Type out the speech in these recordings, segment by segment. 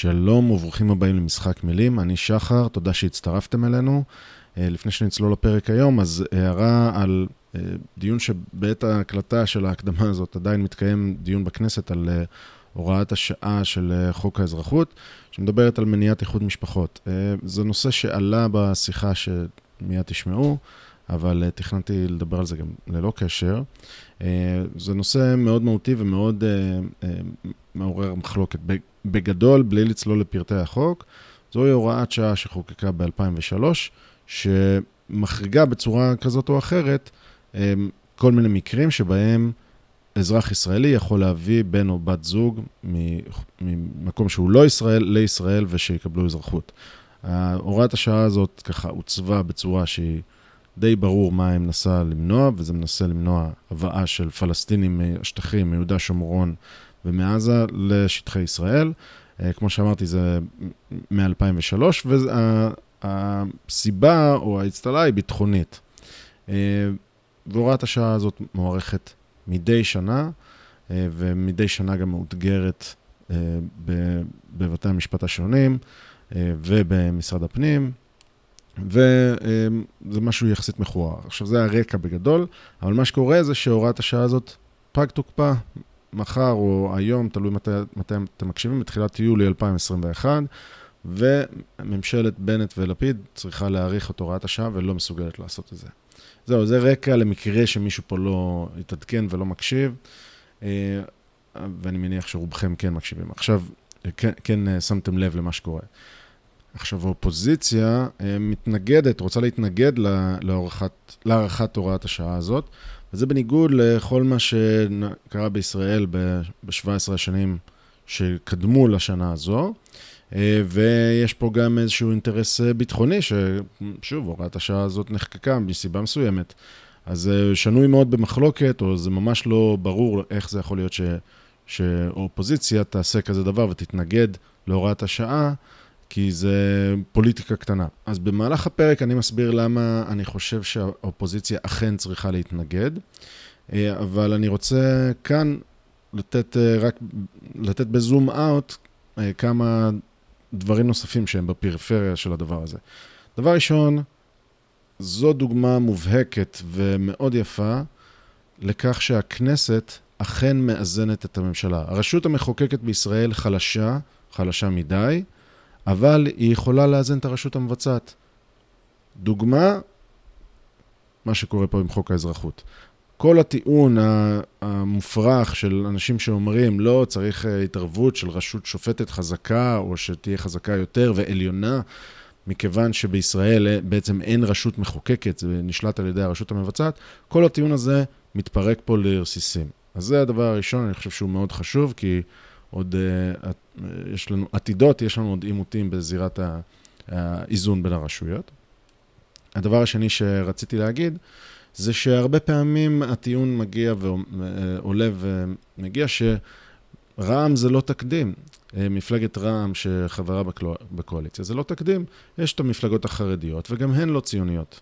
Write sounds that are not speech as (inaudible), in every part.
שלום וברוכים הבאים למשחק מילים, אני שחר, תודה שהצטרפתם אלינו. אה, לפני שנצלול לפרק היום, אז הערה על אה, דיון שבעת ההקלטה של ההקדמה הזאת עדיין מתקיים דיון בכנסת על אה, הוראת השעה של חוק האזרחות, שמדברת על מניעת איחוד משפחות. זה נושא שעלה בשיחה שמיד תשמעו, אבל תכננתי לדבר על זה גם ללא קשר. זה נושא מאוד מהותי ומאוד מעורר מחלוקת. בגדול, בלי לצלול לפרטי החוק, זוהי הוראת שעה שחוקקה ב-2003, שמחריגה בצורה כזאת או אחרת אמ, כל מיני מקרים שבהם אזרח ישראלי יכול להביא בן או בת זוג ממקום שהוא לא ישראל לישראל ושיקבלו אזרחות. הוראת השעה הזאת ככה עוצבה בצורה שהיא די ברור מה היא מנסה למנוע, וזה מנסה למנוע הבאה של פלסטינים מהשטחים, מיהודה שומרון ומעזה לשטחי ישראל. אה, כמו שאמרתי, זה מ-2003, והסיבה או האצטלה היא ביטחונית. אה, והוראת השעה הזאת מוארכת מדי שנה, אה, ומדי שנה גם מאותגרת בבתי המשפט השונים ובמשרד הפנים, וזה משהו יחסית מכוער. עכשיו, זה הרקע בגדול, אבל מה שקורה זה שהוראת השעה הזאת פג תוקפה מחר או היום, תלוי מתי, מתי אתם מקשיבים, בתחילת יולי 2021, וממשלת בנט ולפיד צריכה להאריך את הוראת השעה ולא מסוגלת לעשות את זה. זהו, זה רקע למקרה שמישהו פה לא יתעדכן ולא מקשיב, אה, ואני מניח שרובכם כן מקשיבים. עכשיו, כן, כן אה, שמתם לב למה שקורה. עכשיו, האופוזיציה אה, מתנגדת, רוצה להתנגד להארכת הוראת השעה הזאת, וזה בניגוד לכל מה שקרה בישראל ב-17 השנים שקדמו לשנה הזו. אה, ויש פה גם איזשהו אינטרס אה, ביטחוני, ששוב, הוראת השעה הזאת נחקקה מסיבה מסוימת. אז זה שנוי מאוד במחלוקת, או זה ממש לא ברור איך זה יכול להיות ש, שאופוזיציה תעשה כזה דבר ותתנגד להוראת השעה, כי זה פוליטיקה קטנה. אז במהלך הפרק אני מסביר למה אני חושב שהאופוזיציה אכן צריכה להתנגד, אה, אבל אני רוצה כאן לתת אה, רק, לתת בזום אאוט אה, כמה דברים נוספים שהם בפריפריה של הדבר הזה. דבר ראשון, זו דוגמה מובהקת ומאוד יפה לכך שהכנסת אכן מאזנת את הממשלה. הרשות המחוקקת בישראל חלשה, חלשה מדי, אבל היא יכולה לאזן את הרשות המבצעת. דוגמה, מה שקורה פה עם חוק האזרחות. כל הטיעון המופרך של אנשים שאומרים, לא, צריך אה, התערבות של רשות שופטת חזקה, או שתהיה חזקה יותר ועליונה, מכיוון שבישראל אה, בעצם אין רשות מחוקקת, זה נשלט על ידי הרשות המבצעת, כל הטיעון הזה מתפרק פה לרסיסים. אז זה הדבר הראשון, אני חושב שהוא מאוד חשוב, כי עוד uh, יש לנו עתידות, יש לנו עוד עימותים בזירת האיזון בין הרשויות. הדבר השני שרציתי להגיד, זה שהרבה פעמים הטיעון מגיע ועולה ומגיע שרע"מ זה לא תקדים. אה, מפלגת רע"מ שחברה בקואליציה, זה לא תקדים. יש את המפלגות החרדיות וגם הן לא ציוניות.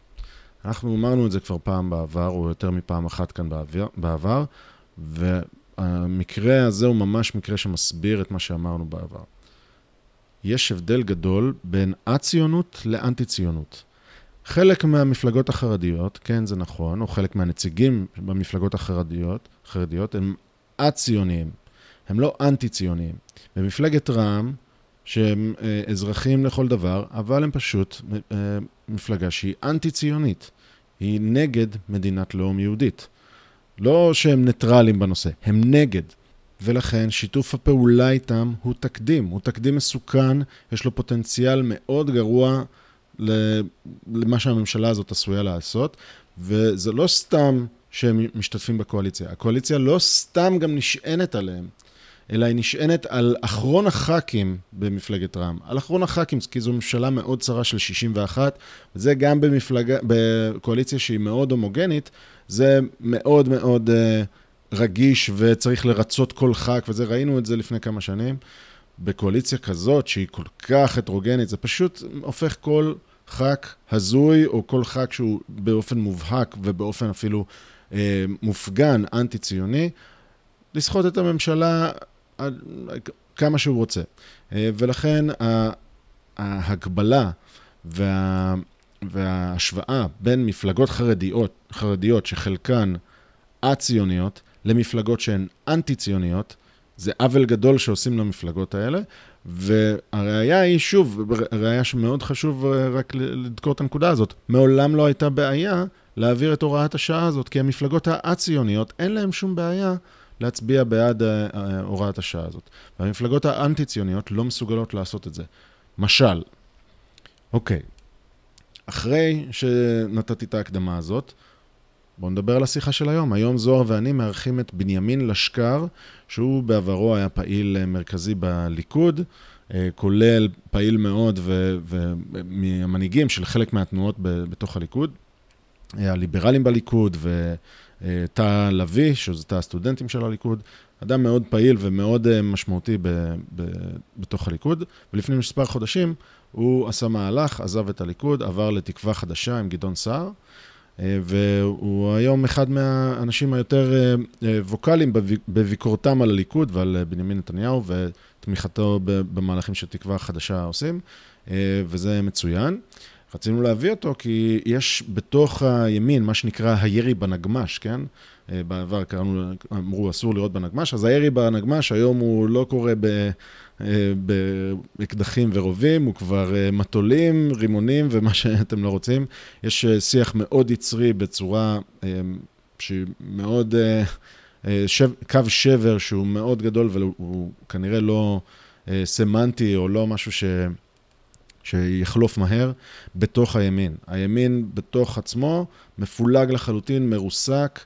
אנחנו אמרנו את זה כבר פעם בעבר, או יותר מפעם אחת כאן בעבר, בעבר המקרה הזה הוא ממש מקרה שמסביר את מה שאמרנו בעבר. יש הבדל גדול בין א-ציונות לאנטי-ציונות. חלק מהמפלגות החרדיות, כן, זה נכון, או חלק מהנציגים במפלגות החרדיות, החרדיות הם א-ציוניים, הם לא אנטי-ציוניים. במפלגת רע"מ, שהם אה, אזרחים לכל דבר, אבל הם פשוט אה, מפלגה שהיא אנטי-ציונית. היא נגד מדינת לאום יהודית. לא שהם ניטרלים בנושא, הם נגד. ולכן שיתוף הפעולה איתם הוא תקדים, הוא תקדים מסוכן, יש לו פוטנציאל מאוד גרוע למה שהממשלה הזאת עשויה לעשות, וזה לא סתם שהם משתתפים בקואליציה, הקואליציה לא סתם גם נשענת עליהם, אלא היא נשענת על אחרון הח"כים במפלגת רע"מ. על אחרון הח"כים, כי זו ממשלה מאוד צרה של 61, וזה גם במפלגה, בקואליציה שהיא מאוד הומוגנית, זה מאוד מאוד uh, רגיש וצריך לרצות כל ח"כ, וזה, ראינו את זה לפני כמה שנים. בקואליציה כזאת, שהיא כל כך הטרוגנית, זה פשוט הופך כל ח"כ הזוי, או כל ח"כ שהוא באופן מובהק ובאופן אפילו אה, מופגן, אנטי-ציוני, לסחוט את הממשלה כמה שהוא רוצה. ולכן ההגבלה וה, וההשוואה בין מפלגות חרדיות, חרדיות שחלקן א-ציוניות, למפלגות שהן אנטי-ציוניות, זה עוול גדול שעושים למפלגות האלה, והראיה היא, שוב, ראיה שמאוד חשוב אה, רק לדקור את הנקודה הזאת, מעולם לא הייתה בעיה להעביר את הוראת השעה הזאת, כי המפלגות האציוניות, אין להן שום בעיה להצביע בעד אה, אה, הוראת השעה הזאת. והמפלגות האנטי-ציוניות לא מסוגלות לעשות את זה. משל, אוקיי, אחרי שנתתי את ההקדמה הזאת, בואו נדבר על השיחה של היום. היום זוהר ואני מארחים את בנימין לשקר, שהוא בעברו היה פעיל אה, מרכזי בליכוד, אה, כולל פעיל מאוד ומהמנהיגים של חלק מהתנועות בתוך הליכוד. הליברלים בליכוד ותא לביא, שזה תא הסטודנטים של הליכוד. אדם מאוד פעיל ומאוד אה, משמעותי בתוך הליכוד, ולפני מספר חודשים הוא עשה מהלך, עזב את הליכוד, עבר לתקווה חדשה עם גדעון סער. אה, והוא היום אחד מהאנשים היותר אה, אה, ווקאליים בביקורתם על הליכוד ועל בנימין נתניהו ותמיכתו במהלכים שתקווה חדשה עושים, וזה מצוין. רצינו להביא אותו כי יש בתוך הימין מה שנקרא הירי בנגמש, כן? בעבר קראנו, אמרו אסור לראות בנגמש, אז הירי בנגמש היום הוא לא קורה ב... באקדחים ורובים, הוא כבר אה, מטולים, רימונים ומה שאתם לא רוצים. יש אה, שיח מאוד יצרי בצורה אה, שהיא מאוד, שב, קו שבר שהוא מאוד גדול והוא כנראה לא סמנטי או לא משהו ש... שיחלוף מהר בתוך הימין. הימין בתוך עצמו מפולג לחלוטין, מרוסק,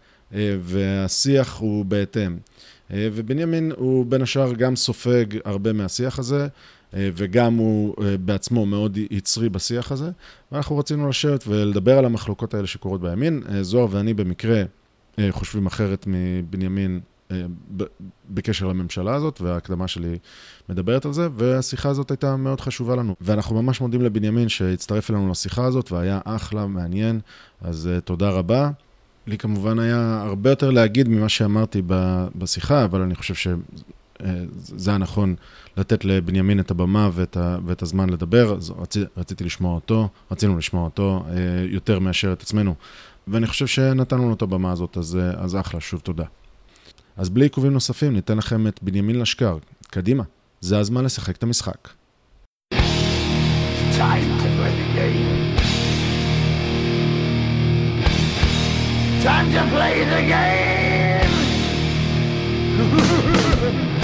והשיח הוא בהתאם. אה, ובנימין הוא בין השאר גם סופג הרבה מהשיח הזה, אה, וגם הוא אה, בעצמו מאוד יצרי בשיח הזה. ואנחנו רצינו לשבת ולדבר על המחלוקות האלה שקורות בימין. זוהר ואני במקרה חושבים אחרת מבנימין בקשר לממשלה הזאת, וההקדמה שלי מדברת על זה, והשיחה הזאת הייתה מאוד חשובה לנו. ואנחנו ממש מודים לבנימין שהצטרף אלינו לשיחה הזאת, והיה אחלה, מעניין, אז תודה רבה. לי כמובן היה הרבה יותר להגיד ממה שאמרתי בשיחה, אבל אני חושב שזה היה נכון לתת לבנימין את הבמה ואת, ה, ואת הזמן לדבר, אז רצ, רציתי לשמוע אותו, רצינו לשמוע אותו אה, יותר מאשר את עצמנו, ואני חושב שנתנו לו את הבמה הזאת, אז, אה, אז אחלה, שוב תודה. אז בלי עיכובים נוספים, ניתן לכם את בנימין לשקר. קדימה, זה הזמן לשחק את המשחק. time to play the game. Time to play the game! (laughs)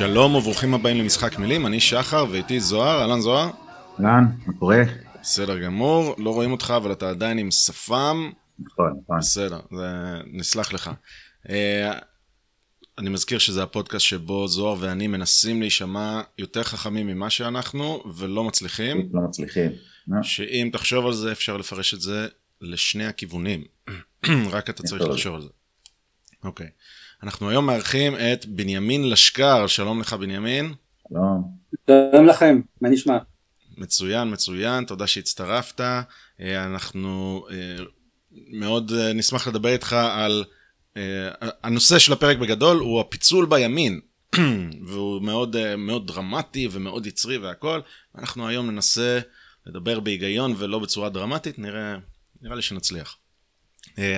שלום וברוכים הבאים למשחק מילים, אני שחר ואיתי זוהר, אהלן זוהר. אהלן, מה קורה? בסדר גמור, לא רואים אותך אבל אתה עדיין עם שפם. נכון, נכון. בסדר, זה... נסלח לך. אה, אני מזכיר שזה הפודקאסט שבו זוהר ואני מנסים להישמע יותר חכמים ממה שאנחנו ולא מצליחים. לא מצליחים. שאם תחשוב על זה אפשר לפרש את זה לשני הכיוונים. (clears throat) רק אתה צריך לחשוב על זה. אוקיי. Okay. אנחנו היום מארחים את בנימין לשקר, שלום לך בנימין. שלום. שלום לכם, מה נשמע? מצוין, מצוין, תודה שהצטרפת. אה, אנחנו אה, מאוד אה, נשמח לדבר איתך על... הנושא של הפרק בגדול הוא הפיצול בימין, (clears throat) והוא מאוד, מאוד דרמטי ומאוד יצרי והכל. אנחנו היום ננסה לדבר בהיגיון ולא בצורה דרמטית, נראה, נראה לי שנצליח.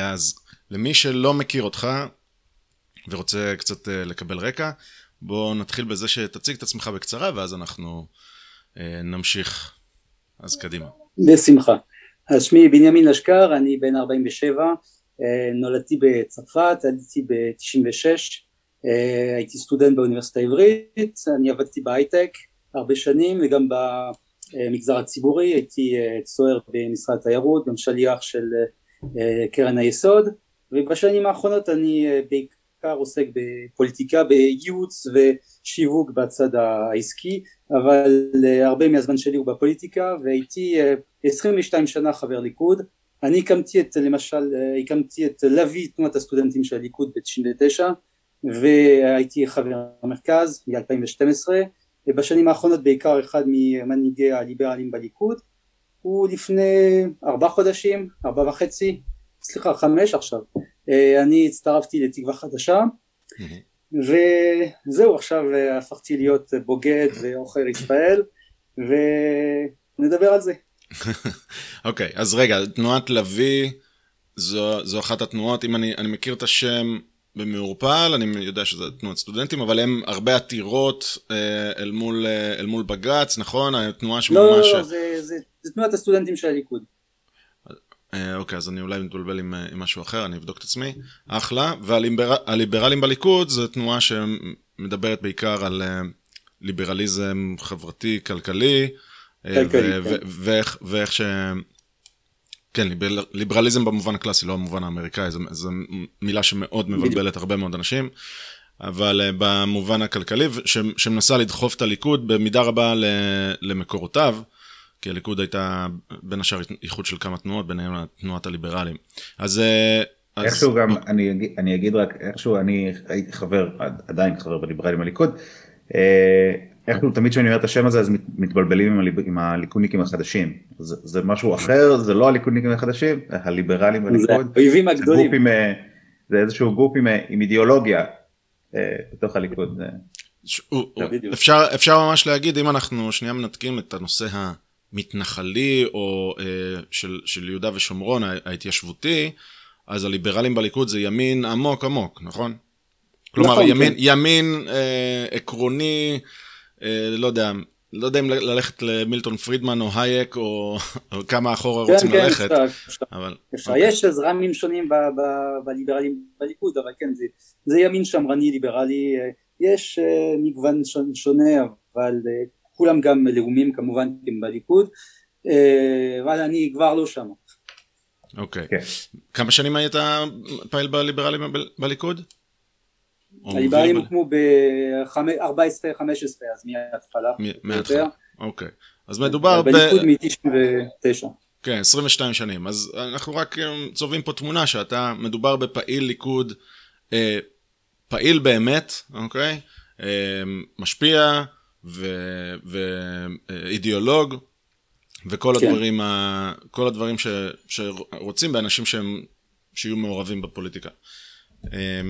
אז למי שלא מכיר אותך, ורוצה קצת אה, לקבל רקע, בואו נתחיל בזה שתציג את עצמך בקצרה, ואז אנחנו אה, נמשיך. אז קדימה. בשמחה. אז שמי בנימין לשקר, אני בן 47, אה, נולדתי בצרפת, עליתי ב-96, הייתי סטודנט באוניברסיטה העברית, אני עבדתי בהייטק הרבה שנים וגם במגזר הציבורי, הייתי צוער במשרד התיירות, גם שליח של קרן היסוד, ובשנים האחרונות אני בעיקר עוסק בפוליטיקה, בייעוץ ושיווק בצד העסקי, אבל אה, הרבה מהזמן שלי הוא בפוליטיקה והייתי 22 אה, שנה חבר ליכוד, אני הקמתי את, למשל, הקמתי את לוי, תנועת הסטודנטים של הליכוד ב-99, והייתי חבר המרכז מ-2012, ובשנים האחרונות בעיקר אחד ממנהיגי הליברלים בליכוד, הוא לפני ארבעה חודשים, ארבעה וחצי, סליחה, חמש עכשיו, אני הצטרפתי לתקווה חדשה, וזהו, עכשיו הפכתי להיות בוגד (coughs) ועוכר ישראל, ונדבר על זה. (laughs) אוקיי, okay, אז רגע, תנועת לביא זו, זו אחת התנועות, אם אני, אני מכיר את השם במעורפל, אני יודע שזה תנועת סטודנטים, אבל הם הרבה עתירות אה, אל, מול, אה, אל מול בג"ץ, נכון? התנועה שממש... לא, לא, לא, זה, זה, זה תנועת הסטודנטים של הליכוד. אה, אוקיי, אז אני אולי מתבלבל עם, עם משהו אחר, אני אבדוק את עצמי. אחלה. והליברלים בליכוד זו תנועה שמדברת בעיקר על ליברליזם חברתי, כלכלי. כן. ואיך ש... כן, ליברליזם במובן הקלאסי, לא במובן האמריקאי, זו מילה שמאוד מבלבלת הרבה מאוד אנשים, אבל אה, במובן הכלכלי, שמנסה לדחוף את הליכוד במידה רבה למקורותיו, כי הליכוד הייתה בין השאר איחוד של כמה תנועות, ביניהם תנועת הליברלים. אז... אה, איכשהו גם, אני אגיד רק, איכשהו אני הייתי חבר, עדיין חבר בליברלים הליכוד, אה, איכשהו תמיד כשאני אומר את השם הזה אז מתבלבלים עם הליכודניקים החדשים. זה, זה משהו אחר, זה לא הליכודניקים החדשים, הליברלים בליכוד. זה האויבים הגדולים. אה, זה איזשהו גוף עם, עם אידיאולוגיה בתוך הליכוד. אפשר, אפשר ממש להגיד, אם אנחנו שנייה מנתקים את הנושא המתנחלי או של, של יהודה ושומרון ההתיישבותי, אז הליברלים בליכוד זה ימין עמוק עמוק, נכון? כלומר, נכון, ימין, כן. ימין אה, עקרוני, אה, לא יודע, לא יודע אם ללכת למילטון פרידמן או הייק או, או כמה אחורה כן, רוצים כן, ללכת. כן. אבל, אפשר. אוקיי. יש זרמים שונים ב, ב, בליברלים בליכוד, אבל כן, זה, זה ימין שמרני ליברלי, אה, יש uh, מגוון שונה, אבל כולם גם לאומים כמובן בליכוד, uh, אבל אני כבר לא שם. אוקיי. Okay. כן. Okay. כמה שנים היית פעיל בליברלים בליכוד? הליברלים הוקמו ב-14-15 אז מההתחלה. מההתחלה, אוקיי. אז מדובר ב... בליכוד מ-99. כן, 22 שנים. אז אנחנו רק אה, צובעים פה תמונה שאתה מדובר בפעיל ליכוד, אה, פעיל באמת, אוקיי? אה, משפיע ואידיאולוג, וכל כן. הדברים, ה, כל הדברים ש, שרוצים באנשים שהם, שיהיו מעורבים בפוליטיקה. אה,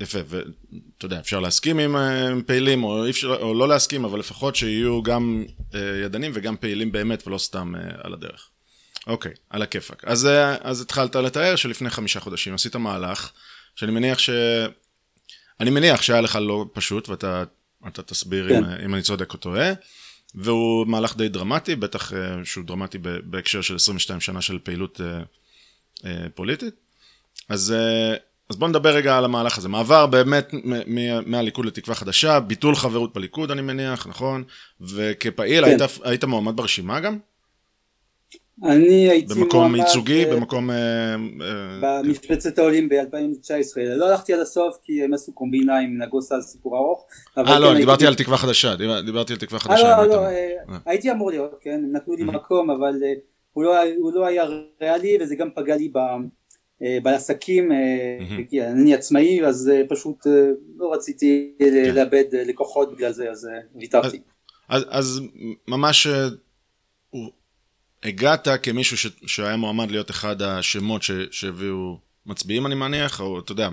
יפה, ואתה יודע, אפשר להסכים עם אה, פעילים או, אפשר, או לא להסכים, אבל לפחות שיהיו גם אה, ידנים וגם פעילים באמת ולא סתם אה, על הדרך. אוקיי, על הכיפאק. אז, אז התחלת לתאר שלפני חמישה חודשים עשית מהלך, שאני מניח ש... אני מניח שהיה לך לא פשוט, ואתה תסביר כן. אם, אם אני צודק או טועה, והוא מהלך די דרמטי, בטח שהוא דרמטי בהקשר של 22 שנה של פעילות פוליטית. אז אז בוא נדבר רגע על המהלך הזה. מעבר באמת מהליכוד לתקווה חדשה, ביטול חברות בליכוד אני מניח, נכון? וכפעיל כן. היית, היית מועמד ברשימה גם? אני הייתי. במקום ייצוגי? ב... במקום... אה, אה, במשבצת העולים ב-2019. לא הלכתי עד הסוף כי הם עשו קומבינה עם נגוסה על סיפור ארוך. אה, לא, כן, אני דיברתי על תקווה חדשה. דיברתי על תקווה חדשה. אה, לא, לא, הייתי אמור להיות, כן, נתנו לי מקום, אבל לא הוא לא היה ריאלי וזה גם פגע לי אה, בעסקים, mm-hmm. אני עצמאי אז אה, פשוט לא רציתי כן. לאבד לקוחות בגלל זה אז ויתרתי. אז, אז ממש הגעת כמישהו ש, שהיה מועמד להיות אחד השמות ש, שהביאו מצביעים אני מניח, או אתה יודע,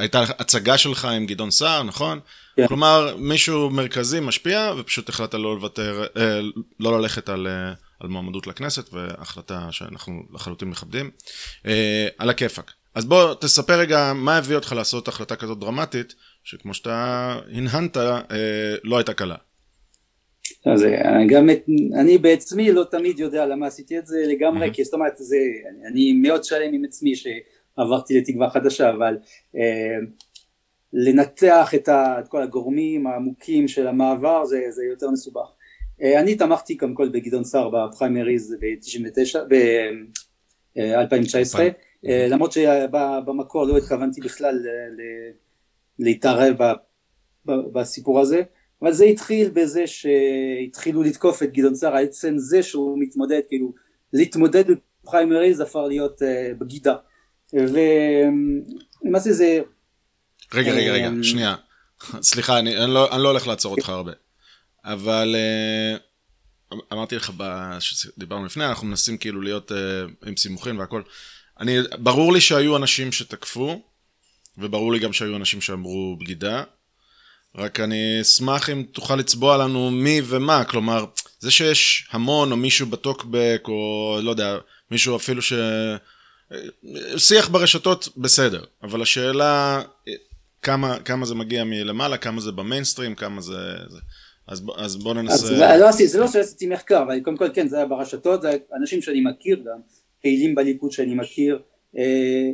הייתה הצגה שלך עם גדעון סער, נכון? כן. כלומר, מישהו מרכזי משפיע ופשוט החלטת לא לוותר, לא ללכת על... על מועמדות לכנסת, והחלטה שאנחנו לחלוטין מכבדים. אה, על הכיפאק. אז בוא תספר רגע מה הביא אותך לעשות החלטה כזאת דרמטית, שכמו שאתה הנהנת, אה, לא הייתה קלה. אז אה, גם את, אני בעצמי לא תמיד יודע למה עשיתי את זה לגמרי. כי זאת אומרת, זה, אני, אני מאוד שלם עם עצמי שעברתי לתקווה חדשה, אבל אה, לנתח את, ה, את כל הגורמים העמוקים של המעבר זה, זה יותר מסובך. אה, אני תמכתי קודם כל בגדעון סער בפריימריז ב-99, ב-2019, אה, למרות שבמקור לא התכוונתי בכלל להתערב בסיפור הזה, אבל זה התחיל בזה שהתחילו לתקוף את גדעון סער, עצם זה שהוא מתמודד, כאילו להתמודד פריימריז הפך להיות בגידה. ולמעשה זה רגע רגע רגע שנייה. סליחה אני, אני, לא, אני לא הולך לעצור אותך הרבה. אבל אמרתי לך שדיברנו לפני אנחנו מנסים כאילו להיות עם סימוכין והכל. אני ברור לי שהיו אנשים שתקפו וברור לי גם שהיו אנשים שאמרו בגידה רק אני אשמח אם תוכל לצבוע לנו מי ומה, כלומר, זה שיש המון או מישהו בטוקבק או לא יודע, מישהו אפילו ש... שיח ברשתות בסדר, אבל השאלה כמה, כמה זה מגיע מלמעלה, כמה זה במיינסטרים, כמה זה... זה. אז, אז בוא ננסה... אז לא, זה לא שעשיתי מחקר, אבל קודם כל כן, זה היה ברשתות, זה אנשים שאני מכיר גם, פעילים בליכוד שאני מכיר, אה,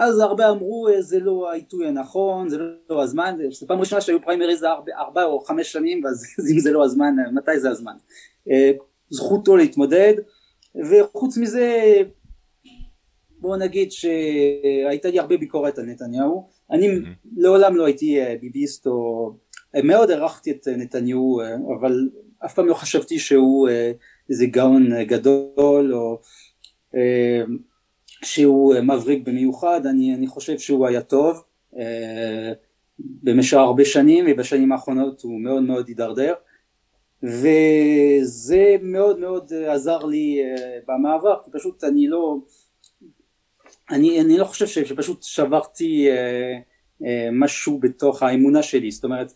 אז הרבה אמרו אה, זה לא העיתוי הנכון, זה לא הזמן, זו פעם ראשונה שהיו פריימריז ארבע, ארבע או חמש שנים, ואז (laughs) אם זה לא הזמן, מתי זה הזמן? אה, זכותו להתמודד, וחוץ מזה בואו נגיד שהייתה לי הרבה ביקורת על נתניהו, אני mm-hmm. לעולם לא הייתי אה, ביביסט או מאוד הערכתי את נתניהו אבל אף פעם לא חשבתי שהוא איזה גאון גדול או שהוא אה, מבריק במיוחד, אני, אני חושב שהוא היה טוב אה, במשך הרבה שנים ובשנים האחרונות הוא מאוד מאוד הידרדר. וזה מאוד מאוד עזר לי אה, במעבר כי פשוט אני לא אני, אני לא חושב שפשוט שברתי משהו בתוך האמונה שלי. זאת אומרת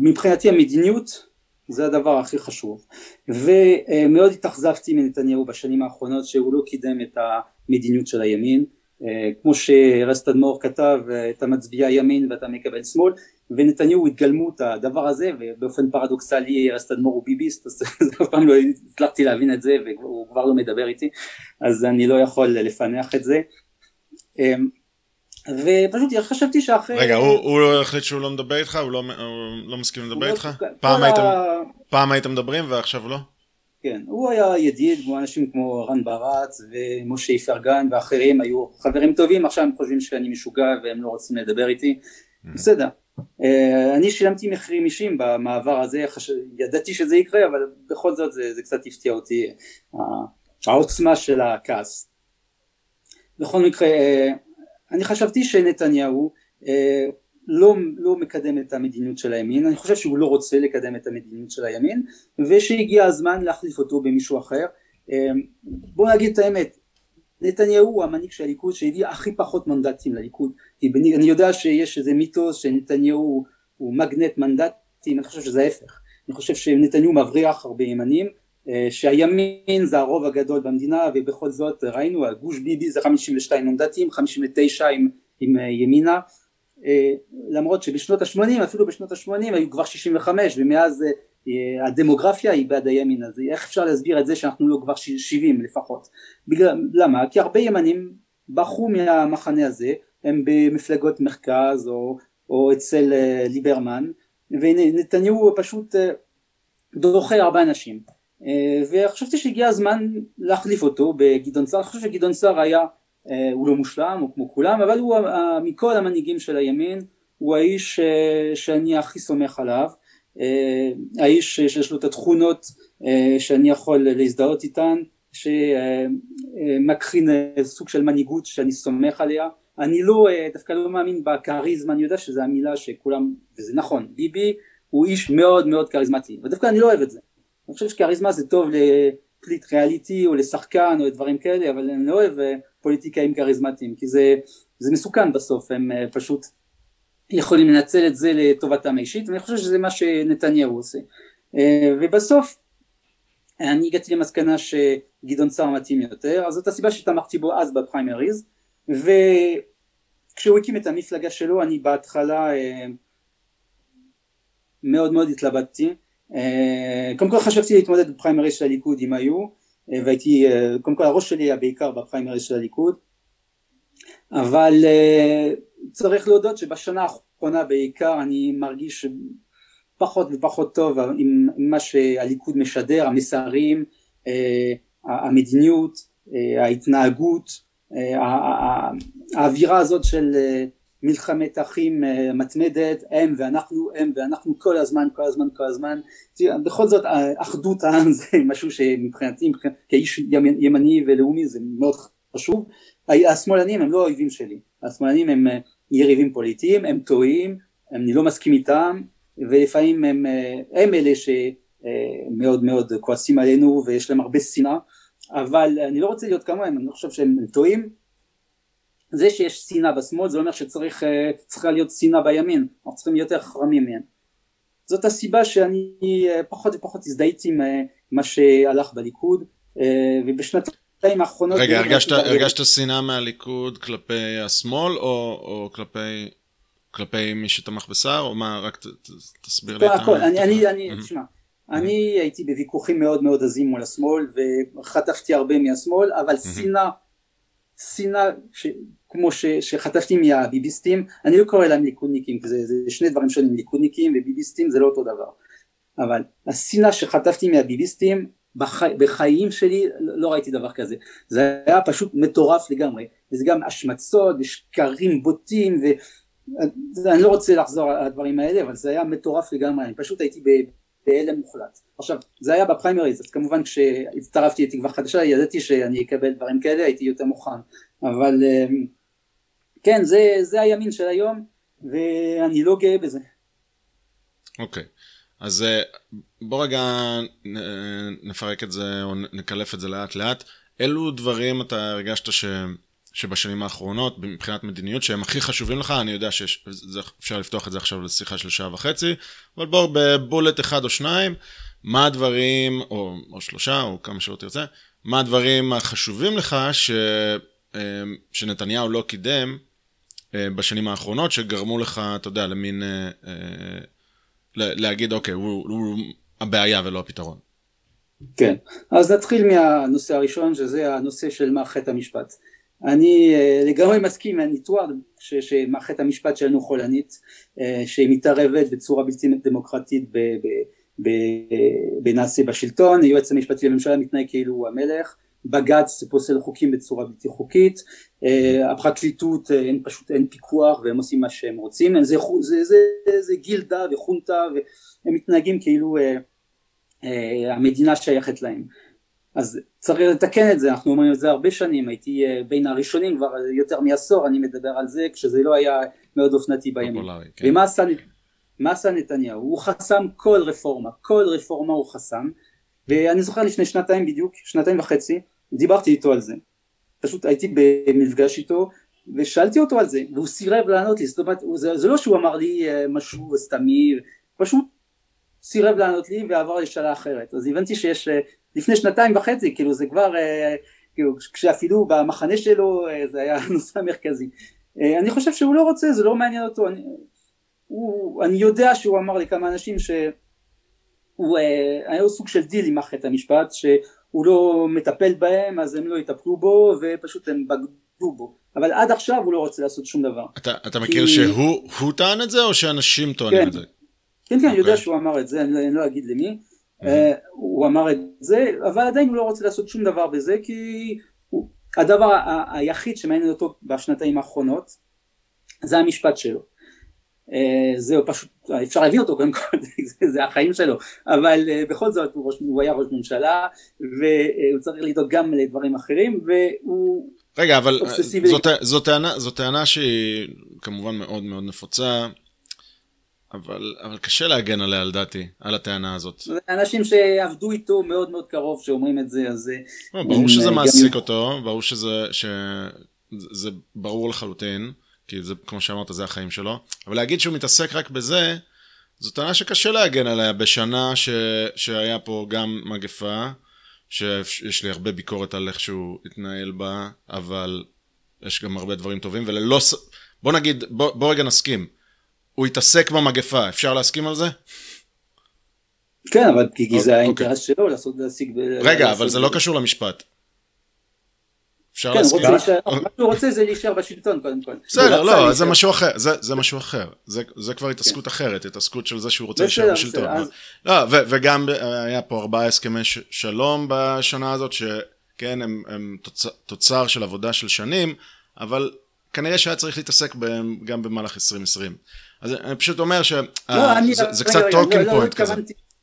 מבחינתי המדיניות זה הדבר הכי חשוב. ומאוד התאכזבתי מנתניהו בשנים האחרונות שהוא לא קידם את המדיניות של הימין. אה, כמו שרסט אדמו"ר כתב אתה מצביע ימין ואתה מקבל שמאל ונתניהו התגלמו את הדבר הזה ובאופן פרדוקסלי רסט אדמו"ר הוא ביביסט אז (laughs) אף פעם לא הצלחתי להבין את זה והוא כבר לא מדבר איתי אז אני לא יכול לפענח את זה. אה, ופשוט חשבתי שאחרי... רגע, הוא, הוא לא החליט שהוא לא מדבר איתך? הוא לא, הוא לא מסכים לדבר לא איתך? פעם, ה... הייתם, פעם הייתם מדברים ועכשיו לא? כן, הוא היה ידיד, כמו אנשים כמו רן ברץ ומשה איפרגן ואחרים היו חברים טובים, עכשיו הם חושבים שאני משוגע והם לא רוצים לדבר איתי, mm-hmm. בסדר. אה, אני שילמתי מחירים אישיים במעבר הזה, ידעתי שזה יקרה, אבל בכל זאת זה, זה קצת הפתיע אותי, העוצמה של הכעס. בכל מקרה, אה, אני חשבתי שנתניהו אה, לא, לא מקדם את המדיניות של הימין, אני חושב שהוא לא רוצה לקדם את המדיניות של הימין ושהגיע הזמן להחליף אותו במישהו אחר. אה, בוא נגיד את האמת, נתניהו הוא המנהיג של הליכוד שהביא הכי פחות מנדטים לליכוד, אני יודע שיש איזה מיתוס שנתניהו הוא מגנט מנדטים, אני חושב שזה ההפך, אני חושב שנתניהו מבריח הרבה ימנים שהימין זה הרוב הגדול במדינה ובכל זאת ראינו הגוש ביבי זה 52 מנדטים 59 עם, עם אה, ימינה. אה, למרות שבשנות ה-80 אפילו בשנות ה-80 היו כבר 65 ומאז הדמוגרפיה היא בעד הימין אז איך אפשר להסביר את זה שאנחנו לא כבר 70 לפחות? בגלל, למה? כי הרבה ימנים בחרו מהמחנה הזה הם במפלגות מרכז או, או אצל ליברמן ונתניהו פשוט דוחה הרבה אנשים. אה, וחשבתי שהגיע הזמן להחליף אותו בגדעון סער, אני חושב שגדעון סער היה, אה, הוא לא מושלם, הוא כמו כולם, אבל הוא מכל המנהיגים של הימין, הוא האיש אה, שאני הכי סומך עליו, האיש שיש לו את התכונות שאני יכול להזדהות איתן, שמקרין סוג של מנהיגות שאני סומך עליה, אני לא, דווקא לא מאמין בכריזמה, אני יודע שזו המילה שכולם, וזה נכון, ביבי הוא איש מאוד מאוד כריזמטי, ודווקא אני לא אוהב את זה, אני חושב שכריזמה זה טוב לקליט ריאליטי או לשחקן או לדברים כאלה אבל אני לא אוהב אה, פוליטיקאים כריזמטיים כי זה, זה מסוכן בסוף הם אה, פשוט יכולים לנצל את זה לטובתם האישית ואני חושב שזה מה שנתניהו עושה. אה, ובסוף אני הגעתי למסקנה שגדעון סער מתאים יותר אז זאת הסיבה שתמכתי בו אז בפריימריז וכשהוא הקים את המפלגה שלו אני בהתחלה מאוד מאוד התלבטתי קודם כל חשבתי להתמודד בפריימריז של הליכוד אם היו אה, והייתי, אה, קודם כל הראש שלי היה בעיקר בפריימריז של הליכוד. אבל צריך להודות שבשנה האחרונה בעיקר אני מרגיש פחות ופחות טוב עם מה שהליכוד משדר, המסרים, המדיניות, ההתנהגות, האווירה הזאת של מלחמת אחים אה, מתמדת, הם ואנחנו, הם ואנחנו כל הזמן, כל הזמן, כל הזמן. בכל זאת אחדות העם (laughs) זה משהו שמבחינתי כאיש ימני ולאומי זה מאוד חשוב. השמאלנים הם לא אויבים שלי, השמאלנים הם אה, יריבים פוליטיים, הם טועים, אני לא מסכים איתם, ולפעמים הם, אה, הם אלה שמאוד מאוד כועסים עלינו ויש להם הרבה שנאה, אבל אני לא רוצה להיות כמוהם, אני לא חושב שהם טועים, זה שיש שנאה בשמאל זה אומר שצריכה אה, להיות שנאה בימין, אנחנו צריכים להיות יותר חכמים מהם. זאת הסיבה שאני אה, פחות ופחות הזדהיתי עם אה, מה שהלך בליכוד ובשנתיים האחרונות... רגע, הרגשת, הרגשת שנאה מהליכוד כלפי השמאל או, או כלפי, כלפי מי שתמך בסער או מה, רק ת, ת, תסביר לי את הכל, אני, אני, אני, תשמע, אני הייתי בוויכוחים מאוד מאוד עזים מול השמאל וחטפתי הרבה מהשמאל אבל שנאה שנאה כמו ש, שחטפתי מהביביסטים, אני לא קורא להם ליכודניקים, זה, זה שני דברים שונים, ליכודניקים וביביסטים זה לא אותו דבר, אבל השנאה שחטפתי מהביביסטים בחי, בחיים שלי לא ראיתי דבר כזה, זה היה פשוט מטורף לגמרי, וזה גם השמצות ושקרים בוטים ואני לא רוצה לחזור על הדברים האלה, אבל זה היה מטורף לגמרי, אני פשוט הייתי בהלם מוחלט. עכשיו, זה היה בפריימריז, אז כמובן כשהצטרפתי לתקווה חדשה ידעתי שאני אקבל דברים כאלה, הייתי יותר מוכן, אבל אמ, כן, זה, זה הימין של היום, ואני לא גאה בזה. אוקיי, okay. אז אה, בוא רגע נפרק את זה, או נקלף את זה לאט לאט. אילו דברים אתה הרגשת ש... שבשנים האחרונות, מבחינת מדיניות, שהם הכי חשובים לך, אני יודע שאפשר לפתוח את זה עכשיו לשיחה של שעה וחצי, אבל בואו בבולט אחד או שניים, מה הדברים, או, או שלושה, או כמה שלא תרצה, מה הדברים החשובים לך ש, אה, שנתניהו לא קידם אה, בשנים האחרונות, שגרמו לך, אתה יודע, למין... אה, אה, להגיד, אוקיי, הוא, הוא הבעיה ולא הפתרון. כן, אז נתחיל מהנושא הראשון, שזה הנושא של מערכת המשפט. אני לגמרי מסכים מהניתוח שמערכת המשפט שלנו חולנית, שהיא מתערבת בצורה בלתי דמוקרטית בנעשה בשלטון, היועץ המשפטי לממשלה מתנהג כאילו הוא המלך, בג"ץ פוסל חוקים בצורה בלתי חוקית, אה, הפרקליטות אה, אין פשוט אין פיקוח והם עושים מה שהם רוצים, זה, זה, זה, זה גילדה וחונטה והם מתנהגים כאילו אה, אה, המדינה שייכת להם. אז צריך לתקן את זה, אנחנו אומרים את זה הרבה שנים, הייתי בין הראשונים כבר יותר מעשור אני מדבר על זה כשזה לא היה מאוד אופנתי בימים. כן. ומה עשה, עשה נתניהו? הוא חסם כל רפורמה, כל רפורמה הוא חסם ואני זוכר לפני שנתיים בדיוק, שנתיים וחצי, דיברתי איתו על זה, פשוט הייתי במפגש איתו ושאלתי אותו על זה והוא סירב לענות לי, זאת אומרת זה, זה לא שהוא אמר לי אה, משהו סתמי, פשוט סירב לענות לי ועבר לשאלה אחרת, אז הבנתי שיש אה, לפני שנתיים וחצי, כאילו זה כבר, אה, כאילו כשאפילו במחנה שלו זה היה (laughs) הנושא המרכזי, אני חושב שהוא לא רוצה, זה לא מעניין אותו, אני, הוא, אני יודע שהוא אמר לכמה אנשים שהוא היה לו סוג של דיל עם מערכת המשפט, הוא לא מטפל בהם אז הם לא יטפלו בו ופשוט הם בגדו בו אבל עד עכשיו הוא לא רוצה לעשות שום דבר. אתה, אתה מכיר כי... שהוא טען את זה או שאנשים טוענים כן. את זה? כן כן אני יודע אוקיי. שהוא אמר את זה אני, לא, אני לא אגיד למי הוא אמר את זה אבל עדיין הוא לא רוצה לעשות שום דבר בזה כי הדבר היחיד שמעניין אותו בשנתיים האחרונות זה המשפט שלו. אה, זהו פשוט אפשר להביא אותו קודם כל (laughs) זה, זה החיים שלו אבל uh, בכל זאת הוא, ראש, הוא היה ראש ממשלה והוא צריך לדאוג גם לדברים אחרים והוא רגע אבל אה, זאת, זאת, טענה, זאת טענה שהיא כמובן מאוד מאוד נפוצה אבל, אבל קשה להגן עליה לדעתי על הטענה הזאת. אנשים שעבדו איתו מאוד מאוד קרוב שאומרים את זה אז ברור שזה מעסיק אותו ברור שזה, שזה ברור לחלוטין כי זה, כמו שאמרת, זה החיים שלו. אבל להגיד שהוא מתעסק רק בזה, זו טענה שקשה להגן עליה בשנה ש, שהיה פה גם מגפה, שיש לי הרבה ביקורת על איך שהוא התנהל בה, אבל יש גם הרבה דברים טובים, וללא... בוא נגיד, בוא, בוא רגע נסכים. הוא התעסק במגפה, אפשר להסכים על זה? כן, אבל כי זה אוקיי. האינטרס שלו לעשות, להשיג... רגע, אבל זה לא קשור למשפט. אפשר כן, להסכים. להישאר, מה שהוא רוצה זה להישאר בשלטון קודם כל. בסדר, לא, זה משהו אחר, זה, זה משהו אחר. זה, זה כבר התעסקות כן. אחרת, התעסקות של זה שהוא רוצה להישאר בשלטון. לא, ו, וגם היה פה ארבעה הסכמי שלום בשנה הזאת, שכן, הם, תוצר של עבודה של שנים, אבל כנראה שהיה צריך להתעסק בהם גם במהלך 2020. אז אני פשוט אומר שזה לא, זה קצת talking point כזה.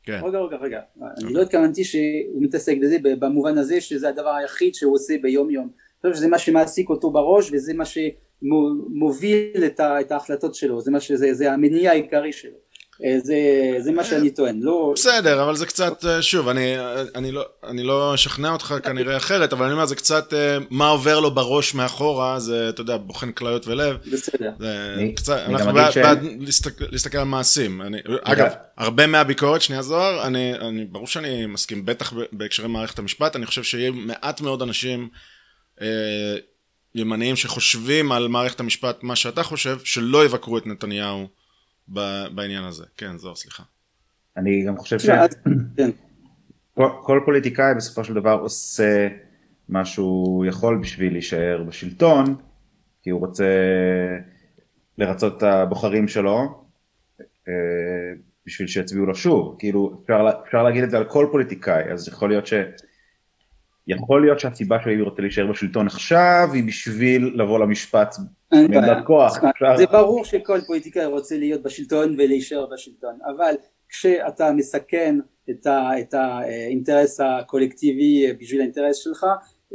כן. רגע, רגע, רגע, אני לא התכוונתי שהוא מתעסק בזה במובן הזה שזה הדבר היחיד שהוא עושה ביום יום. אני חושב שזה מה שמעסיק אותו בראש וזה מה שמוביל את ההחלטות שלו, זה, שזה, זה המניע העיקרי שלו. אה, זה, זה מה שאני טוען, לא... בסדר, אבל זה קצת, אה, שוב, אני, אני, לא, אני לא אשכנע אותך כנראה אחרת, אבל אני אומר, זה קצת אה, מה עובר לו בראש מאחורה, זה, אתה יודע, בוחן כליות ולב. בסדר. זה אני, קצת, אני אנחנו בעד ש... להסתכל, להסתכל על מעשים. אני, אגב, הרבה מהביקורת, שנייה זוהר, אני, אני, ברור שאני מסכים, בטח בהקשרי מערכת המשפט, אני חושב שיהיה מעט מאוד אנשים אה, ימניים שחושבים על מערכת המשפט מה שאתה חושב, שלא יבקרו את נתניהו. בעניין הזה. כן, זוהר, סליחה. אני גם חושב ש... כן. כל פוליטיקאי בסופו של דבר עושה מה שהוא יכול בשביל להישאר בשלטון, כי הוא רוצה לרצות את הבוחרים שלו, אה, בשביל שיצביעו לו שוב. כאילו, אפשר, אפשר להגיד את זה על כל פוליטיקאי, אז יכול להיות ש... יכול להיות שהסיבה שהוא רוצה להישאר בשלטון עכשיו היא בשביל לבוא למשפט מעמדת כוח. זה ברור שכל פוליטיקאי רוצה להיות בשלטון ולהישאר בשלטון, אבל כשאתה מסכן את, ה, את האינטרס הקולקטיבי בשביל האינטרס שלך,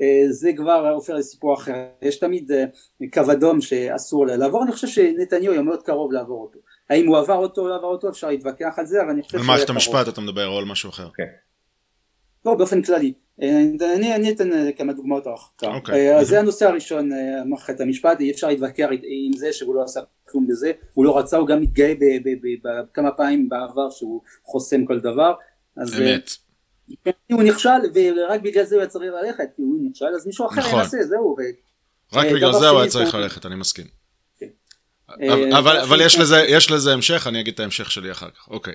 אה, זה כבר הופך לסיפור אחר. יש תמיד אה, קו אדום שאסור לעבור, אני חושב שנתניהו יהיה מאוד קרוב לעבור אותו. האם הוא עבר אותו או לא עבר אותו, אפשר להתווכח על זה, אבל אני חושב על מערכת המשפט אתה מדבר או על משהו אחר. כן. לא, באופן כללי. אני, אני אתן אה, כמה דוגמאות אחר כך. Okay. אה, אז זה הנושא הראשון, אה, מערכת המשפט, אי אפשר להתווכח עם זה שהוא לא עשה כלום בזה, הוא לא רצה, הוא גם מתגאה כמה פעמים בעבר שהוא חוסם כל דבר. אמת. כן, הוא נכשל ורק בגלל זה הוא היה צריך ללכת, כי הוא נכשל אז מישהו אחר נכון. ינסה, זהו. רק בגלל זה הוא היה צריך ללכת, אני מסכים. כן. אבל יש לזה המשך, אני אגיד את ההמשך שלי אחר כך, אוקיי.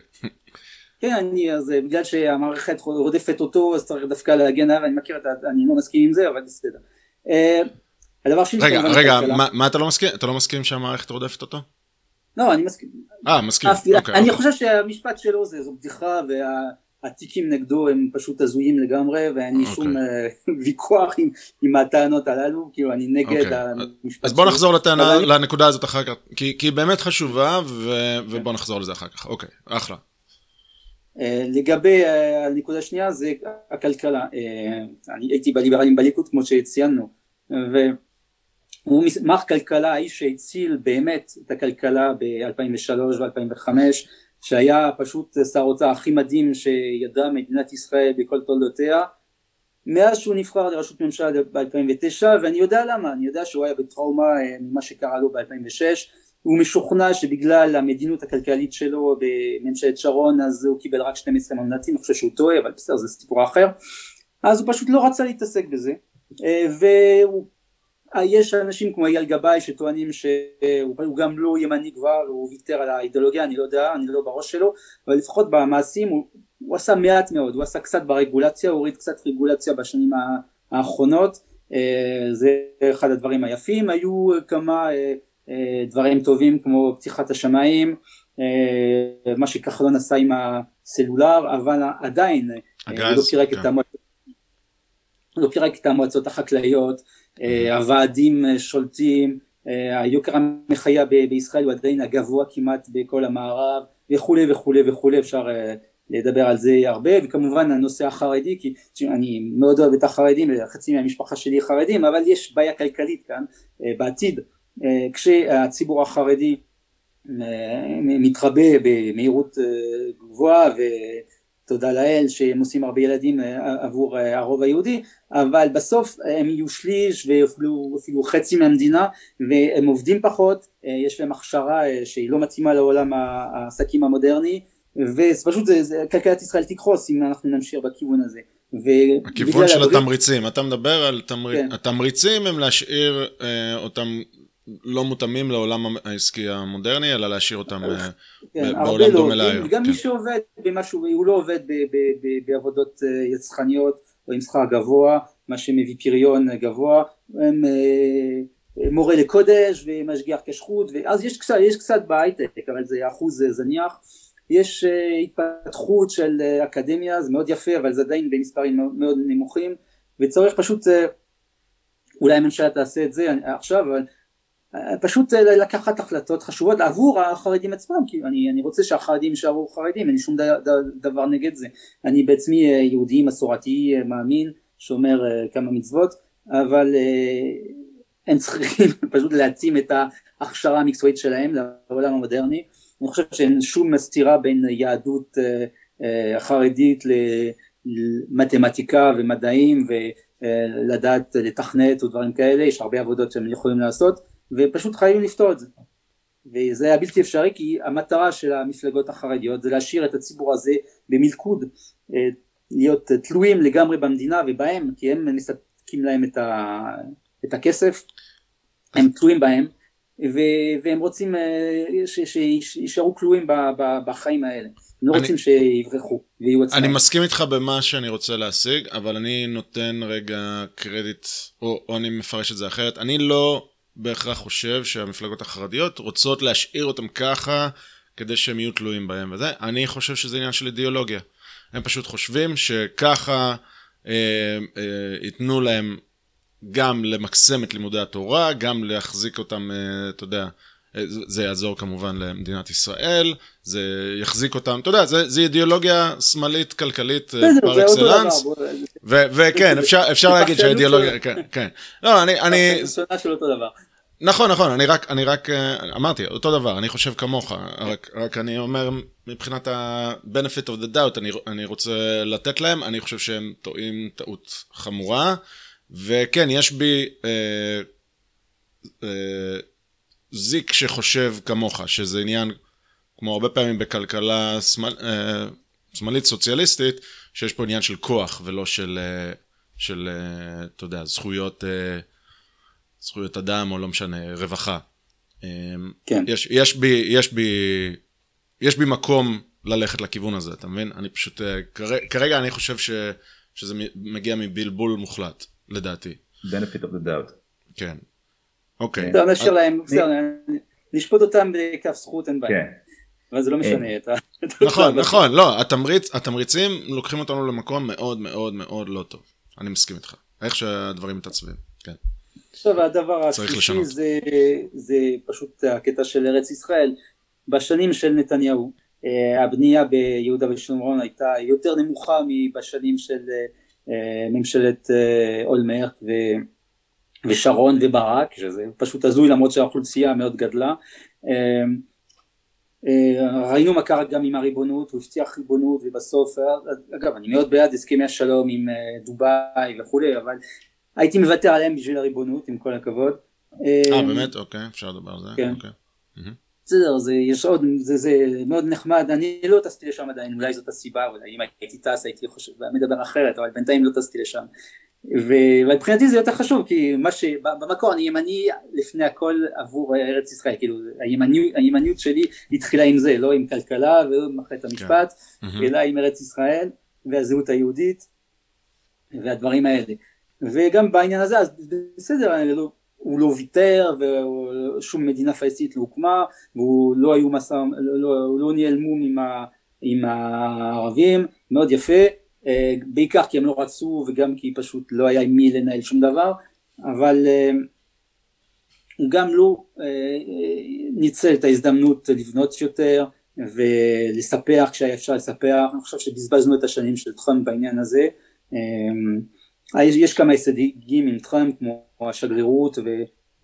כן, אני, אז אה, בגלל שהמערכת רודפת אותו, אז צריך דווקא להגן עליו, אני מכיר את ה... אני לא מסכים עם זה, אבל בסדר. אה, הדבר שני... רגע, רגע, מה, מה אתה לא מסכים? אתה לא מסכים שהמערכת רודפת אותו? לא, אני מסכים. אה, מסכים, אוקיי. אני אוקיי. חושב שהמשפט שלו זה, זו בדיחה, והתיקים נגדו הם פשוט הזויים לגמרי, ואין לי שום אוקיי. אה, (laughs) ויכוח עם, עם הטענות הללו, כאילו אני נגד אוקיי. המשפט אז בוא נחזור לטענה, לנקודה הזאת אחר כך, כי היא באמת חשובה, ובוא נחזור לזה אחר כך. אוקיי, אחלה. אה, לגבי אה, הנקודה השנייה זה הכלכלה, אה, אני הייתי בליברלים בליכוד כמו שציינו והוא מר כלכלה האיש שהציל באמת את הכלכלה ב-2003 ו-2005 שהיה פשוט שר האוצר הכי מדהים שידעה מדינת ישראל בכל תולדותיה. מאז שהוא נבחר לראשות ממשלה ב-2009 ואני יודע למה, אני יודע שהוא היה בטראומה ממה שקרה לו ב-2006 הוא משוכנע שבגלל המדיניות הכלכלית שלו בממשלת שרון אז הוא קיבל רק 12 מנדטים, אני חושב שהוא טועה אבל בסדר זה סיפור אחר. אז הוא פשוט לא רצה להתעסק בזה ויש אנשים כמו אייל גבאי שטוענים שהוא גם לא ימני כבר, הוא ויתר על האידיאולוגיה, אני לא יודע, אני לא בראש שלו, אבל לפחות במעשים הוא, הוא עשה מעט מאוד, הוא עשה קצת ברגולציה, הוא הוריד קצת רגולציה בשנים האחרונות, אה, זה אחד הדברים היפים, היו כמה אה, דברים טובים כמו פתיחת השמיים, אה, מה שכחלון עשה עם הסלולר, אבל עדיין אה, הגז, לא פירק כן. את המועצות, לא פירק את המועצות החקלאיות, הוועדים שולטים, היוקר המחיה בישראל הוא עדיין הגבוה כמעט בכל המערב וכולי וכולי וכולי אפשר לדבר על זה הרבה וכמובן הנושא החרדי כי אני מאוד אוהב את החרדים חצי מהמשפחה שלי חרדים אבל יש בעיה כלכלית כאן בעתיד אה, כשהציבור החרדי אה, מתרבה במהירות אה, גבוהה ותודה לאל שהם עושים הרבה ילדים עבור הרוב היהודי אבל בסוף הם יהיו שליש ואפילו חצי מהמדינה והם עובדים פחות יש להם הכשרה שהיא לא מתאימה לעולם העסקים המודרני ופשוט כלכלת ישראל תקחוס אם אנחנו נמשיך בכיוון הזה. הכיוון של התמריצים, אתה מדבר על תמר... כן. התמריצים הם להשאיר אה, אותם לא מותאמים לעולם העסקי המודרני, אלא להשאיר אותם אה, כן, בעולם לא. דומה להיום. גם כן. מי שעובד במשהו, הוא לא עובד בעבודות אה, יצחניות או עם שכר גבוה, מה שמביא פריון גבוה, הם אה, מורה לקודש ומשגיח כשרות, ואז יש קצת, יש קצת בהייטק, אבל זה אחוז זניח. יש התפתחות של אקדמיה, זה מאוד יפה, אבל זה עדיין במספרים מאוד נמוכים, וצריך פשוט, אולי הממשלה תעשה את זה עכשיו, אבל פשוט לקחת החלטות חשובות עבור החרדים עצמם, כי אני, אני רוצה שהחרדים יישארו חרדים, אין לי שום דבר נגד זה, אני בעצמי יהודי מסורתי מאמין, שומר כמה מצוות, אבל הם צריכים (laughs) פשוט להתאים את ההכשרה המקצועית שלהם לעולם המודרני, אני חושב שאין שום סתירה בין יהדות החרדית למתמטיקה ומדעים ולדעת לתכנת ודברים כאלה, יש הרבה עבודות שהם יכולים לעשות ופשוט חייבים לפתור את זה. וזה היה בלתי אפשרי כי המטרה של המפלגות החרדיות זה להשאיר את הציבור הזה במלכוד, להיות תלויים לגמרי במדינה ובהם, כי הם מספקים להם את, ה, את הכסף, הם תלויים בהם, ו- והם רוצים שישארו כלואים בחיים האלה. הם לא אני, רוצים שיברחו ויהיו עצמם. אני מסכים איתך במה שאני רוצה להשיג, אבל אני נותן רגע קרדיט, או, או אני מפרש את זה אחרת. אני לא בהכרח חושב שהמפלגות החרדיות רוצות להשאיר אותם ככה, כדי שהם יהיו תלויים בהם וזה. אני חושב שזה עניין של אידיאולוגיה. הם פשוט חושבים שככה אה, אה, ייתנו להם גם למקסם את לימודי התורה, גם להחזיק אותם, אה, אתה יודע, זה יעזור כמובן למדינת ישראל, זה יחזיק אותם, אתה יודע, זה, זה אידיאולוגיה שמאלית כלכלית אה, פר אקסלנס, וכן, אפשר, אפשר (laughs) להגיד שהאידיאולוגיה, כן, כן, לא, אני, אני, נכון, נכון, אני רק, אני רק אה, אמרתי, אותו דבר, אני חושב כמוך, רק, רק אני אומר, מבחינת ה-benefit of the doubt, אני, אני רוצה לתת להם, אני חושב שהם טועים טעות חמורה, וכן, יש בי... אה, אה, זיק שחושב כמוך, שזה עניין, כמו הרבה פעמים בכלכלה שמאל, אה, שמאלית סוציאליסטית, שיש פה עניין של כוח ולא של, אה, של אה, אתה יודע, זכויות, זכויות אדם או לא משנה, רווחה. כן. יש, יש, בי, יש, בי, יש בי מקום ללכת לכיוון הזה, אתה מבין? אני פשוט, כרגע אני חושב ש, שזה מגיע מבלבול מוחלט, לדעתי. benefit of the doubt. כן. אוקיי. בסדר, נשאיר להם, בסדר, נשפוט אותם בכף זכות, אין בעיה. כן. אבל זה לא משנה את ה... (laughs) נכון, נכון, לא, התמריצים לוקחים אותנו למקום מאוד מאוד מאוד לא טוב. אני מסכים איתך. איך שהדברים מתעצבים, כן. עכשיו הדבר השלישי זה, זה פשוט הקטע של ארץ ישראל. בשנים של נתניהו אה, הבנייה ביהודה ושומרון הייתה יותר נמוכה מבשנים של אה, ממשלת אה, אולמרט ושרון וברק, שזה פשוט הזוי למרות שהאוכלוסייה מאוד גדלה. אה, ראינו מה קרה גם עם הריבונות, הוא הבטיח ריבונות ובסוף, אגב אני מאוד בעד הסכמי השלום עם אה, דובאי וכולי, אבל הייתי מוותר עליהם בשביל הריבונות עם כל הכבוד. אה אמ, באמת? אוקיי, אפשר לדבר על זה. כן. אוקיי. בסדר, זה יש עוד, זה, זה מאוד נחמד, אני לא טסתי לשם עדיין, אולי זאת הסיבה, אולי אם הייתי טס הייתי חושב, מדבר אחרת, אבל בינתיים לא טסתי לשם. ומבחינתי זה יותר חשוב כי מה שבמקור אני ימני לפני הכל עבור ארץ ישראל כאילו הימניות, הימניות שלי התחילה עם זה לא עם כלכלה ולא עם מערכת המשפט כן. אלא עם ארץ ישראל והזהות היהודית והדברים האלה. וגם בעניין הזה אז בסדר לא, הוא לא ויתר ושום מדינה פלסטינית לא הוקמה והוא לא היו מסע, לא, לא, לא ניהל מום עם, ה, עם הערבים מאוד יפה בעיקר כי הם לא רצו וגם כי פשוט לא היה עם מי לנהל שום דבר, אבל אה, הוא גם לא אה, ניצל את ההזדמנות לבנות יותר ולספח כשהיה אפשר לספח, אני חושב שבזבזנו את השנים של טראמפ בעניין הזה, יש כמה הישגים עם טראמפ כמו השגרירות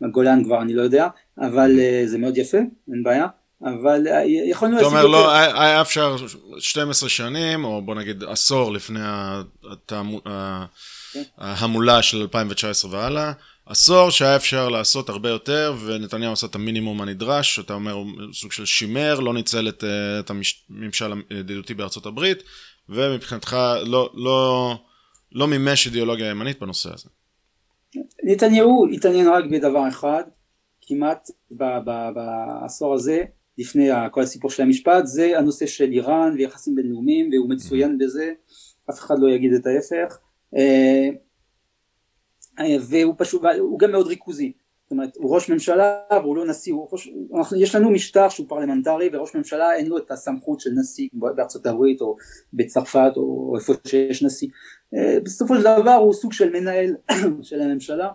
והגולן כבר אני לא יודע, אבל זה מאוד יפה, אין בעיה. אבל אה, יכולנו להשיג יותר. אתה אומר, לא, היה אפשר 12 שנים, או בוא נגיד עשור לפני כן. ההמולה של 2019 והלאה, עשור שהיה אפשר לעשות הרבה יותר, ונתניהו עשה את המינימום הנדרש, אתה אומר, סוג של שימר, לא ניצל את, אה, את הממשל הידידותי בארצות הברית, ומבחינתך לא, לא, לא מימש אידיאולוגיה ימנית בנושא הזה. נתניהו התעניין רק בדבר אחד, כמעט בעשור הזה, לפני כל הסיפור של המשפט זה הנושא של איראן ויחסים בינלאומיים והוא מצוין בזה. אף אחד לא יגיד את ההפך. אה, אה, והוא פשוט הוא גם מאוד ריכוזי. זאת אומרת הוא ראש ממשלה והוא לא נשיא הוא ראש, אנחנו, יש לנו משטר שהוא פרלמנטרי וראש ממשלה אין לו את הסמכות של נשיא בארצות הברית או בצרפת או איפה שיש נשיא. אה, בסופו של דבר הוא סוג של מנהל (coughs) של הממשלה.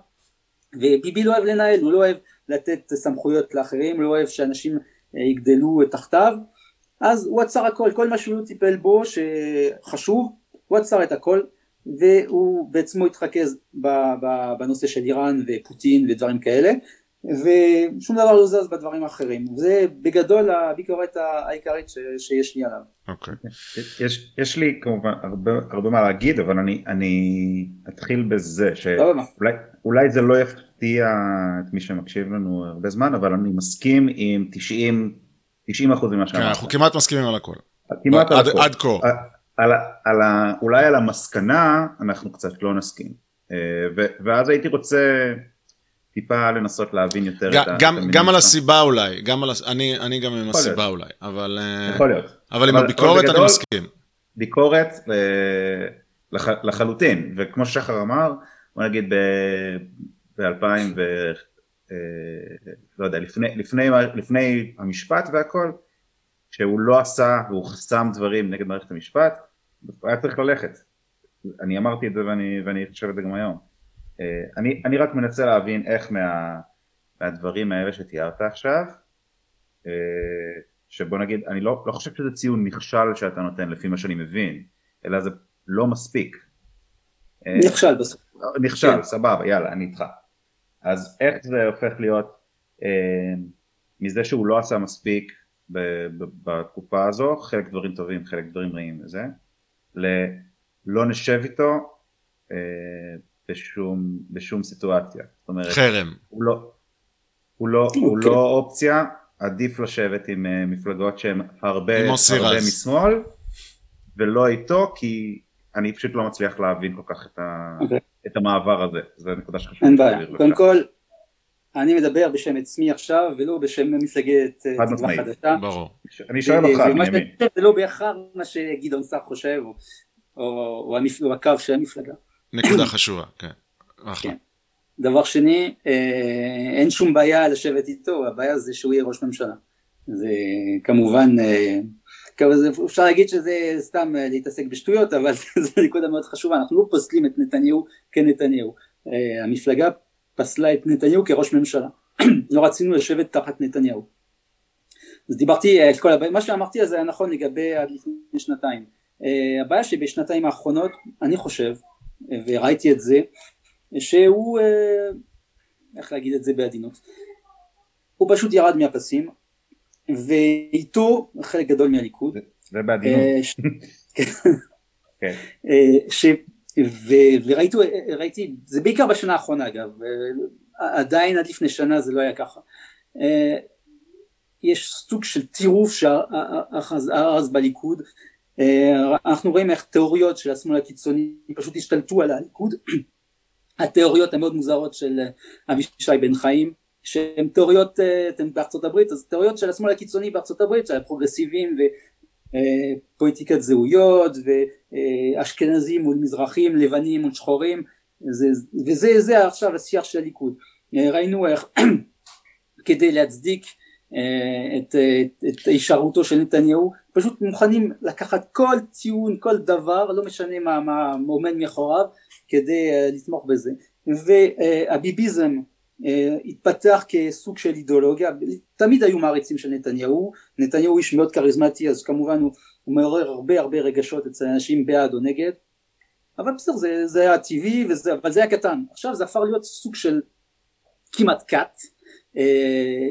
וביבי לא אוהב לנהל הוא לא אוהב לתת סמכויות לאחרים, לא אוהב שאנשים יגדלו תחתיו, אז הוא עצר הכל, כל מה שהוא טיפל בו שחשוב, הוא עצר את הכל, והוא בעצמו התרכז בנושא של איראן ופוטין ודברים כאלה, ושום דבר לא זז בדברים האחרים. זה בגדול הביקורת העיקרית שיש לי עליו. אוקיי. Okay. יש, יש לי כמובן הרבה, הרבה מה להגיד, אבל אני, אני אתחיל בזה, שאולי זה לא יפתיע את מי שמקשיב לנו הרבה זמן, אבל אני מסכים עם 90, 90 אחוז ממה שאמרת. כן, אנחנו כמעט מסכימים על הכל. כמעט על הכל. עד כה. על, על, אולי על המסקנה אנחנו קצת לא נסכים. אה, ואז הייתי רוצה טיפה לנסות להבין יותר ג, את ה... גם, גם על הסיבה אולי, גם על, אני, אני גם עם הסיבה להיות. אולי, אבל, אה, יכול להיות. אבל עם הביקורת אני מסכים. ביקורת אה, לח, לחלוטין, וכמו שחר אמר, בוא נגיד ב-2000 ב- ו... לא יודע, לפני, לפני, לפני המשפט והכל, שהוא לא עשה והוא חסם דברים נגד מערכת המשפט, היה צריך ללכת. אני אמרתי את זה ואני, ואני חושב את זה גם היום. אה, אני, אני רק מנסה להבין איך מה, מהדברים האלה שתיארת עכשיו, אה, שבוא נגיד, אני לא, לא חושב שזה ציון נכשל שאתה נותן לפי מה שאני מבין, אלא זה לא מספיק. אה, נכשל בסוף. נכשל, כן. סבבה, יאללה, אני איתך. אז איך זה הופך להיות מזה שהוא לא עשה מספיק בתקופה הזו, חלק דברים טובים, חלק דברים רעים וזה, ללא נשב איתו אה, בשום, בשום סיטואציה. זאת אומרת, חרם. הוא לא, הוא לא, okay. הוא לא אופציה, עדיף לשבת עם אה, מפלגות שהן הרבה, הרבה משמאל, ולא איתו, כי אני פשוט לא מצליח להבין כל כך את, ה, okay. אוקיי. את המעבר הזה, זו נקודה שחשוב. אין בעיה, קודם כל, אני מדבר בשם עצמי עכשיו ולא בשם מפלגת אה, תקווה חדשה. ברור. אני שואל אותך, בנימין. זה לא בהכרח מה שגדעון סער חושב או הקו של המפלגה. נקודה חשובה, כן. כן. דבר שני, אה, אין שום בעיה לשבת איתו, הבעיה זה שהוא יהיה ראש ממשלה. זה כמובן, אה, אפשר להגיד שזה סתם להתעסק בשטויות, אבל (laughs) זו נקודה מאוד חשובה, אנחנו לא פוסלים את נתניהו כנתניהו. המפלגה פסלה את נתניהו כראש ממשלה, (clears throat) לא רצינו לשבת תחת נתניהו. אז דיברתי את כל הבעיה, מה שאמרתי אז היה נכון לגבי עד לפני שנתיים. אה, הבעיה שבשנתיים האחרונות, אני חושב, וראיתי את זה, שהוא, אה, איך להגיד את זה בעדינות, הוא פשוט ירד מהפסים, ואיתו חלק גדול מהליכוד. זה בעדינות. אה, (laughs) כן. וראיתי, ראיתי, זה בעיקר בשנה האחרונה אגב, עדיין עד לפני שנה זה לא היה ככה. אה, יש סוג של טירוף שאחז בליכוד, אה, אנחנו רואים איך תיאוריות של השמאל הקיצוני פשוט השתלטו על הליכוד, (clears throat) התיאוריות המאוד מוזרות של אבישי בן חיים, שהן תיאוריות, אה, אתם בארצות הברית, אז תיאוריות של השמאל הקיצוני בארצות הברית, של הפרוגרסיבים פוליטיקת זהויות ואשכנזים מול מזרחים, לבנים מול שחורים זה, וזה זה עכשיו השיח של הליכוד. ראינו איך (clears throat) כדי להצדיק אה, את הישארותו של נתניהו פשוט מוכנים לקחת כל טיעון, כל דבר, לא משנה מה, מה עומד מאחוריו כדי אה, לתמוך בזה. והביביזם אה, התפתח כסוג של אידיאולוגיה, תמיד היו מעריצים של נתניהו, נתניהו איש מאוד כריזמטי אז כמובן הוא, הוא מעורר הרבה הרבה רגשות אצל אנשים בעד או נגד, אבל בסדר זה, זה היה טבעי וזה, אבל זה היה קטן, עכשיו זה הפך להיות סוג של כמעט כת, אה,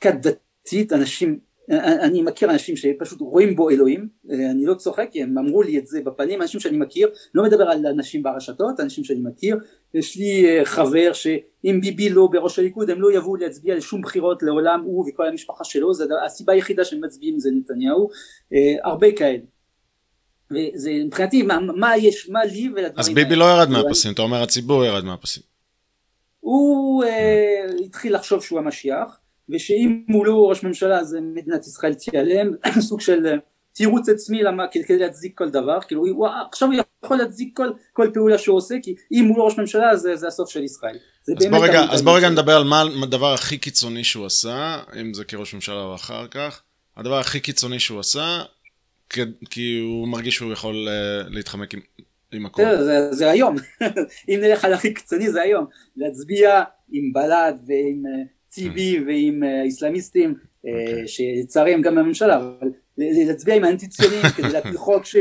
כת דתית, אנשים אני מכיר אנשים שפשוט רואים בו אלוהים, אני לא צוחק כי הם אמרו לי את זה בפנים, אנשים שאני מכיר, לא מדבר על אנשים ברשתות, אנשים שאני מכיר, יש לי אה, חבר שאם ביבי לא בראש הליכוד הם לא יבואו להצביע לשום בחירות לעולם, הוא וכל המשפחה שלו, זה הסיבה היחידה שהם מצביעים זה נתניהו, אה, הרבה כאלה. וזה מבחינתי מה, מה יש, מה לי ולדברים אז ביבי לא ירד מהפסים, אתה אומר הציבור ירד מהפסים. הוא אה, התחיל לחשוב שהוא המשיח ושאם הוא לא ראש ממשלה אז מדינת ישראל תיעלם, (clears throat) סוג של אה, תירוץ עצמי למה, כדי להצדיק כל דבר, כאילו הוא, עכשיו הוא יכול להצדיק כל, כל פעולה שהוא עושה, כי אם הוא לא ראש ממשלה זה, זה הסוף של ישראל. אז בוא, רגע, אז בוא רגע נדבר על מה הדבר הכי קיצוני שהוא עשה, אם זה כראש ממשלה או אחר כך, הדבר הכי קיצוני שהוא עשה, כי הוא מרגיש שהוא יכול uh, להתחמק עם, עם הכל. זה, זה, זה היום, (laughs) אם נלך על הכי קיצוני זה היום, להצביע עם בל"ד ועם... טיבי ועם האסלאמיסטים, אוקיי. שלצערי הם גם בממשלה, אבל להצביע עם האנטי ציונים (laughs) כדי להפיל חוק ש...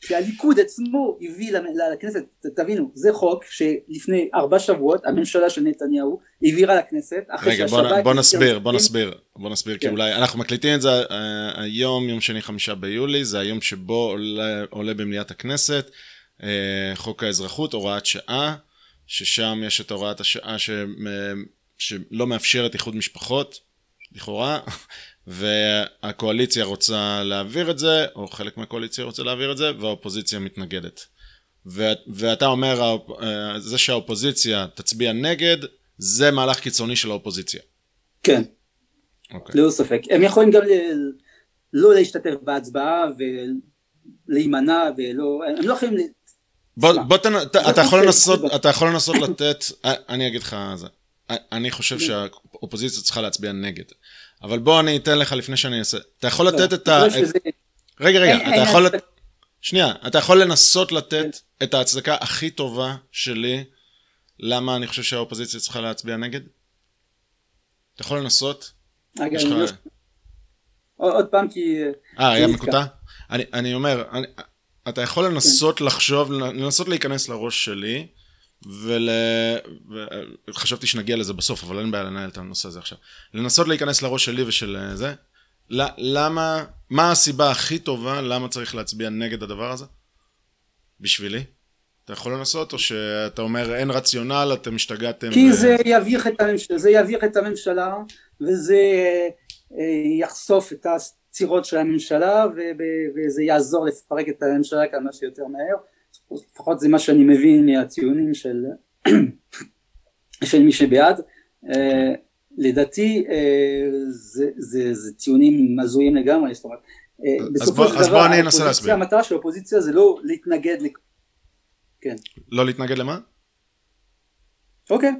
שהליכוד עצמו הביא לכנסת, תבינו, זה חוק שלפני ארבע שבועות הממשלה של נתניהו העבירה לכנסת, אחרי רגע, בוא, בוא נסביר, בוא נסביר, בוא נסביר, כי אולי, אנחנו מקליטים את זה uh, היום, יום שני חמישה ביולי, זה היום שבו עולה, במליאת הכנסת חוק האזרחות, הוראת שעה, ששם יש את הוראת השעה ש, שלא מאפשרת איחוד משפחות, לכאורה, (laughs) והקואליציה רוצה להעביר את זה, או חלק מהקואליציה רוצה להעביר את זה, והאופוזיציה מתנגדת. ו- ואתה אומר, זה שהאופוזיציה תצביע נגד, זה מהלך קיצוני של האופוזיציה. כן, okay. אוקיי. ללא ספק. הם יכולים גם לא להשתתף בהצבעה ולהימנע ולא, הם לא יכולים... בוא, בוא תנ... אתה, יכול (laughs) לנסות, אתה יכול לנסות לתת, אני אגיד לך, אני חושב שהאופוזיציה צריכה להצביע נגד. אבל בוא אני אתן לך לפני שאני אעשה. אתה יכול לתת את ה... רגע, רגע, אתה יכול... שנייה, אתה יכול לנסות לתת את ההצדקה הכי טובה שלי למה אני חושב שהאופוזיציה צריכה להצביע נגד? אתה יכול לנסות? רגע, אני לא... עוד פעם כי... אה, היה מקוטע? אני אומר, אתה יכול לנסות לחשוב, לנסות להיכנס לראש שלי ול... וחשבתי שנגיע לזה בסוף, אבל אין בעיה לנהל את הנושא הזה עכשיו. לנסות להיכנס לראש שלי ושל אה, זה. למה, מה הסיבה הכי טובה למה צריך להצביע נגד הדבר הזה? בשבילי? אתה יכול לנסות, או שאתה אומר אין רציונל, אתם השתגעתם? כי ו... זה יביך את הממשלה, זה יביך את הממשלה, וזה אה, יחשוף את הסצירות של הממשלה, וזה יעזור לפרק את הממשלה כמה שיותר מהר. לפחות זה מה שאני מבין מהציונים של, (clears throat) של מי שבעד, אה, לדעתי אה, זה, זה, זה ציונים הזויים לגמרי, זאת אומרת, אה, בסופו של דבר, המטרה של האופוזיציה זה לא להתנגד, ל... כן. לא להתנגד למה? אוקיי.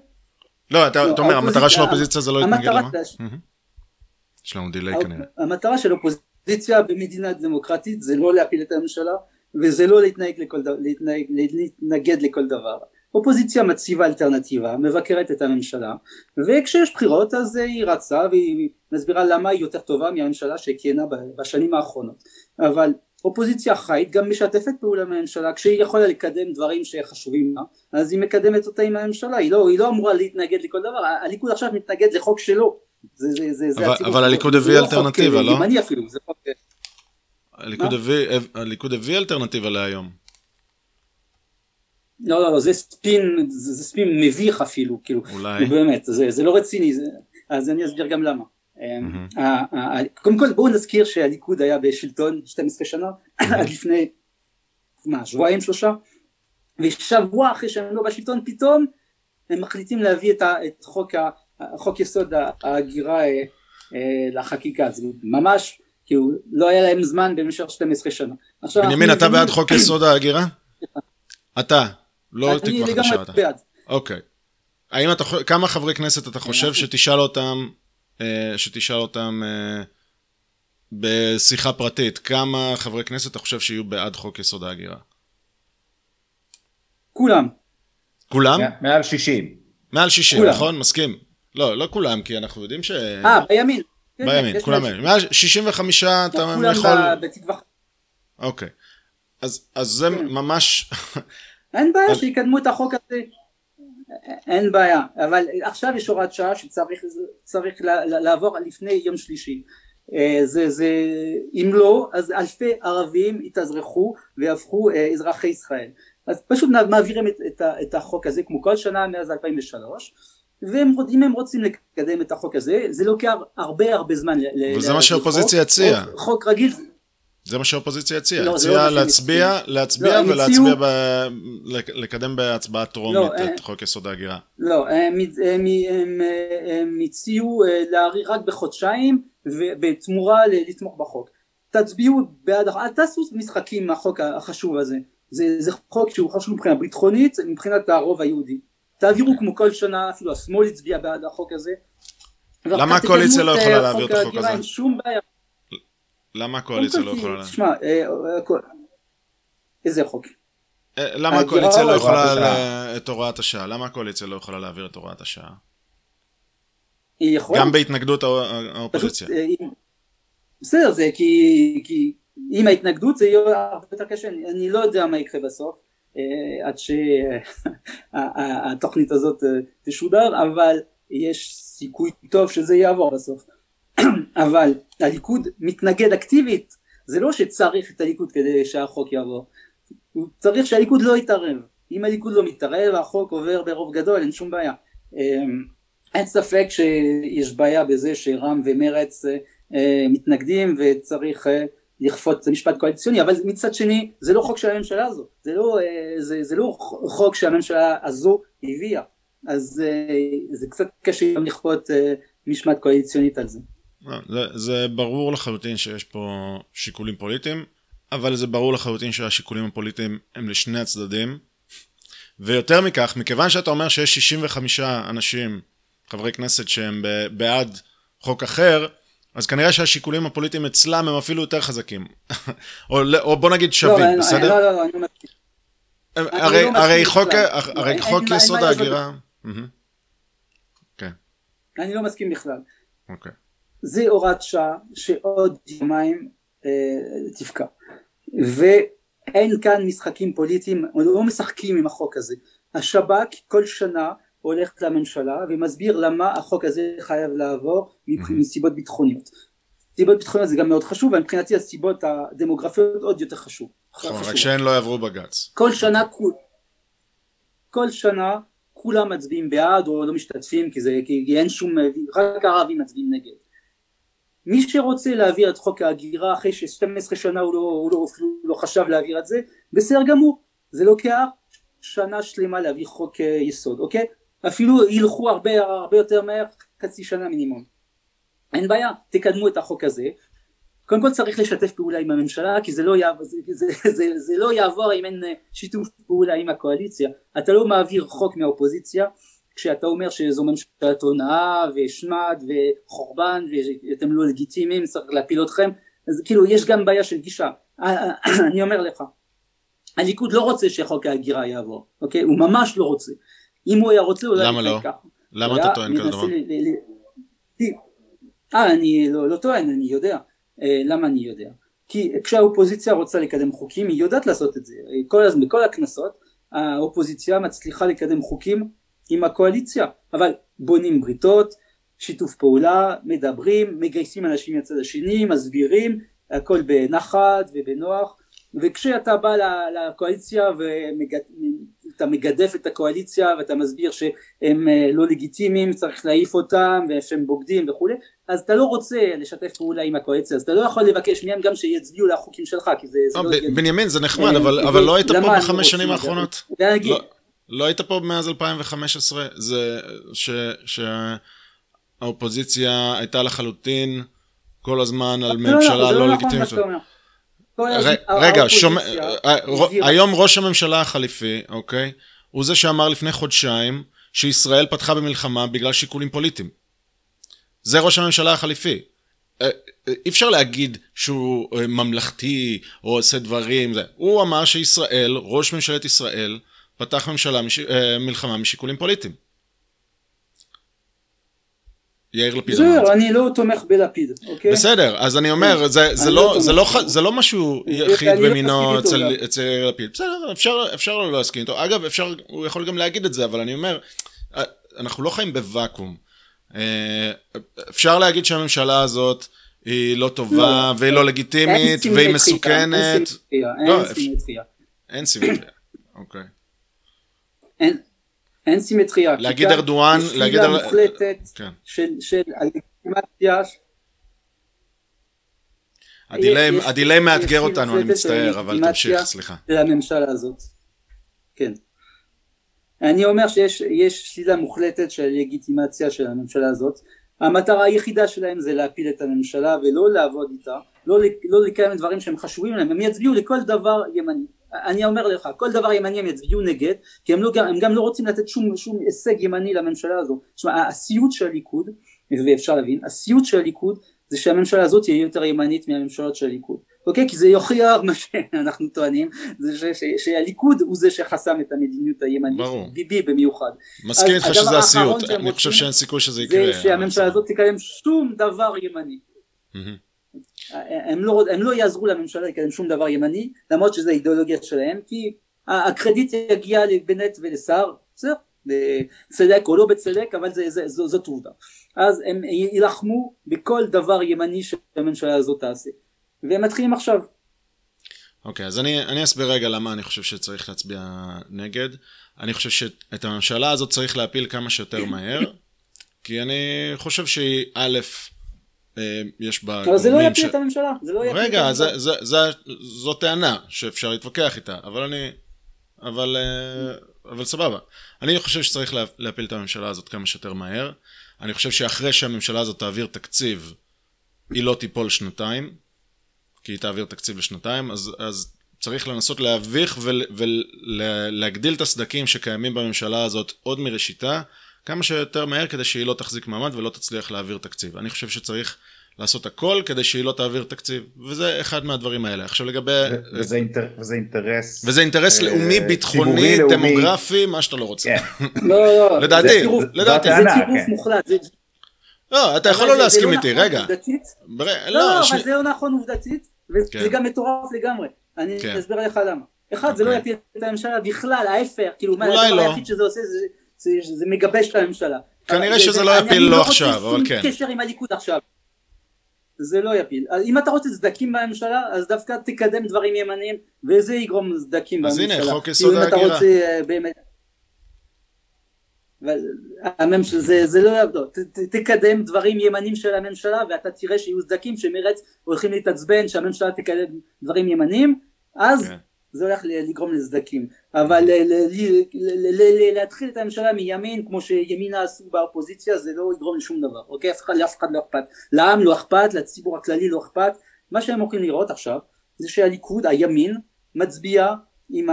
לא, אתה, אתה אומר, המטרה של האופוזיציה זה לא להתנגד למה? יש לנו דיליי כנראה. המטרה של אופוזיציה במדינה דמוקרטית זה לא להפיל את הממשלה, וזה לא להתנהג לכל, להתנהג, להתנגד לכל דבר. אופוזיציה מציבה אלטרנטיבה, מבקרת את הממשלה, וכשיש בחירות אז היא רצה והיא מסבירה למה היא יותר טובה מהממשלה שכיהנה בשנים האחרונות. אבל אופוזיציה אחראית גם משתפת פעולה עם הממשלה, כשהיא יכולה לקדם דברים שחשובים לה, אז היא מקדמת אותה עם הממשלה, היא לא, היא לא אמורה להתנגד לכל דבר, הליכוד עכשיו מתנגד לחוק שלו. זה, זה, זה, אבל, אבל הליכוד הביא לא אלטרנטיבה, לא? ימני אפילו, זה חוק... הליכוד הביא, אלטרנטיבה להיום. לא, לא, לא, זה ספין, זה, זה ספין מביך אפילו, כאילו, אולי. באמת, זה, זה לא רציני, זה, אז אני אסביר גם למה. Mm-hmm. קודם כל בואו נזכיר שהליכוד היה בשלטון 12 שנה, עד (clears throat) לפני, מה, שבועיים שלושה, ושבוע אחרי שהם לא בשלטון פתאום הם מחליטים להביא את, ה, את חוק, ה, חוק יסוד ההגירה אה, אה, לחקיקה, זה ממש כי הוא לא היה להם זמן במשך 12 שנה. בנימין, אתה בעד חוק יסוד ההגירה? אתה, לא תקווה חדשה. אני לגמרי בעד. אוקיי. האם אתה, כמה חברי כנסת אתה חושב שתשאל אותם, אה, שתשאל אותם אה, בשיחה פרטית, כמה חברי כנסת אתה חושב שיהיו בעד חוק יסוד ההגירה? כולם. כולם? מעל 60. מעל 60, נכון? מסכים. לא, לא כולם, כי אנחנו יודעים ש... אה, בימין. כן, בימין, כולם בימין. מעל 65 אתה יכול... בתקווה. אוקיי. אז זה כן. ממש... אין בעיה שיקדמו את החוק הזה. אין בעיה, אבל עכשיו יש הוראת שעה שצריך לעבור לפני יום שלישי. אה, זה, זה, אם לא, אז אלפי ערבים יתאזרחו ויהפכו אה, אזרחי ישראל. אז פשוט מעבירים את, את, את החוק הזה כמו כל שנה מאז 2003 ואם הם רוצים לקדם את החוק הזה, זה לוקח הרבה הרבה זמן. וזה מה שהאופוזיציה הציעה. חוק רגיל. זה מה שהאופוזיציה הציעה, לא, הציעה לא להצביע, להצביע לא, ולהצביע, הציעו... ב... לקדם בהצבעה טרומית לא, את חוק יסוד ההגירה. לא, הם, הם, הם, הם הציעו אה, להאריך רק בחודשיים ובתמורה לתמוך בחוק. תצביעו בעד, אל תעשו משחקים עם החוק החשוב הזה. זה, זה חוק שהוא חשוב מבחינה ביטחונית, מבחינת הרוב היהודי. תעבירו כמו כל שנה, אפילו השמאל הצביע בעד החוק הזה. למה הקואליציה לא יכולה להעביר את החוק הזה? שום בעיה. למה הקואליציה לא יכולה להעביר? תשמע, אה, אה, איזה חוק? אה, למה הקואליציה לא יכולה את הוראת השעה? למה הקואליציה לא יכולה להעביר את הוראת השעה? גם בהתנגדות האופוזיציה. אה, בסדר, זה כי, אם ההתנגדות זה יהיה הרבה יותר קשה, אני, לא יודע מה יקרה בסוף, אה, עד שהתוכנית (laughs) הזאת אה, תשודר, אבל יש סיכוי טוב שזה יעבור בסוף. (clears throat) אבל הליכוד מתנגד אקטיבית, זה לא שצריך את הליכוד כדי שהחוק יעבור, הוא צריך שהליכוד לא יתערב, אם הליכוד לא מתערב החוק עובר ברוב גדול, אין שום בעיה. אמ, אין ספק שיש בעיה בזה שרע"מ ומרצ אה, מתנגדים וצריך לכפות משפט קואליציוני, אבל מצד שני זה לא חוק של הממשלה הזו, זה לא, זה, זה לא חוק שהממשלה הזו הביאה, אז זה קצת קשה גם לכפות משמעת קואליציונית על זה. זה, זה ברור לחלוטין שיש פה שיקולים פוליטיים, אבל זה ברור לחלוטין שהשיקולים הפוליטיים הם לשני הצדדים. ויותר מכך, מכיוון שאתה אומר שיש 65 אנשים, חברי כנסת שהם בעד חוק אחר, אז כנראה שהשיקולים הפוליטיים אצלם הם אפילו יותר חזקים. (laughs) או, או בוא נגיד שווים, לא, בסדר? לא, לא, לא, אני לא מסכים. הרי, לא הרי חוק, הרי חוק יסוד ההגירה... כן. אני לא מסכים בכלל. אוקיי. זה הוראת שעה שעוד יומיים אה, תפקע. ואין כאן משחקים פוליטיים, לא משחקים עם החוק הזה. השב"כ כל שנה הולך לממשלה ומסביר למה החוק הזה חייב לעבור מסיבות ביטחוניות. סיבות ביטחוניות זה גם מאוד חשוב, ומבחינתי הסיבות הדמוגרפיות עוד יותר חשוב. נכון, רק שהן לא יעברו בג"ץ. כל שנה, כל שנה כולם מצביעים בעד או לא משתתפים כי, זה, כי אין שום, רק הערבים מצביעים נגד. מי שרוצה להעביר את חוק ההגירה אחרי ש-12 שנה הוא לא, הוא, לא, הוא לא חשב להעביר את זה, בסדר גמור, זה לוקח שנה שלמה להעביר חוק אה, יסוד, אוקיי? אפילו ילכו הרבה הרבה יותר מהר, חצי שנה מינימום. אין בעיה, תקדמו את החוק הזה. קודם כל צריך לשתף פעולה עם הממשלה כי זה לא, יעבור, זה, זה, זה, זה לא יעבור אם אין אה, שיתוף פעולה עם הקואליציה. אתה לא מעביר חוק מהאופוזיציה כשאתה אומר שזו ממשלת הונאה ושמד וחורבן ואתם לא לגיטימיים צריך להפיל אתכם אז כאילו יש גם בעיה של גישה אני אומר לך הליכוד לא רוצה שחוק ההגירה יעבור אוקיי הוא ממש לא רוצה אם הוא היה רוצה הוא לא למה לא? ככה. למה אתה טוען כזה דבר? אה אני לא, לא טוען אני יודע. אה, למה אני יודע? כי כשהאופוזיציה רוצה לקדם חוקים היא יודעת לעשות את זה. כל הזמן בכל הכנסות האופוזיציה מצליחה לקדם חוקים עם הקואליציה, אבל בונים בריתות, שיתוף פעולה, מדברים, מגייסים אנשים מהצד השני, מסבירים, הכל בנחת ובנוח, וכשאתה בא לקואליציה ואתה מגדף את הקואליציה ואתה מסביר שהם אה, לא לגיטימיים, צריך להעיף אותם ושהם בוגדים וכולי, אז אתה לא רוצה לשתף פעולה עם הקואליציה, אז אתה לא יכול לבקש מהם גם שיצביעו לחוקים שלך, כי זה, זה לא... בנימין זה נחמד, אבל, אבל לא היית פה בחמש שנים האחרונות. לא, לא היית פה מאז 2015, זה ש, שהאופוזיציה הייתה לחלוטין כל הזמן על ממשלה לא, לא, לא לגיטימית. רגע, שומע, אה, היום ראש הממשלה החליפי, אוקיי, הוא זה שאמר לפני חודשיים שישראל פתחה במלחמה בגלל שיקולים פוליטיים. זה ראש הממשלה החליפי. אה, אה, אי אפשר להגיד שהוא ממלכתי או עושה דברים, זה. הוא אמר שישראל, ראש ממשלת ישראל, פתח ממשלה, מש... אה, מלחמה משיקולים פוליטיים. יאיר לפיד אמר את זה. אני לא תומך בלפיד, אוקיי? בסדר, אז אני אומר, כן. זה, זה, לא, לא זה, לא, זה לא משהו יחיד לא במינו אצל, יאיר לפיד. בסדר, אפשר, אפשר לא להסכים איתו. אגב, אפשר, הוא יכול גם להגיד את זה, אבל אני אומר, אה, אנחנו לא חיים בוואקום. אה, אפשר להגיד שהממשלה הזאת היא לא טובה, לא, והיא לא לגיטימית, והיא מסוכנת. אין סימטריה. אין סימטריה, אוקיי. אין, סימטריה. להגיד ארדואן, להגיד... יש מוחלטת כן. של, של הלגיטימציה. הדיליי מאתגר אותנו, אני מצטער, אבל תמשיך, סליחה. של הממשלה הזאת. כן. אני אומר שיש שלילה מוחלטת של לגיטימציה של הממשלה הזאת. המטרה היחידה שלהם זה להפיל את הממשלה ולא לעבוד איתה, לא, לא לקיים דברים שהם חשובים להם, הם יצביעו לכל דבר ימני. אני אומר לך, כל דבר ימני הם יצביעו נגד, כי הם, לא, הם גם לא רוצים לתת שום, שום הישג ימני לממשלה הזו. תשמע, הסיוט של הליכוד, ואפשר להבין, הסיוט של הליכוד זה שהממשלה הזאת תהיה יותר ימנית מהממשלות של הליכוד. אוקיי? כי זה יוכיח מה שאנחנו טוענים, זה ש, ש, שהליכוד הוא זה שחסם את המדיניות הימנית, ברור. ביבי במיוחד. מסכים איתך שזה הסיוט, אני חושב שאין סיכוי שזה יקרה. זה שהממשלה הזאת תקדם שום דבר ימני. מהמם. הם לא, הם לא יעזרו לממשלה לקדם שום דבר ימני, למרות שזה האידיאולוגיה שלהם, כי הקרדיט יגיע לבנט ולסער, בסדר, בצדק או לא בצדק, אבל זה, זה, זו, זאת עובדה. אז הם יילחמו בכל דבר ימני שהממשלה הזאת תעשה. והם מתחילים עכשיו. אוקיי, אז אני, אני אסביר רגע למה אני חושב שצריך להצביע נגד. אני חושב שאת הממשלה הזאת צריך להפיל כמה שיותר מהר, כי אני חושב שהיא, א', יש בה... אבל זה לא יפיל את הממשלה, זה לא יפיל את רגע, הממשלה. זה, זה, זה, זו טענה שאפשר להתווכח איתה, אבל אני... אבל, אה, אבל סבבה. אני חושב שצריך לה, להפיל את הממשלה הזאת כמה שיותר מהר. אני חושב שאחרי שהממשלה הזאת תעביר תקציב, היא לא תיפול שנתיים, כי היא תעביר תקציב לשנתיים, אז, אז צריך לנסות להביך ולהגדיל את הסדקים שקיימים בממשלה הזאת עוד מראשיתה, כמה שיותר מהר כדי שהיא לא תחזיק מעמד ולא תצליח להעביר תקציב. אני חושב שצריך לעשות הכל כדי שהיא לא תעביר תקציב, וזה אחד מהדברים האלה. עכשיו לגבי... ו- וזה אינטר- וזה אינטרס. וזה אינטרס אה, לאומי, ביטחוני, לאומי. דמוגרפי, מה שאתה לא רוצה. כן. (laughs) לא, לא, לדעתי, (laughs) לדעתי. זה טירוף. מוחלט. זה- לא, אתה יכול לא זה- זה להסכים איתי, נכון רגע. לא, לא, אבל זה לא נכון עובדתית, וזה כן. גם מטורף לגמרי. אני כן. אסביר לך למה. אחד, זה לא אוקיי. יפיל את הממשלה בכלל, ההפך, כאילו, מה, הדבר לא. היחיד שזה עושה זה- זה זה מגבש את הממשלה. כנראה שזה זה- לא אני- יפיל אני לא רוצה עכשיו, שום אבל כן. קשר עם הליכוד עכשיו. זה לא יפיל. אז אם אתה רוצה סדקים בממשלה, אז דווקא תקדם דברים ימניים, וזה יגרום לסדקים אז בממשלה. הנה, חוק יסוד כאילו, אם אתה ההגירה. רוצה אה, באמת... הממשלה, זה, זה לא יעבוד, ת, ת, תקדם דברים ימנים של הממשלה ואתה תראה שיהיו סדקים שמרץ הולכים להתעצבן שהממשלה תקדם דברים ימנים אז כן. זה הולך לגרום לסדקים אבל ל- להתחיל את הממשלה מימין כמו שימינה עשו באופוזיציה זה לא יגרום לשום דבר אוקיי? אף אחד לאף אחד לא אכפת. לעם לא אכפת לציבור הכללי לא אכפת. מה שהם הולכים לראות עכשיו זה שהליכוד הימין מצביע עם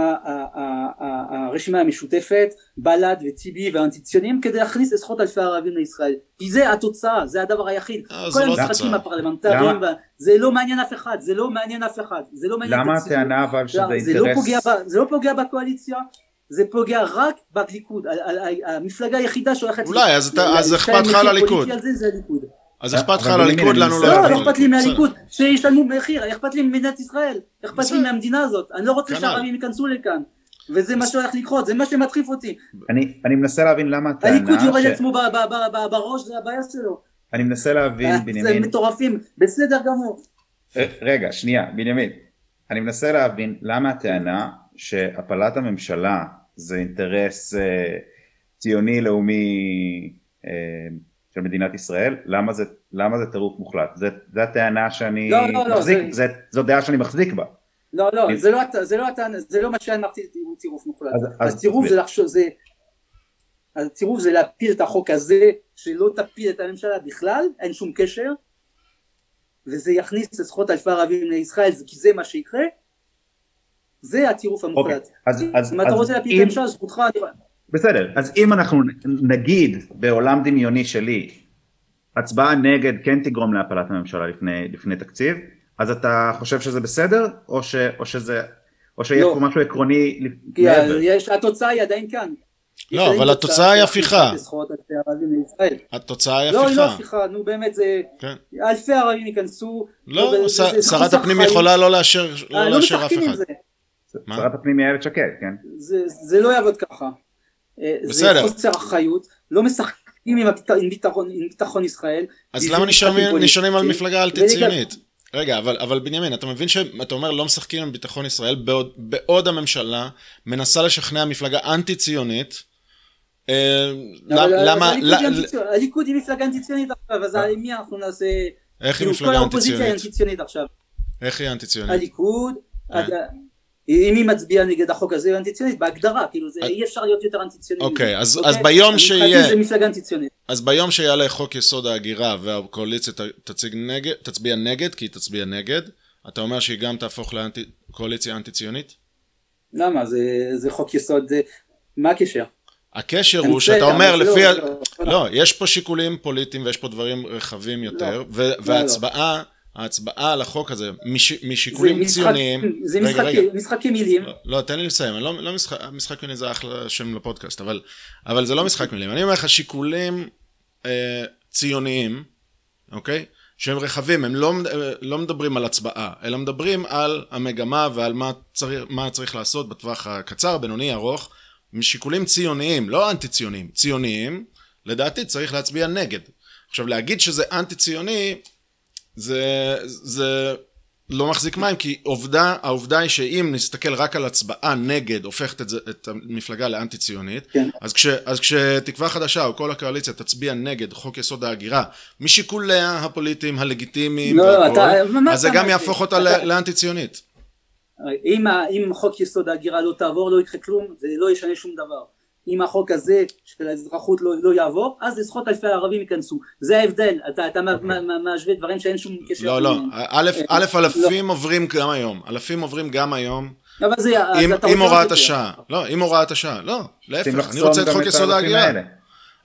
הרשימה המשותפת, בל"ד וטיבי והאנטי-ציונים כדי להכניס עשרות אלפי ערבים לישראל. כי זה התוצאה, זה הדבר היחיד. אה, כל לא המשחקים. הפרלמנטריים, זה לא מעניין אף אחד, זה לא מעניין אף אחד, זה לא מעניין למה את הציבור. הטענה אבל שזה זה- זה לא אינטרס? זה לא פוגע בקואליציה, זה פוגע רק בליכוד, המפלגה היחידה שהולכת... אולי, אז אכפת לך על הליכוד. זה, זה הליכוד. אז אכפת לך על הליכוד, לנו לא לא, אכפת. לא אכפת לי. מהליכוד, שישלמו מחיר, אכפת לי ממדינת ישראל, אכפת. לי מהמדינה הזאת, אני לא רוצה כנ"ל. שהערבים ייכנסו לכאן, וזה מה שהולך לקרות, זה מה שמטריף אותי, אני אני מנסה להבין למה הליכוד הטענה, יורד לעצמו ב- ב- ב- בראש, זה הבעיה שלו, אני מנסה להבין אה, זה בנימין, מטורפים, בסדר גמור, ר- רגע שנייה בנימין, אני מנסה להבין למה הטענה שהפלת הממשלה זה אינטרס אה, ציוני לאומי אה, של מדינת ישראל, למה זה, למה זה טירוף מוחלט, זה, זה הטענה שאני לא, לא, לא, מחזיק, זה- זה, זו דעה שאני מחזיק בה, לא, לא, אני- זה לא זה לא הטענה, זה לא מה שאמרתי, הוא טירוף מוחלט. אז- אז תסביר. זה לחשוב, זה... הטירוף זה להפיל את החוק הזה, שלא תפיל את הממשלה בכלל, אין שום קשר, וזה יכניס עשרות אלפי ערבים לישראל, כי זה מה שיקרה, זה הטירוף אוקיי, המוחלט. אז, אז, אם אתה אז רוצה להפיל את אם- הממשלה, זכותך, בסדר, אז אם אנחנו נגיד בעולם דמיוני שלי, הצבעה נגד כן תגרום להפלת הממשלה לפני, לפני תקציב, אז אתה חושב שזה בסדר, או, ש, או שזה, או שיש לא. פה משהו עקרוני כי מעבר? יש, התוצאה היא עדיין כאן. לא, אבל התוצאה היא הפיכה. התוצאה היא לא, היא לא הפיכה. הפיכה, נו באמת זה... כן. אלפי ערבים ייכנסו. לא, זה שרת הפנים. יכולה לא לאשר אה, לא לא לאשר אף משחקים עם אחד. שרת הפנים היא איילת שקד, כן? זה, זה לא יעבוד ככה. אה, בסדר. זה חוסר אחריות, לא משחקים עם, הביט... עם, ביטחון, עם ביטחון ישראל. אז למה משחקים נשענים- על מפלגה ולגב- אנטי-ציונית? רגע, אבל, אבל בנימין, אתה מבין שאתה אומר לא משחקים עם ביטחון ישראל, בעוד, בעוד הממשלה מנסה לשכנע מפלגה אנטי-ציונית, אה, למה, הליכוד היא אנטי-ציונית, מפלגה אנטי-ציונית עכשיו, אז עם מי אנחנו נעשה... איך היא כאילו, כל מפלגה האופוזיציה היא אנטי-ציונית? אנטי-ציונית עכשיו. איך היא אנטי-ציונית? הליכוד, אה. אם היא מצביעה נגד החוק הזה היא אנטי-ציונית, בהגדרה, כאילו זה אה. אי אפשר להיות יותר אנטי-ציוני. אוקיי, אז- אוקיי? אז ביום שיהיה- זה מפלגה אנטי-ציונית. אז ביום שיעלה חוק יסוד ההגירה והקואליציה תציג נגד, תצביע נגד, כי היא תצביע נגד, אתה אומר שהיא גם תהפוך לקואליציה אנטי-ציונית? למה? זה- זה חוק יסוד, זה- מה הקשר? הקשר הוא שאתה אומר אבל לפי... לא, לא, לא. לא, יש פה שיקולים פוליטיים ויש פה דברים רחבים יותר, ו- וההצבעה ההצבעה על החוק הזה מש, משיקולים זה משחק, ציוניים... זה רגע, משחק, רגע. משחקי מילים. לא, לא, תן לי לסיים, אני לא, לא משחק, משחק מילים זה אחלה שם לפודקאסט, אבל, אבל זה לא משחק מילים. אני אומר לך, שיקולים אה, ציוניים, אוקיי? שהם רחבים, הם לא, אה, לא מדברים על הצבעה, אלא מדברים על המגמה ועל מה צריך, מה צריך לעשות בטווח הקצר, בינוני, ארוך, משיקולים ציוניים, לא אנטי ציוניים, ציוניים, לדעתי צריך להצביע נגד. עכשיו להגיד שזה אנטי ציוני, זה, זה לא מחזיק מים, כי עובדה, העובדה היא שאם נסתכל רק על הצבעה נגד, הופכת את, זה, את המפלגה לאנטי ציונית, כן. אז, כש, אז כשתקווה חדשה או כל הקואליציה תצביע נגד חוק יסוד ההגירה, משיקוליה הפוליטיים הלגיטימיים לא, והכל, אתה- אז זה גם? יהפוך אותה אתה- לאנטי ציונית. אם, אם חוק יסוד ההגירה לא תעבור לא יקרה כלום זה לא ישנה שום דבר אם החוק הזה של האזרחות לא, לא יעבור אז עשרות אלפי ערבים ייכנסו זה ההבדל אתה, אתה מה- מה- מה- משווה דברים שאין שום קשר לא, לא, ביניהם. א', א', לא. אלפים עוברים גם היום, אלפים עוברים גם היום, אבל זה עם, הוראת. השעה, לא, עם הוראת השעה, לא, להפך, אני רוצה את חוק יסוד ההגירה.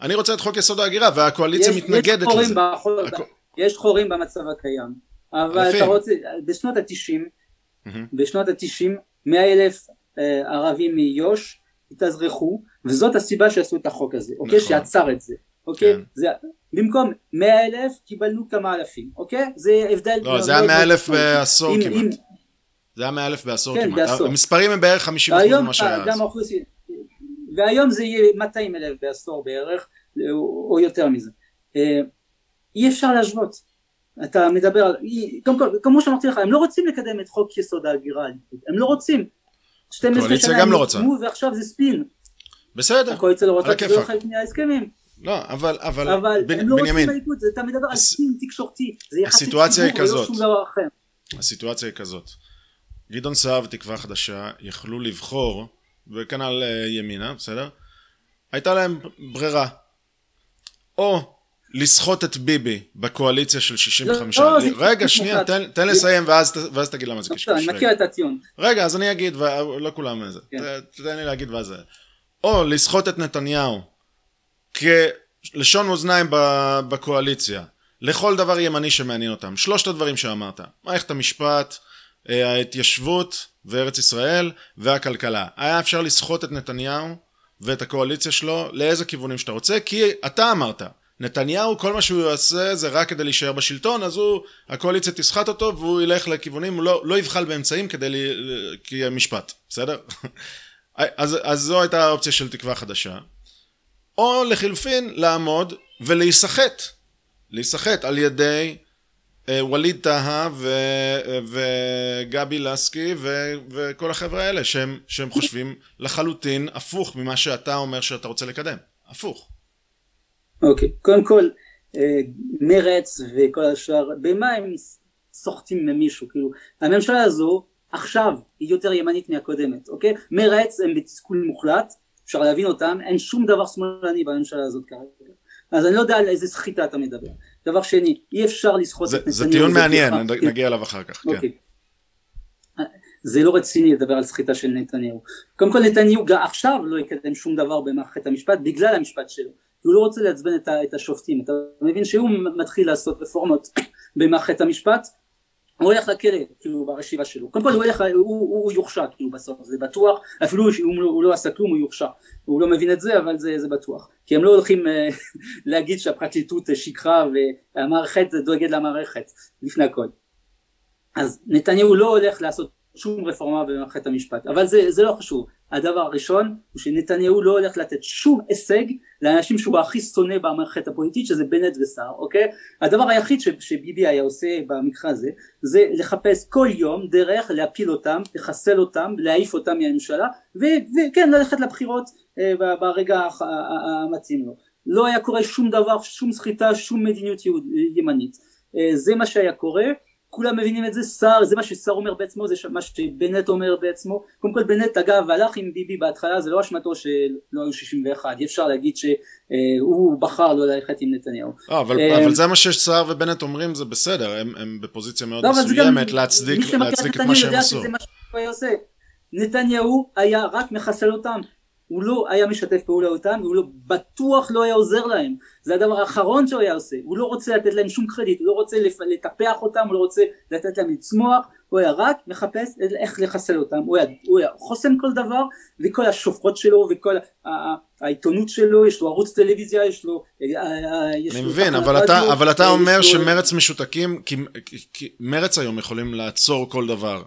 אני רוצה את חוק יסוד ההגירה, והקואליציה יש- מתנגדת לזה. בחור- הכ- יש חורים במצב הקיים אבל אלפים. אתה רוצה בשנות התשעים. בשנות התשעים מאה אלף אה, ערבים מיו"ש התאזרחו וזאת הסיבה שעשו את החוק הזה אוקיי נכון. שעצר את זה אוקיי כן. זה במקום מאה אלף קיבלנו כמה אלפים אוקיי זה הבדל לא, זה היה מאוד מאה מאוד אלף עצום. בעשור אם- כמעט. אם- זה היה מאה אלף בעשור כן, כמעט. בעשור. המספרים הם בערך 50% והיום ממה שהיה אז. האוכלוסייה והיום זה יהיה 200 אלף בעשור בערך או או יותר מזה אה, אי אפשר להשוות אתה מדבר על קודם כל כמו שאמרתי לך הם לא רוצים לקדם את חוק יסוד ההגירה הם לא רוצים 12 הקואליציה שנה גם הם לא רוצה. ועכשיו זה ספין בסדר, הקואליציה לא על רוצה כי זה לא הכיפאק. חלק מההסכמים לא, אבל, אבל, אבל בנ- הם לא בנימין, בליכוד זה- אתה מדבר על הס- ספין תקשורתי זה יחסי הסיטואציה היא ציבור ולא כזאת. שום דבר אחר הסיטואציה היא כזאת. גדעון סער ותקווה חדשה יכלו לבחור, וכנ"ל אה, ימינה, בסדר? הייתה להם ברירה. או לסחוט את ביבי בקואליציה של 65. לא, זה רגע, קשקוש שנייה, מוחלט. תן, תן לסיים ואז, ואז תגיד למה זה לא, קשקוש. אני רגע. מכיר את הטיעון רגע, אז אני אגיד, ולא כולם זה. כן. ת- תן לי להגיד ואז. או לסחוט את נתניהו כלשון מאזניים ב- בקואליציה, לכל דבר ימני שמעניין אותם. שלושת הדברים שאמרת, מערכת המשפט, אה, ההתיישבות וארץ ישראל והכלכלה. היה אפשר לסחוט את נתניהו ואת הקואליציה שלו לאיזה כיוונים שאתה רוצה, כי אתה אמרת, נתניהו כל מה שהוא יעשה זה רק כדי להישאר בשלטון, אז הוא, הקואליציה תסחט אותו והוא ילך לכיוונים, הוא לא, לא יבחל באמצעים כדי, ל- כי משפט, בסדר? (laughs) אז, אז זו הייתה האופציה של תקווה חדשה. או לחילופין לעמוד ולהיסחט, להיסחט על ידי אה, ווליד טאהא וגבי לסקי ו- וכל החבר'ה האלה שהם, שהם חושבים לחלוטין הפוך ממה שאתה אומר שאתה רוצה לקדם, הפוך. אוקיי, קודם כל אה, מרץ וכל השאר, במה הם סוחטים ממישהו, כאילו, הממשלה הזו עכשיו היא יותר ימנית מהקודמת, אוקיי? מרץ הם בתסכול מוחלט, אפשר להבין אותם, אין שום דבר שמאלני בממשלה הזאת כרגע. אז אני לא יודע על איזה סחיטה אתה מדבר. דבר שני, אי אפשר לסחוט את נתניהו. זה טיעון מעניין. נד- נגיע אליו אחר כך, כן. אוקיי. זה לא רציני לדבר על סחיטה של נתניהו. קודם כל נתניהו עכשיו לא יקדם שום דבר במערכת המשפט בגלל המשפט שלו. כי הוא לא רוצה לעצבן את השופטים. אתה מבין שהוא מתחיל לעשות רפורמות (coughs) במערכת המשפט, הוא הולך לכלא, כאילו ברשיבה שלו. קודם כל הוא הולך, הוא, הוא, הוא יורשע, כאילו בסוף, זה בטוח, אפילו שהוא לא, הוא לא עשה כלום הוא יורשע. הוא לא מבין את זה, אבל זה, זה בטוח. כי הם לא הולכים אה, (laughs) להגיד שהפרקליטות שיקרה והמערכת דואגת למערכת, לפני הכל. אז נתניהו לא הולך לעשות שום רפורמה במערכת המשפט, אבל זה, זה לא חשוב. הדבר הראשון הוא שנתניהו לא הולך לתת שום הישג לאנשים שהוא הכי שונא במערכת הפוליטית שזה בנט וסער, אוקיי? הדבר היחיד ש, שביבי היה עושה במקרה הזה זה לחפש כל יום דרך להפיל אותם, לחסל אותם, להעיף אותם מהממשלה וכן ללכת לבחירות אה, ברגע המתאים לו. לא היה קורה שום דבר, שום סחיטה, שום מדיניות ימנית. אה, זה מה שהיה קורה. כולם מבינים את זה, סער, זה מה שסער אומר בעצמו, זה מה שבנט אומר בעצמו. קודם כל בנט אגב הלך עם ביבי בהתחלה, זה לא אשמתו שלא היו 61, אי אפשר להגיד שהוא בחר לא ללכת עם נתניהו. לא, אבל, אה, אבל זה מה שסער ובנט אומרים, זה בסדר, הם, הם בפוזיציה מאוד לא, מסוימת להצדיק, להצדיק את מה שהם עשו. נתניהו היה רק מחסל אותם. הוא לא היה משתף פעולה אותם, והוא לא, בטוח לא היה עוזר להם. זה הדבר האחרון שהוא היה עושה. הוא לא רוצה לתת להם שום קרדיט, הוא לא רוצה לטפח אותם, הוא לא רוצה לתת להם לצמוח, הוא היה רק מחפש איך לחסל אותם. הוא היה, הוא היה חוסם כל דבר, וכל השופרות שלו, וכל העיתונות שלו, יש לו ערוץ טלוויזיה, יש לו... אה, אה, אני מבין, אבל אתה, אבל אתה אומר לו... שמרץ משותקים, כי, כי מרץ היום יכולים לעצור כל דבר.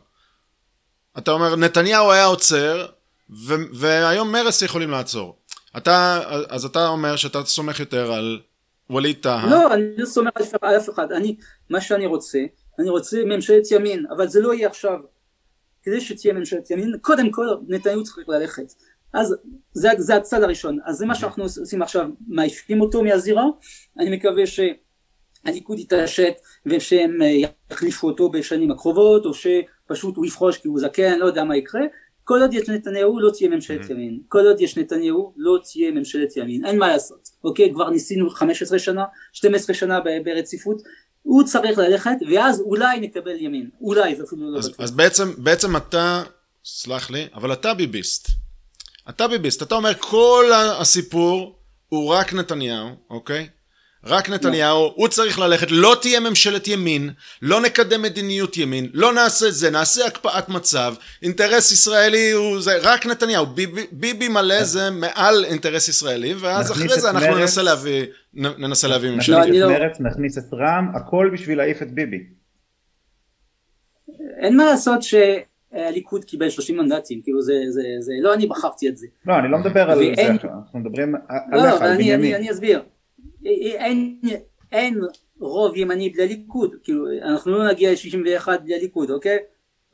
אתה אומר, נתניהו היה עוצר, ו- והיום מרס יכולים לעצור. אתה, אז אתה אומר שאתה סומך יותר על ווליד טאהא. לא, אני לא סומך על אף אחד. אני, מה שאני רוצה, אני רוצה ממשלת ימין, אבל זה לא יהיה עכשיו. כדי שתהיה ממשלת ימין, קודם כל נתניהו צריך ללכת. אז זה, זה הצד הראשון. אז זה מה אוקיי. שאנחנו עושים עכשיו, מעיפים אותו מהזירה. אני מקווה שהליכוד יתעשת ושהם אה, יחליפו אותו בשנים הקרובות, או שפשוט הוא יפרוש כי הוא זקן, לא יודע מה יקרה. כל עוד יש נתניהו לא תהיה ממשלת mm-hmm. ימין, כל עוד יש נתניהו לא תהיה ממשלת ימין, אין מה לעשות, אוקיי? כבר ניסינו 15 שנה, 12 שנה ברציפות, הוא צריך ללכת ואז אולי נקבל ימין, אולי זה אפילו לא אז. אז בעצם, בעצם אתה, סלח לי, אבל אתה ביביסט. אתה ביביסט, אתה אומר כל הסיפור הוא רק נתניהו, אוקיי? רק נתניהו, הוא צריך ללכת, לא תהיה ממשלת ימין, לא נקדם מדיניות ימין, לא נעשה את זה, נעשה הקפאת מצב, אינטרס ישראלי הוא זה, רק נתניהו, ביבי, ביבי מלא זה מעל אינטרס ישראלי, ואז אחרי זה אנחנו מרץ, ננסה להביא, ננסה להביא ממשלת ימין. נכניס את לא- מרץ, נכניס את רע"מ, הכל בשביל להעיף את ביבי. אין מה לעשות שהליכוד קיבל 30 מנדטים, כאילו זה, זה, זה, לא אני בחרתי את זה. לא, אני לא מדבר על זה אנחנו מדברים לא, עליך, על בנימין. אני אסביר. אין, אין רוב ימני בלי ליכוד, כאילו אנחנו לא נגיע ל-61 בלי ליכוד, אוקיי?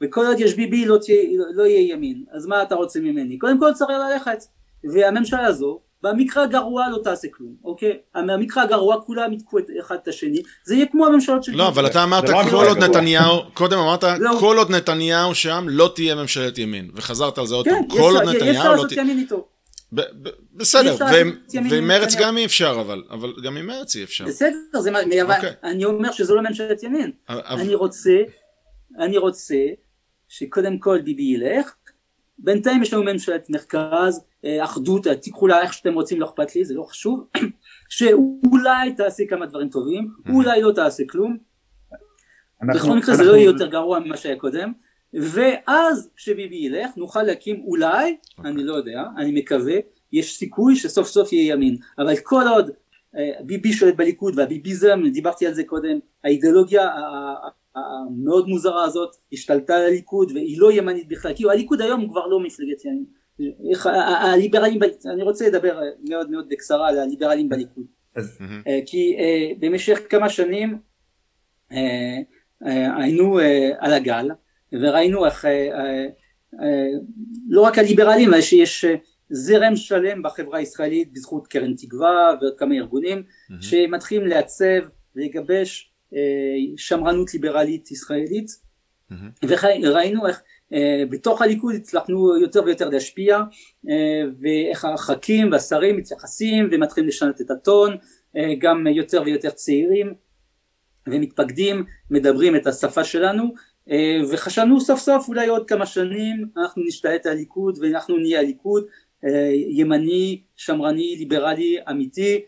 וכל עוד יש ביבי לא, תהיה, לא יהיה ימין, אז מה אתה רוצה ממני? קודם כל צריך ללכת, והממשלה הזו במקרה הגרוע לא תעשה כלום, אוקיי? במקרה הגרוע כולם יתקעו את אחד את השני, זה יהיה כמו הממשלות של... לא, אבל אתה אמרת לא כל עוד נתניהו, קודם אמרת לא. כל עוד נתניהו שם לא תהיה ממשלת ימין, וחזרת על זה עוד כן, פעם, כל עוד נתניהו לא תהיה... כן, יש לעשות ימין איתו. בסדר, ועם מרץ גם אי אפשר אבל, אבל גם עם מרץ אי אפשר. בסדר, זה, אבל אוקיי. אני אומר שזו לא ממשלת ימין. אני רוצה, אני רוצה שקודם כל ביבי ילך, בינתיים יש לנו ממשלת מרכז, אה, אחדות, אה, תיקחו לה איך שאתם רוצים, לא אכפת לי, זה לא חשוב, (clears throat) שאולי תעשה כמה דברים טובים, אולי לא תעשה כלום. בכל מקרה זה לא יהיה יותר גרוע ממה שהיה קודם. ואז כשביבי ילך נוכל להקים אולי, okay. אוקיי. אני לא יודע, אני מקווה, יש סיכוי שסוף סוף יהיה ימין, אבל כל עוד אה, ביבי שולט בליכוד והביביזם, דיברתי על זה קודם, האידיאולוגיה המאוד מוזרה הזאת השתלטה על הליכוד והיא לא ימנית בכלל, כאילו הליכוד היום הוא כבר לא מפלגת ימין, הליברלים, אני רוצה לדבר מאוד מאוד בקצרה על הליברלים בליכוד, אה, כי אה, במשך כמה שנים היינו על הגל וראינו איך אה, אה, אה, לא רק הליברלים אלא שיש זרם שלם בחברה הישראלית בזכות קרן תקווה ועוד כמה ארגונים mm-hmm. שמתחילים לעצב ולגבש שמרנות ליברלית ישראלית mm-hmm. וראינו איך בתוך הליכוד הצלחנו יותר ויותר להשפיע ואיך הח"כים והשרים מתייחסים ומתחילים לשנות את הטון גם יותר ויותר צעירים ומתפקדים מדברים את השפה שלנו וחשבנו סוף סוף אולי עוד כמה שנים אנחנו נשתלט על הליכוד ואנחנו נהיה הליכוד אה, ימני, שמרני, ליברלי, אמיתי.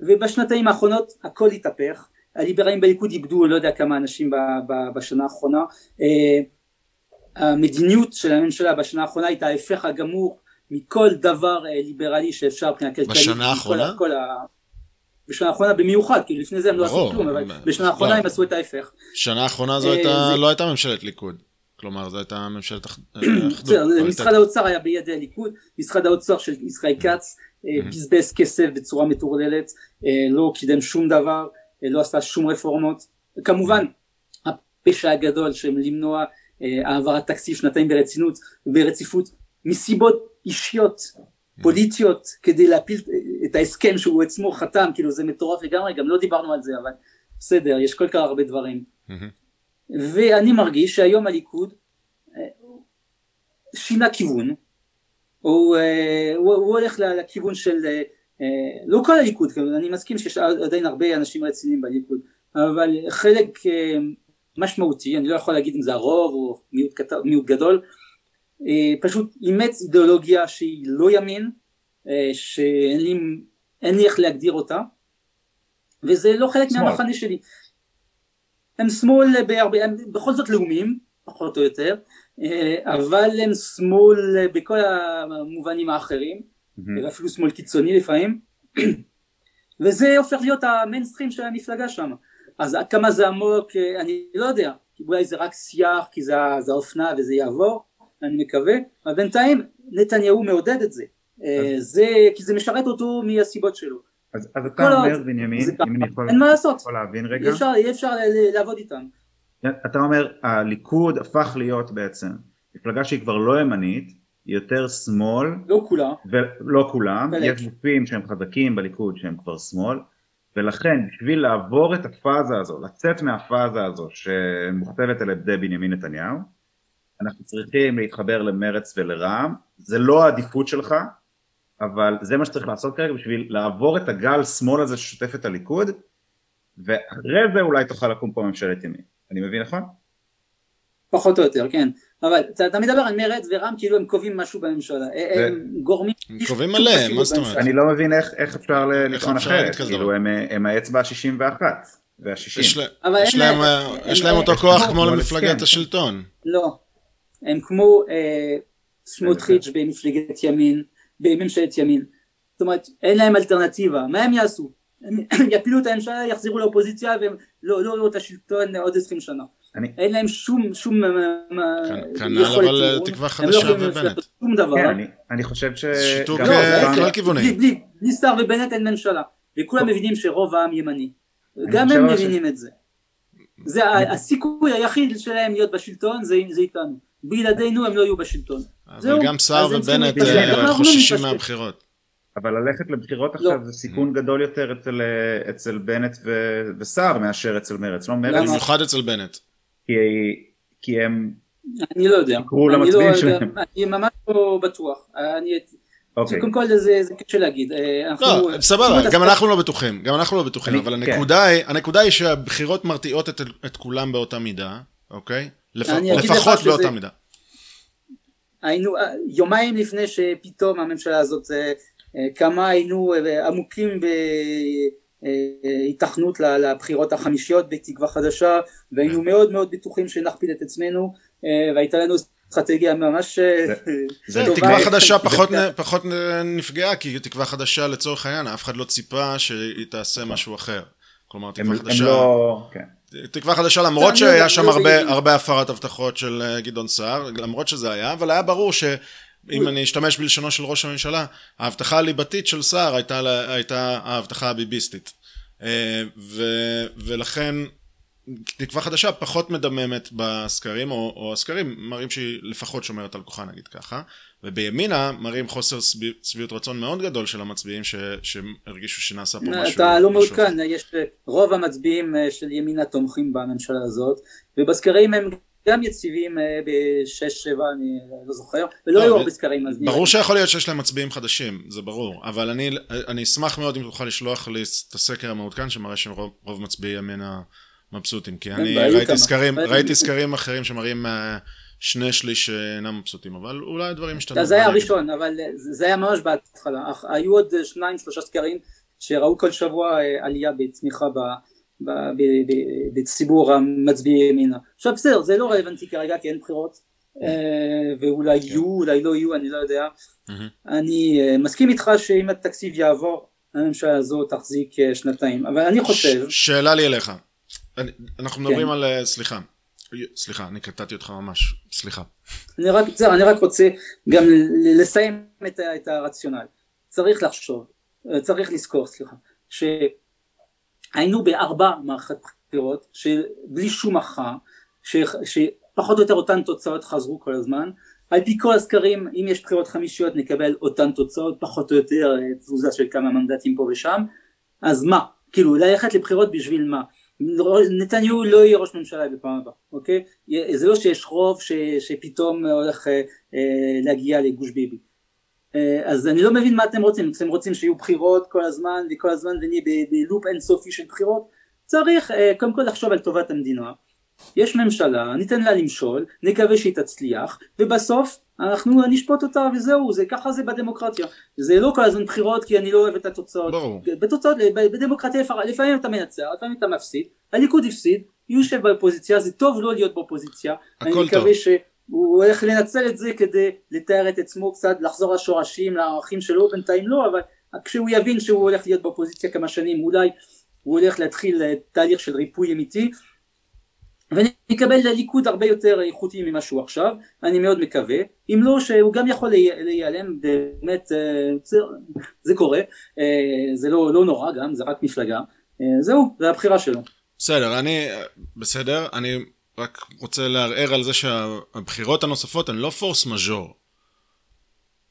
ובשנתיים האחרונות הכל התהפך. הליברלים בליכוד איבדו לא יודע כמה אנשים בשנה האחרונה. אה, המדיניות של הממשלה בשנה האחרונה הייתה ההפך הגמור מכל דבר ליברלי שאפשר מבחינה כלכלית. בשנה האחרונה? בשנה האחרונה במיוחד, כי לפני זה הם לא עשו כלום, אבל בשנה האחרונה לא. הם עשו את ההפך. שנה האחרונה זו הייתה, לא הייתה ממשלת ליכוד. כלומר זו הייתה ממשלת (clears throat) אחדות. משרד האוצר היה בידי הליכוד, משרד האוצר של ישראל כץ אה, בזבז כסף בצורה מטורללת, אה, לא קידם שום דבר, אה, לא עשה שום רפורמות. כמובן, הפשע הגדול שהם למנוע העברת תקציב שנתיים ברצינות, ברציפות, מסיבות אישיות פוליטיות כדי להפיל את ההסכם שהוא עצמו חתם, כאילו זה מטורף לגמרי, גם לא דיברנו על זה, אבל בסדר, יש כל כך הרבה דברים. ואני מרגיש שהיום הליכוד אה, שינה כיוון, הוא, אה, הוא, הוא הולך לכיוון של, אה, לא כל הליכוד, אני מסכים שיש עדיין הרבה אנשים רציניים בליכוד, אבל חלק משמעותי, אני לא יכול להגיד אם זה הרוב או מיעוט, מיעוט גדול, פשוט אימץ אידיאולוגיה שהיא לא ימין, שאין לי, איך להגדיר אותה, וזה לא חלק מהמחנה שלי. הם שמאל בהרבה, הם בכל זאת לאומיים, פחות או יותר, אבל הם שמאל בכל המובנים האחרים, mm-hmm. ואפילו שמאל קיצוני לפעמים, (clears throat) וזה הופך להיות המיינסטרים של המפלגה שם. אז עד כמה זה עמוק, אני לא יודע, אולי זה רק שיח, כי זה, זה האופנה וזה יעבור, אני מקווה, אבל בינתיים נתניהו מעודד את זה, זה כי זה משרת אותו מהסיבות שלו. אז, אז אתה אומר בנימין, אם אני יכול, אין מה לעשות, יכול להבין רגע, אפשר, אי אפשר לעבוד איתם. אתה אומר הליכוד הפך להיות בעצם מפלגה שהיא כבר לא ימנית, היא יותר שמאל, לא כולם, ולא כולם, יש גופים שהם חזקים בליכוד שהם כבר שמאל, ולכן בשביל לעבור את הפאזה הזו, לצאת מהפאזה הזו שמוכתבת על ידי בנימין נתניהו, אנחנו צריכים להתחבר למרץ ולרע"מ, זה לא העדיפות שלך, אבל זה מה שצריך לעשות כרגע בשביל לעבור את הגל שמאל הזה ששוטף את הליכוד, ואחרי זה אולי תוכל לקום פה ממשלת ימין. אני מבין נכון? פחות או יותר, כן. אבל אתה, אתה מדבר על מרץ ורע"מ כאילו הם קובעים משהו בממשלה. ו... הם גורמים... הם קובעים מלא, מה זאת אומרת? אני לא מבין איך, איך אפשר לטעון אחרת. כאילו הם, הם האצבע ה-61 וה-60. יש, יש, להם, יש להם אותו כוח כמו למפלגת השלטון. לא. הם כמו אה, סמוטריץ' במפלגת ימין, בממשלת ימין. זאת אומרת, אין להם אלטרנטיבה. מה הם יעשו? הם (coughs) יפילו את הממשלה, יחזרו לאופוזיציה והם לא יראו את השלטון עוד עשרים שנה. אני... אין להם שום שום כנ"ל אבל אה, תקווה לא חדשה ובנט. שום דבר. כן, אני, אני חושב ש... שיתוק אה, כלל כיוונים. בלי, בלי שר ובנט אין ממשלה. וכולם מבינים שרוב העם ימני. גם הם מבינים את זה. זה הסיכוי היחיד שלהם להיות בשלטון זה איתנו. בלעדינו הם לא יהיו בשלטון. אבל גם סער ובנט אה, חוששים מהבחירות. אבל ללכת לבחירות עכשיו לא. זה סיכון גדול יותר אצל, אצל בנט וסער מאשר אצל מרץ, לא מרץ. במיוחד אצל בנט. כי, כי הם... אני לא יודע. קראו למצביעים לא שלהם. אני ממש לא בטוח. אני... אוקיי. קודם כל זה, זה קשה להגיד. אה, לא, סבבה, גם אנחנו לא בטוחים, גם אנחנו לא בטוחים, אבל כן. הנקודה, היא, הנקודה היא שהבחירות מרתיעות את, את כולם באותה מידה, אוקיי? לפ... לפחות באותה מידה. היינו, אה, יומיים לפני שפתאום הממשלה הזאת אה, כמה היינו עמוקים בהיתכנות לבחירות החמישיות בתקווה חדשה והיינו מאוד מאוד בטוחים שנכפיל את עצמנו והייתה לנו אסטרטגיה ממש טובה. תקווה חדשה פחות נפגעה כי תקווה חדשה לצורך העניין אף אחד לא ציפה שהיא תעשה משהו אחר. כלומר תקווה חדשה, לא- כן. תקווה חדשה למרות שהיה שם הרבה הפרת הבטחות של אה, גדעון סער למרות שזה היה אבל היה ברור שאם אני אשתמש בלשונו של ראש הממשלה ההבטחה הליבתית של סער הייתה, הייתה ההבטחה הביביסטית. אה, ולכן תקווה חדשה פחות מדממת בסקרים, או, או הסקרים מראים שהיא לפחות שומרת על כוחה נגיד ככה, ובימינה מראים חוסר שביעות רצון מאוד גדול של המצביעים ש, שהרגישו שנעשה פה משהו. אתה לא מעודכן, יש רוב המצביעים אה, של ימינה תומכים בממשלה הזאת, ובסקרים הם גם יציבים אה, בשש שבע אני לא זוכר ולא לא, היו הרבה סקרים אז ברור שיכול להיות שיש להם מצביעים חדשים זה ברור. אבל אני, אני אשמח מאוד אם תוכל לשלוח לי את הסקר המעודכן שמראה שרוב מצביעי ימינה מבסוטים, כי אני ראיתי סקרים, ראיתי סקרים אחרים שמראים אה, שני שליש שאינם מבסוטים, אבל אולי הדברים השתנו. זה היה הראשון, אבל זה היה ממש בהתחלה, היו עוד שניים שלושה סקרים שראו כל שבוע אה, עלייה בצמיחה בציבור המצביעי ימינה. עכשיו בסדר, זה לא רלוונטי כרגע כי אין בחירות, אה, ואולי כן. יהיו, אולי לא יהיו, אני לא יודע. אני מסכים איתך שאם התקציב יעבור, הממשלה הזו תחזיק שנתיים, אבל אני חושב... שאלה לי אליך. אנחנו מדברים כן. על, אה, סליחה, סליחה, אני קטעתי אותך ממש, סליחה. אני רק, זה, אני רק רוצה גם לסיים את, את הרציונל. צריך לחשוב, אה, צריך לזכור, סליחה, שהיינו בארבע מערכת בחירות, שבלי שום הכרעה, שפחות או יותר אותן תוצאות חזרו כל הזמן, על פי כל הסקרים אם יש בחירות חמישיות נקבל אותן תוצאות פחות או יותר אה, תזוזה של כמה מנדטים פה ושם אז מה כאילו ללכת לבחירות בשביל מה נתניהו לא יהיה ראש ממשלה בפעם הבאה, אוקיי? זה לא שיש רוב ש, שפתאום הולך אה, אה, להגיע לגוש ביבי. אה, אז אני לא מבין מה אתם רוצים, אתם רוצים שיהיו בחירות כל הזמן וכל הזמן ונהיה בלופ אינסופי של בחירות? צריך אה, קודם כל לחשוב על טובת המדינה, יש ממשלה, ניתן לה למשול, נקווה שהיא תצליח, ובסוף אנחנו נשפוט אותה וזהו, זה ככה זה בדמוקרטיה. זה לא כל הזמן בחירות כי אני לא אוהב את התוצאות. ברור. בתוצאות, בדמוקרטיה לפעמים אתה מנצח, לפעמים אתה מפסיד, הליכוד הפסיד, יושב באופוזיציה, זה טוב לא להיות באופוזיציה. הכל אני טוב. מקווה שהוא הולך לנצל את זה כדי לתאר את עצמו קצת, לחזור לשורשים, לערכים שלו, בינתיים לא, אבל כשהוא יבין שהוא הולך להיות באופוזיציה כמה שנים, אולי הוא הולך להתחיל אה, תהליך של ריפוי אמיתי. ונקבל ליכוד הרבה יותר איכותי ממה שהוא עכשיו, אני מאוד מקווה, אם לא שהוא גם יכול להי- להיעלם, באמת אה, זה, זה קורה, אה, זה לא, לא נורא גם, זה רק מפלגה, אה, זהו, זה הבחירה שלו. בסדר, אני, בסדר, אני רק רוצה לערער על זה שהבחירות הנוספות הן לא פורס מז'ור.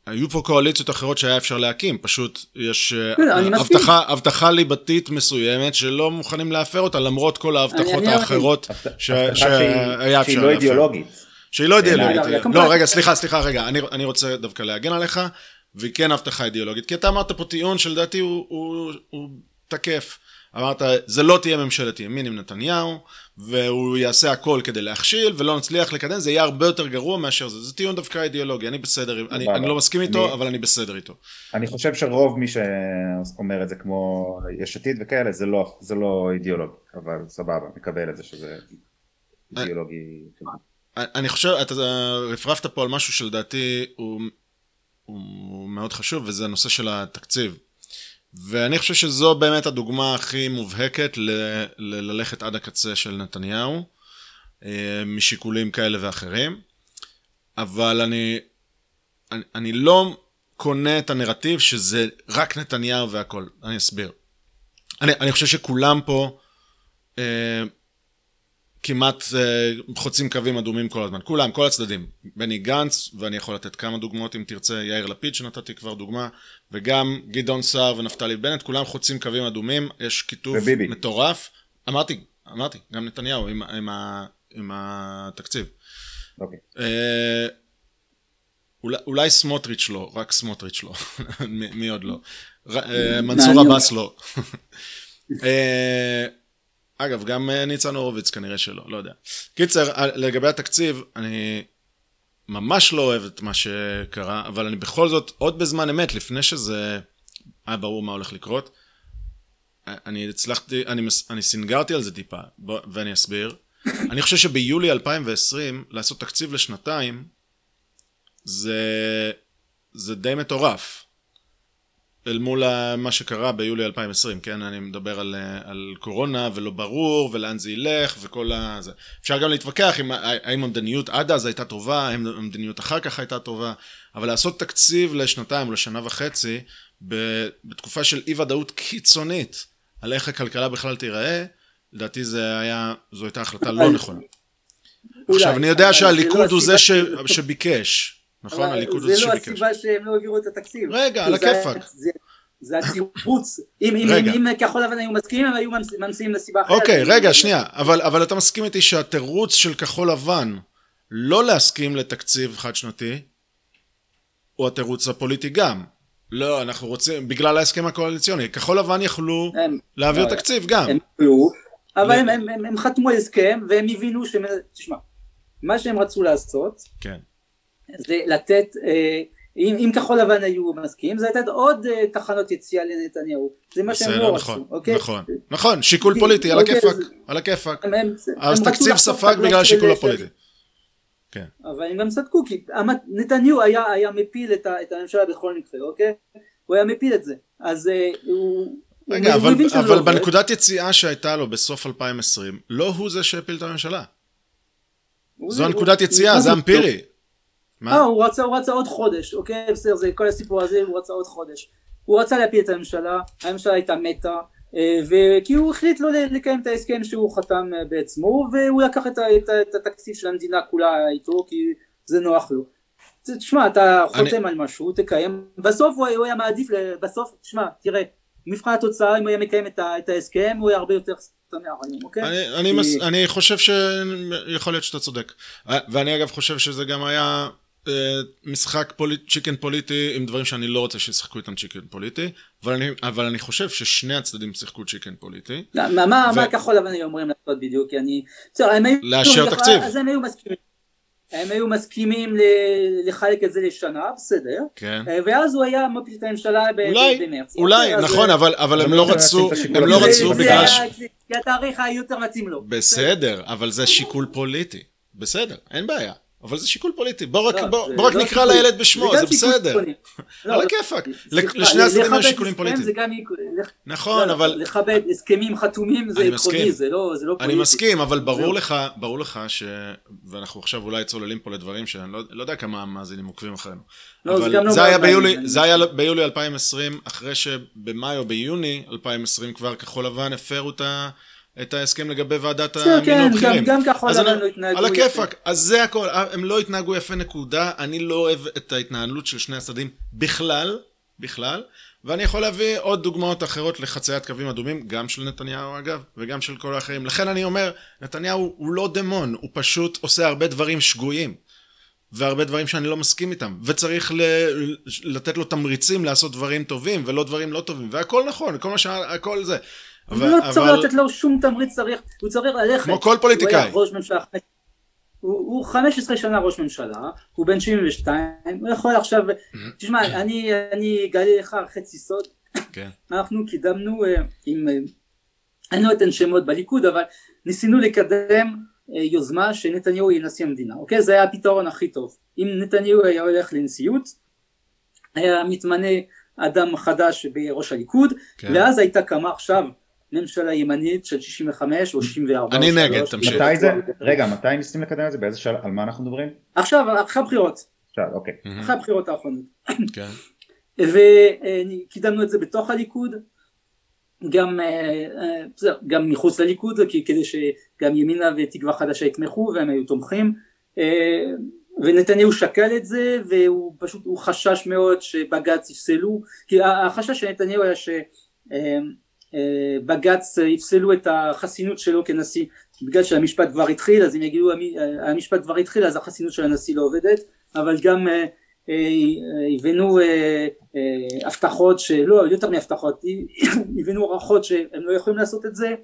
היו פה קואליציות אחרות שהיה אפשר להקים, פשוט יש אה, כן, מסכים. הבטחה, הבטחה ליבתית מסוימת שלא מוכנים להפר אותה למרות כל ההבטחות אני- האחרות שהיה שהיא- שהיא אפשר לא להפר. אידיאולוגית. שהיא לא אידיאולוגית. רגע, רגע, לא, רגע. סליחה, סליחה, רגע, אני, אני רוצה דווקא להגן עליך, והיא כן הבטחה אידיאולוגית, כי אתה אמרת פה טיעון שלדעתי הוא, הוא, הוא תקף. אמרת, זה לא תהיה ממשלת ימין עם נתניהו, והוא יעשה הכל כדי להכשיל, ולא נצליח לקדם, זה יהיה הרבה יותר גרוע מאשר זה. זה טיעון דווקא אידיאולוגי, אני בסדר, אני. אני לא מסכים איתו, אני- אבל אני בסדר איתו. אני חושב שרוב מי שאומר את זה כמו יש עתיד וכאלה זה לא, זה לא אידיאולוגי, אבל סבבה, מקבל את זה שזה אידיאולוגי. אני חושב, אתה רפרפת פה על משהו שלדעתי הוא, הוא מאוד חשוב, וזה הנושא של התקציב. ואני חושב שזו באמת הדוגמה הכי מובהקת ל, ל, ללכת עד הקצה של נתניהו, אה, משיקולים כאלה ואחרים. אבל אני, אני, אני לא קונה את הנרטיב שזה רק נתניהו והכל. אני אסביר. אני, אני חושב שכולם פה אה, כמעט אה, חוצים קווים אדומים כל הזמן. כולם, כל הצדדים. בני גנץ, ואני יכול לתת כמה דוגמאות אם תרצה, יאיר לפיד שנתתי כבר דוגמה, וגם גדעון סער ונפתלי בנט, כולם חוצים קווים אדומים, יש כיתוב וביבי. מטורף. אמרתי, אמרתי, גם נתניהו עם, עם, ה, עם התקציב. אוקיי. אה, אולי, אולי סמוטריץ' לא, רק סמוטריץ' לא. (laughs) מי, מי עוד לא? אה, מנסור מעניין. עבאס לא. (laughs) אגב, גם אה, ניצן הורוביץ כנראה שלא, לא יודע. קיצר, אה, לגבי התקציב, אני ממש לא אוהב את מה שקרה, אבל אני בכל זאת, עוד בזמן אמת, לפני שזה היה ברור מה הולך לקרות, אה, אני הצלחתי, אני, אני סינגרתי על זה טיפה, בוא, ואני אסביר. (laughs) אני חושב שביולי 2020, לעשות תקציב לשנתיים, זה, זה די מטורף. אל מול מה שקרה ביולי 2020, כן? אני מדבר על, אה, על קורונה ולא ברור ולאן זה ילך וכל ה... זה. אפשר גם להתווכח אם, האם המדיניות עד אז הייתה טובה, האם המדיניות אחר כך הייתה טובה, אבל לעשות תקציב לשנתיים או לשנה וחצי בתקופה של אי ודאות קיצונית על איך הכלכלה בכלל תיראה, לדעתי זה היה, זו הייתה החלטה לא נכונה. עכשיו, אני יודע אבל שהליכוד לא הוא זה ש... שביקש, נכון? הליכוד הוא זה זה לא שביקש. הסיבה שהם לא העבירו את התקציב. רגע, על הכיפאק. זה- התירוץ. אם- אם- רגע. אם כחול לבן היו מסכימים, הם היו ממציאים- לסיבה אחרת. אוקיי, רגע, שנייה, אבל, אבל אתה מסכים איתי שהתירוץ של כחול לבן לא להסכים לתקציב חד שנתי, הוא התירוץ הפוליטי גם. לא, אנחנו רוצים, בגלל ההסכם הקואליציוני. כחול לבן יכלו הם- להעביר לא, תקציב גם. הם יכלו, אבל ל- הם- הם- הם- הם חתמו הסכם והם הבינו שהם... תשמע, מה שהם רצו לעשות כן. זה לתת, אה, אם אם כחול לבן היו מסכימים, זה לתת עוד אה, תחנות יציאה לנתניהו. זה מה שהם לא נכון, רצו, אוקיי? נכון, נכון, שיקול כי- פוליטי, על אוקיי, הכיפאק, על הכיפאק. אז תקציב ספג בגלל השיקול הפוליטי. כן. אבל הם גם צדקו, כי נתניהו היה, היה מפיל את, ה, את הממשלה בכל מקרה, אוקיי? הוא היה מפיל את זה. אז אה, הוא... רגע, הוא אבל, אבל לא. בנקודת יציאה שהייתה לו בסוף 2020, לא הוא זה שהפיל את הממשלה. זו הנקודת יציאה, זה אמפירי. מה? הוא רצה, הוא רצה עוד חודש, אוקיי? בסדר, זה כל הסיפור הזה, הוא רצה עוד חודש. הוא רצה להפיל את הממשלה, הממשלה הייתה מתה, אה, וכי הוא החליט לא לקיים את ההסכם שהוא חתם אה, בעצמו, והוא לקח את, את, את התקציב של המדינה כולה איתו, כי זה נוח לו. תשמע, אתה חותם על משהו, תקיים, בסוף הוא, הוא היה מעדיף, בסוף, תשמע, תראה, מבחן התוצאה, אם הוא היה מקיים את, ה- את ההסכם, הוא היה הרבה יותר היום, אוקיי? אני, אני, כי- מס, אני חושב שיכול להיות שאתה צודק. ואני אגב חושב שזה גם היה משחק פוליט, צ'יקן פוליטי עם דברים שאני לא רוצה שישחקו איתם צ'יקן פוליטי, אבל אני, אבל אני חושב ששני הצדדים שיחקו צ'יקן פוליטי. לא, מה, מה, ו... מה כחול לבן היו אומרים לעשות בדיוק? כי אני... בסדר, הם היו... לאשר תקציב. אז הם היו מסכימים. הם היו מסכימים לחלק את זה לשנה, בסדר. כן. אה, ואז הוא היה מפיל את הממשלה אולי, במרץ. אולי, נכון, אבל, אבל הם לא רצו, הם לא רצו בגלל... כי התאריך היותר מתאים לו. בסדר, אבל זה שיקול פוליטי. בסדר, אין בעיה. אבל זה שיקול פוליטי, בוא רק, לא, בוא, זה בוא רק לא נקרא שיקול- לילד בשמו, זה שיקול בסדר. לא, על לא, הכיפאק, סליחה, לשני הצדדים יש שיקולים הסכם זה פוליטיים. גם... נכון, לא, אבל לכבד הסכמים חתומים זה אני עקרוני. זה לא זה לא אני פוליטי. מסכים, אבל ברור זהו. לך, ברור לך ש... ואנחנו עכשיו אולי צוללים פה לדברים שאני לא, לא יודע כמה המאזינים עוקבים אחרינו. לא, זה אבל לא זה אני זה היה ביולי 2020, אחרי שבמאי או ביוני 2020 כבר כחול לבן הפרו את ה... את ההסכם לגבי ועדת בסדר, המינוי כן, הבכירים. גם- כחול לבן לא התנהגו על יפה. הכיפאק, אז זה הכל, הם לא התנהגו יפה נקודה, אני לא אוהב את ההתנהלות של שני הצדדים בכלל, בכלל, ואני יכול להביא עוד דוגמאות אחרות לחציית קווים אדומים, גם של נתניהו אגב, וגם של כל האחרים. לכן אני אומר, נתניהו הוא לא דמון, הוא פשוט עושה הרבה דברים שגויים. והרבה דברים שאני לא מסכים איתם, וצריך ל... לתת לו תמריצים לעשות דברים טובים ולא דברים לא טובים, והכל נכון, כל מה ש... הכל זה. הוא לא צריך לתת לו שום תמריץ, צריך, הוא צריך ללכת. כמו כל הוא פוליטיקאי. ראש ממשלה, הוא, הוא 15 שנה ראש ממשלה, הוא בן 72, הוא יכול עכשיו, תשמע, אני, אני אגלה לך חצי סוד, כן. (laughs) אנחנו קידמנו אה, עם, אה, אני לא אתן שמות בליכוד, אבל ניסינו לקדם אה, יוזמה שנתניהו יהיה נשיא המדינה, אוקיי? זה היה הפתרון הכי טוב. אם נתניהו היה הולך לנשיאות, היה מתמנה אדם חדש בראש הליכוד, כן. ואז הייתה קמה עכשיו ממשלה ימנית של 65 או 64. אני נגד. תמשיך. מתי זה? רגע, מתי ניסיתם לקדם את זה? באיזה שלב? על מה אנחנו מדברים? עכשיו, אחרי הבחירות, עכשיו, אוקיי. אחרי הבחירות האחרונות. כן. וקידמנו את זה בתוך הליכוד, גם, אה, אה, גם מחוץ לליכוד, כי- כדי שגם ימינה ותקווה חדשה יתמכו והם היו תומכים. אה, ונתניהו שקל את זה והוא פשוט, הוא חשש מאוד שבג"ץ יפסלו, כי החשש של נתניהו היה שבג"ץ יפסלו את החסינות שלו כנשיא, בגלל שהמשפט כבר התחיל, אז אם יגידו "המ- אה, המשפט כבר התחיל אז החסינות של הנשיא לא עובדת, אבל גם אה, אה, הבאנו אה, אה, הבטחות שלא, יותר מהבטחות, (coughs) הבאנו הערכות שהם לא יכולים לעשות את זה,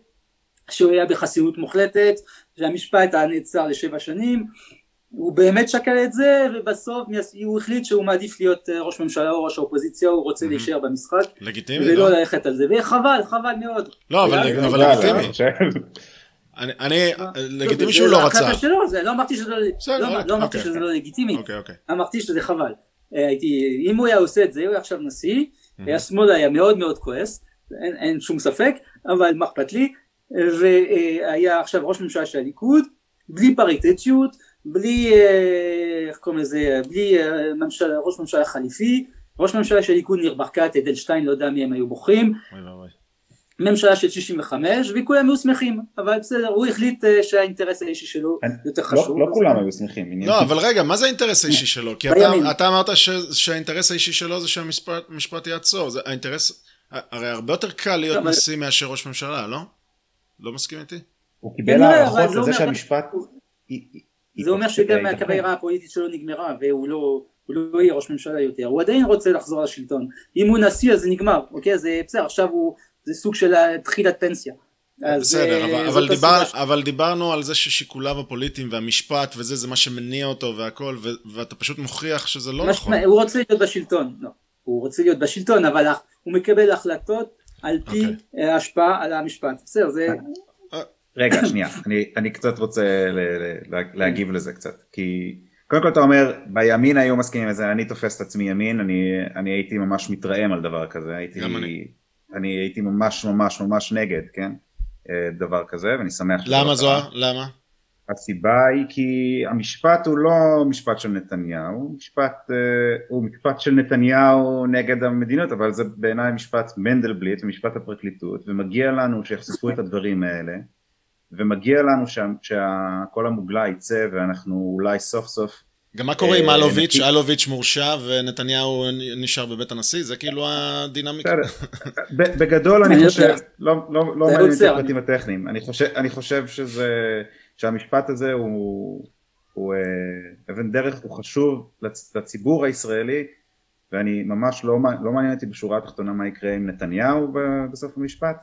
שהוא היה בחסינות מוחלטת, שהמשפט היה נעצר לשבע שנים, הוא באמת שקל את זה ובסוף הוא החליט שהוא מעדיף להיות אה, ראש ממשלה או ראש האופוזיציה, הוא רוצה מהמם. להישאר במשחק לגיטימי, ולא לא? ללכת על זה, וחבל, חבל מאוד. לא, אבל אבל יאללה, לגיטימי. אני אה, לגיטימי שהוא לא החלטה רצה. לא אמרתי שזה לא- לא- לא לא לגיטימי. אמרתי שזה חבל. אה, אם הוא היה עושה את זה, הוא היה עכשיו נשיא, השמאל היה מאוד מאוד כועס, אין, אין שום ספק, אבל מה אכפת לי, והיה עכשיו ראש ממשלה של הליכוד, בלי פריטטיות, בלי, אה, איך קוראים לזה, בלי אה, ממשלה, ראש ממשלה חליפי, ראש ממשלה של הליכוד ניר ברקת, אדלשטיין, לא יודע מי הם היו בוחרים. ממשלה של 65 וכולם היו שמחים, אבל בסדר, הוא החליט אה, שהאינטרס האישי שלו אני- יותר לא- חשוב. לא אז- כולם היו שמחים. לא, אבל רגע, מה זה האינטרס האישי שלו? כי אתה-. אתה אמרת ש- שהאינטרס האישי שלו זה שהמשפט משפט יעצור. זה האינטרס... הרי הרבה יותר קל להיות אבל- נשיא מאשר ראש ממשלה, לא? לא מסכים איתי? הוא קיבל כנראה, אבל הערכות זה לזה אומר- שהמשפט... זה אומר שגם. הקריירה הפוליטית שלו נגמרה והוא לא, לא יהיה ראש ממשלה יותר, הוא עדיין רוצה לחזור לשלטון, אם הוא נשיא אז זה נגמר, אוקיי, זה בסדר, עכשיו הוא, זה סוג של תחילת פנסיה. אז, בסדר, אה, אבל- אבל דיבר- ש- אבל דיברנו על זה ששיקוליו הפוליטיים והמשפט וזה, זה מה שמניע אותו והכל, ו- ואתה פשוט מוכיח שזה לא מה נכון. ש- הוא רוצה להיות בשלטון, לא, הוא רוצה להיות בשלטון אבל הוא מקבל החלטות על פי אוקיי. אה, השפעה על המשפט, בסדר, זה, רגע, שנייה, אני, אני קצת רוצה ל, ל, להגיב לזה קצת, כי קודם כל אתה אומר, בימין היו מסכימים לזה, אני תופס את עצמי ימין, אני, אני הייתי ממש מתרעם על דבר כזה, הייתי, גם אני. אני הייתי ממש ממש ממש נגד, כן, אה, דבר כזה, ואני שמח לא למה. זוהר? למה? הסיבה היא כי המשפט הוא לא משפט של נתניהו, הוא משפט, אה, הוא משפט של נתניהו נגד המדיניות, אבל זה בעיניי משפט מנדלבליט ומשפט הפרקליטות, ומגיע לנו שיחשפו את הדברים האלה, ומגיע לנו שה- שכל המוגלה יצא ואנחנו אולי סוף סוף, גם מה קורה עם אה, אלוביץ'? אלוביץ' מורשע ונתניהו נשאר בבית הנשיא? זה כאילו הדינמיקה. בגדול אני חושב. לא לא- לא מעניין עוצר. הפרטים הטכניים, אני חושב- אני חושב שזה, שהמשפט הזה הוא הוא אה, אבן דרך, הוא חשוב לצ, לציבור הישראלי, ואני ממש לא, לא מעניין אותי בשורה התחתונה מה יקרה עם נתניהו בסוף המשפט,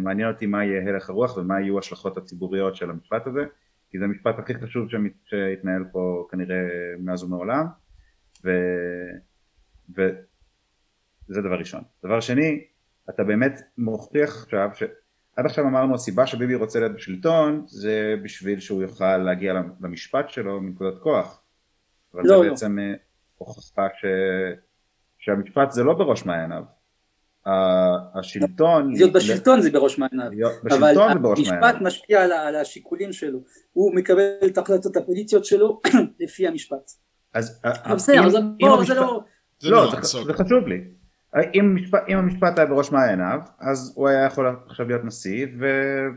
מעניין אותי מה יהיה הלך הרוח ומה יהיו ההשלכות הציבוריות של המשפט הזה, כי זה המשפט הכי חשוב שהתנהל פה כנראה מאז ומעולם, ו... וזה דבר ראשון. דבר שני, אתה באמת מוכיח עכשיו ש... עד עכשיו אמרנו הסיבה שביבי רוצה להיות בשלטון זה בשביל שהוא יוכל להגיע למשפט שלו מנקודת כוח אבל לא, זה לא. בעצם אה, הוכחה ש... שהמשפט זה לא בראש מעייניו השלטון להיות בשלטון זה בראש מעייניו אבל המשפט משפיע על השיקולים שלו. הוא מקבל את ההחלטות הפוליטיות שלו (clears throat) לפי המשפט. אז בסדר זה לא לא זה חשוב לי. אם, משפט, אם המשפט היה בראש מעייניו, אז הוא היה יכול עכשיו להיות נשיא ו,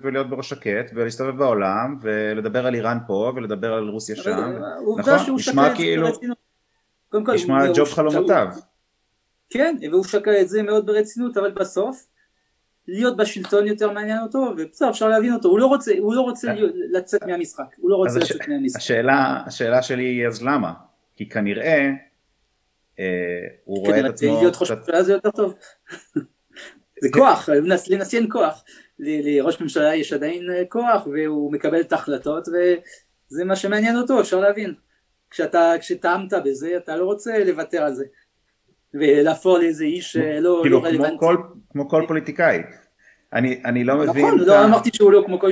ולהיות בראש שקט ולהסתובב בעולם ולדבר על איראן פה ולדבר על רוסיה שם, נכון? נשמע כאילו, נשמע ג'וב חלומותיו. כן, והוא שקע את זה מאוד ברצינות, אבל בסוף להיות בשלטון יותר מעניין אותו, ובסדר אפשר להבין אותו, הוא לא רוצה, הוא לא רוצה לצאת מהמשחק, הוא לא רוצה לצאת הש... מהמשחק. השאלה, השאלה שלי היא אז למה? כי כנראה אה, הוא רואה את עצמו... להיות ראש ממשלה זה יותר טוב. זה כוח, לנשיא אין כוח. לראש ממשלה יש עדיין אה, כוח והוא מקבל את ההחלטות וזה מה שמעניין אותו, אפשר להבין. כשאתה, כשטעמת בזה אתה לא רוצה לוותר על זה. ולהפוך לאיזה איש אה, לא, כאילו, לא רלוונטי. כמו כמו כל פוליטיקאי. אני, אני לא מבין... נכון, לא אמרתי שהוא לא כמו כל...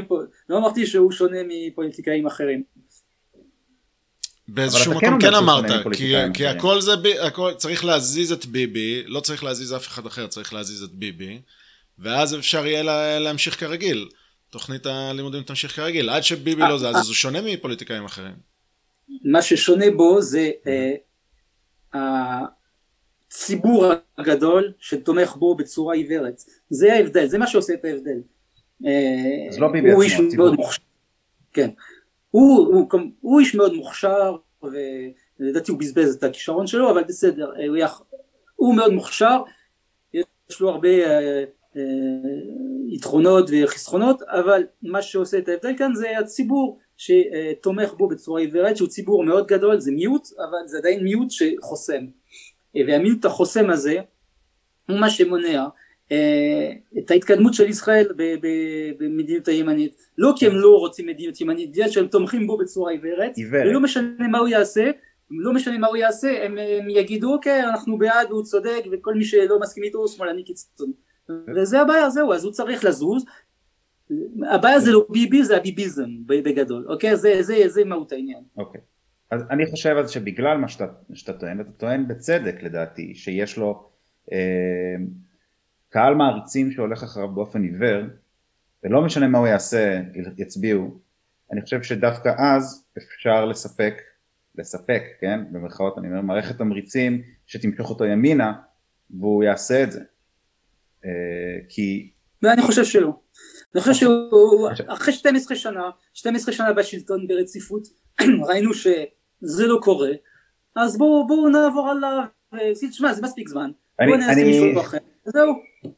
לא אמרתי שהוא שונה מפוליטיקאים אחרים. באיזשהו מקום כן, כן אמרת, כי, כי הכל זה, הכל, צריך להזיז את ביבי, לא צריך להזיז אף אחד אחר, צריך להזיז את ביבי, ואז אפשר יהיה לה, להמשיך כרגיל. תוכנית הלימודים תמשיך כרגיל, עד שביבי לא זז, אז הוא שונה מפוליטיקאים אחרים. מה ששונה בו זה uh, הציבור הגדול שתומך בו בצורה עיוורת. זה ההבדל, זה מה שעושה את ההבדל. אז לא ביבי עצמו, הציבור. כן. הוא, הוא, הוא, הוא איש מאוד מוכשר ולדעתי הוא בזבז את הכישרון שלו אבל בסדר הוא, יח, הוא מאוד מוכשר יש לו הרבה אה, אה, יתרונות וחסכונות אבל מה שעושה את ההבדל כאן זה הציבור שתומך בו בצורה עיוורת שהוא ציבור מאוד גדול זה מיעוט אבל זה עדיין מיעוט שחוסם והמיעוט החוסם הזה הוא מה שמונע אה, את ההתקדמות של ישראל במדיניות הימנית. לא כי הם לא רוצים מדיניות ימנית בגלל שהם תומכים בו בצורה עיוורת ולא משנה מה הוא יעשה לא משנה מה הוא יעשה הם, הם יגידו אוקיי אנחנו בעד הוא צודק וכל מי שלא מסכים איתו הוא שמאלני קיצוני. וזה הבעיה זהו אז הוא צריך לזוז. הבעיה זה לא ביבי זה הביביזם בגדול אוקיי? זה, זה, זה מהות העניין. אוקיי אז אני חושב אז שבגלל מה שאתה, שאתה טוען ואתה טוען בצדק לדעתי שיש לו אה, קהל מעריצים שהולך אחריו באופן עיוור, ולא משנה מה הוא יעשה, יצביעו, אני חושב שדווקא אז אפשר לספק, לספק, כן, במרכאות אני אומר, מערכת תמריצים שתמשוך אותו ימינה, והוא יעשה את זה. אה, כי... ואני חושב שלא. אני חושב שהוא, אחרי 12 שנה, 12 שנה בשלטון ברציפות, (clears throat) ראינו שזה לא קורה, אז בואו בוא נעבור עליו, תשמע זה מספיק זמן, בואו נעשה מישהו אחר. זהו.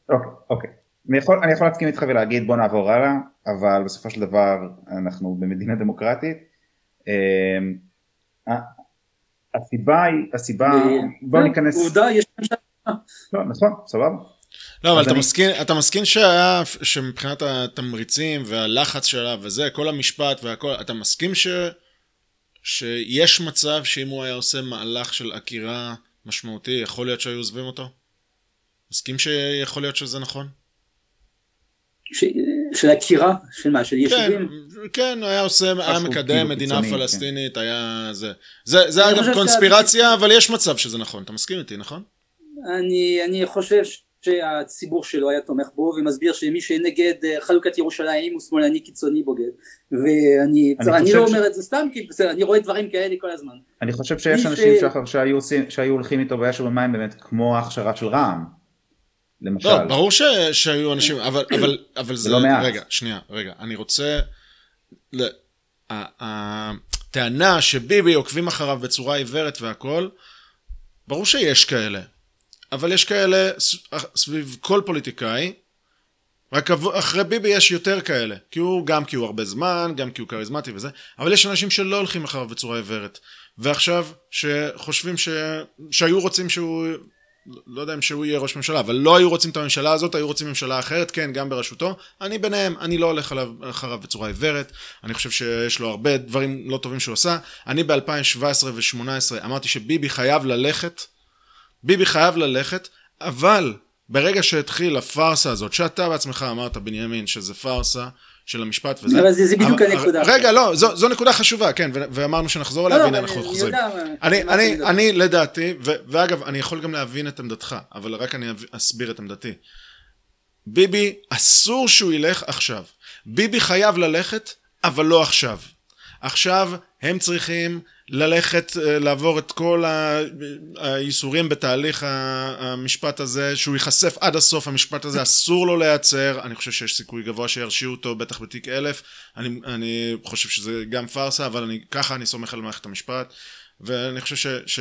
אוקיי, אוקיי. אני יכול, אני יכול להסכים איתך ולהגיד בוא נעבור הלאה, אבל בסופו של דבר אנחנו במדינה דמוקרטית. אמ, הסיבה היא, הסיבה, בוא ניכנס... עובדה, יש. לא, נכון, סבבה. לא, אבל אתה מסכים, אתה מסכים שהיה, שמבחינת התמריצים והלחץ שלה וזה, כל המשפט והכל, אתה מסכים ש, שיש מצב שאם הוא היה עושה מהלך של עקירה משמעותי, יכול להיות שהיו עוזבים אותו? מסכים שיכול להיות שזה נכון? ש... של עקירה? של מה? של כן, יישובים? כן, כן, היה עושה, היה מקדם כאילו מדינה קיצוני, פלסטינית, כן. היה זה. זה, זה אגב קונספירציה, שה... אבל יש מצב שזה נכון. אתה מסכים איתי, נכון? אני, אני חושב שהציבור שלו היה תומך בו ומסביר שמי שנגד אה, חלוקת ירושלים הוא שמאלני קיצוני בוגד ואני אני אני לא ש... אומר את זה סתם כי בסדר אני רואה דברים כאלה כל הזמן. אני חושב שיש אנשים ש... שחר שהיו, שהיו הולכים איתו באש ובמים באמת כמו ההכשרה של רע"מ למשל. לא, ברור ש, שהיו אנשים, אבל, אבל, אבל זה, לא מעט. רגע, שנייה, רגע, אני רוצה, הטענה שביבי עוקבים אחריו בצורה עיוורת והכל, ברור שיש כאלה, אבל יש כאלה סביב כל פוליטיקאי, רק אחרי ביבי יש יותר כאלה. כי הוא, גם כי הוא הרבה זמן, גם כי הוא כריזמטי וזה, אבל יש אנשים שלא הולכים אחריו בצורה עיוורת. ועכשיו, שחושבים ש... שהיו רוצים שהוא... לא יודע אם שהוא יהיה ראש ממשלה, אבל לא היו רוצים את הממשלה הזאת, היו רוצים ממשלה אחרת, כן, גם בראשותו. אני ביניהם, אני לא הולך אחריו בצורה עיוורת, אני חושב שיש לו הרבה דברים לא טובים שהוא עשה. אני ב-2017 ו-2018 אמרתי שביבי חייב ללכת, ביבי חייב ללכת, אבל ברגע שהתחיל הפארסה הזאת, שאתה בעצמך אמרת, בנימין, שזה פארסה של המשפט וזה... אבל זה, זה בדיוק הנקודה. רגע, לא, זו, זו נקודה חשובה, כן, ואמרנו שנחזור אליה, לא, והנה אנחנו חוזרים. אני, אני, אני, אני לדעתי, ו, ואגב, אני יכול גם להבין את עמדתך, אבל רק אני אסביר את עמדתי. ביבי, אסור שהוא ילך עכשיו. ביבי חייב ללכת, אבל לא עכשיו. עכשיו הם צריכים ללכת, אה, לעבור את כל הייסורים בתהליך המשפט הזה, שהוא ייחשף עד הסוף, המשפט הזה אסור לו להיעצר, אני חושב שיש סיכוי גבוה שירשיעו אותו, בטח בתיק אלף, אני, אני חושב שזה גם פארסה, אבל אני, ככה אני סומך על מערכת המשפט, ואני חושב ש,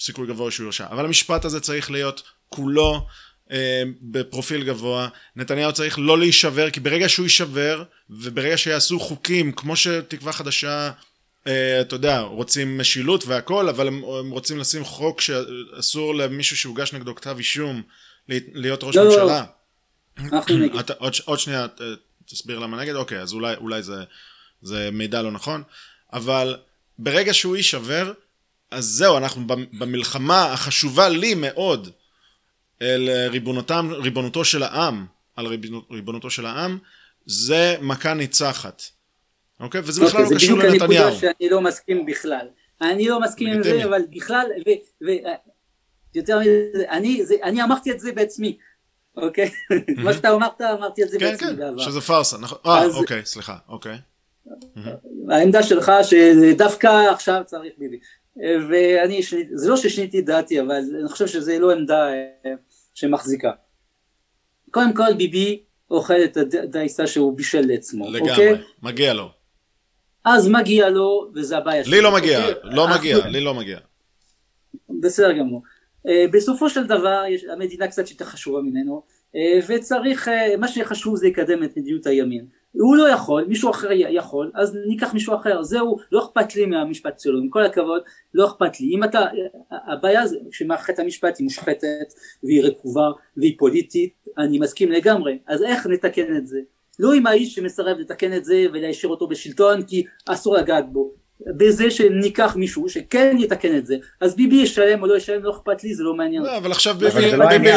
שסיכוי גבוה שהוא יורשע. אבל המשפט הזה צריך להיות כולו אה, בפרופיל גבוה, נתניהו צריך לא להישבר, כי ברגע שהוא יישבר, וברגע שיעשו חוקים, כמו שתקווה חדשה אתה יודע, רוצים משילות והכל, אבל הם, הם רוצים לשים חוק שאסור למישהו שהוגש נגדו כתב אישום להיות ראש לא, לא ממשלה. לא. (clears throat) אתה, עוד, עוד שנייה תסביר למה נגד, אוקיי, אז אולי, אולי זה, זה מידע לא נכון, אבל ברגע שהוא יישבר, אז זהו, אנחנו במלחמה החשובה לי מאוד אל ריבונותם, ריבונותו של העם, על ריבונותו של העם, זה מכה ניצחת. אוקיי? וזה בכלל אוקיי, לא קשור לנתניהו. זה בדיוק הנקודה שאני לא מסכים בכלל. אני לא מסכים עם זה, אבל בכלל, ויותר מזה, אני אמרתי את זה בעצמי. אוקיי? מה שאתה אמרת, אמרתי את זה כן, בעצמי בעבר. כן, כן, שזה פארסה, נכון. אה, אוקיי, סליחה, אוקיי. העמדה שלך שדווקא עכשיו צריך ביבי. ואני, זה לא ששיניתי דעתי, אבל אני חושב שזה לא עמדה אה, שמחזיקה. קודם כל ביבי אוכל את הדייסה שהוא בישל לעצמו, לגמרי, אוקיי? מגיע לו. אז מגיע לו, וזה הבעיה שלי. לי לא מגיע, אוקיי? לא מגיע, לי לא מגיע. בסדר גמור. אה, בסופו של דבר המדינה קצת יותר חשובה ממנו אה, וצריך, אה, מה שחשוב זה לקדם את מדיניות הימין. הוא לא יכול, מישהו אחר יכול, אז ניקח מישהו אחר, זהו, לא אכפת לי מהמשפט שלו, עם כל הכבוד, לא אכפת לי. אם אתה, הבעיה זה שמערכת המשפט היא מושחתת והיא רקובה והיא פוליטית, אני מסכים לגמרי, אז איך נתקן את זה? לא עם האיש שמסרב לתקן את זה ולהשאיר אותו בשלטון כי אסור לגעת בו בזה שניקח מישהו שכן יתקן את זה אז ביבי ישלם או לא ישלם לא אכפת לי זה לא מעניין לא, אבל עכשיו ביבי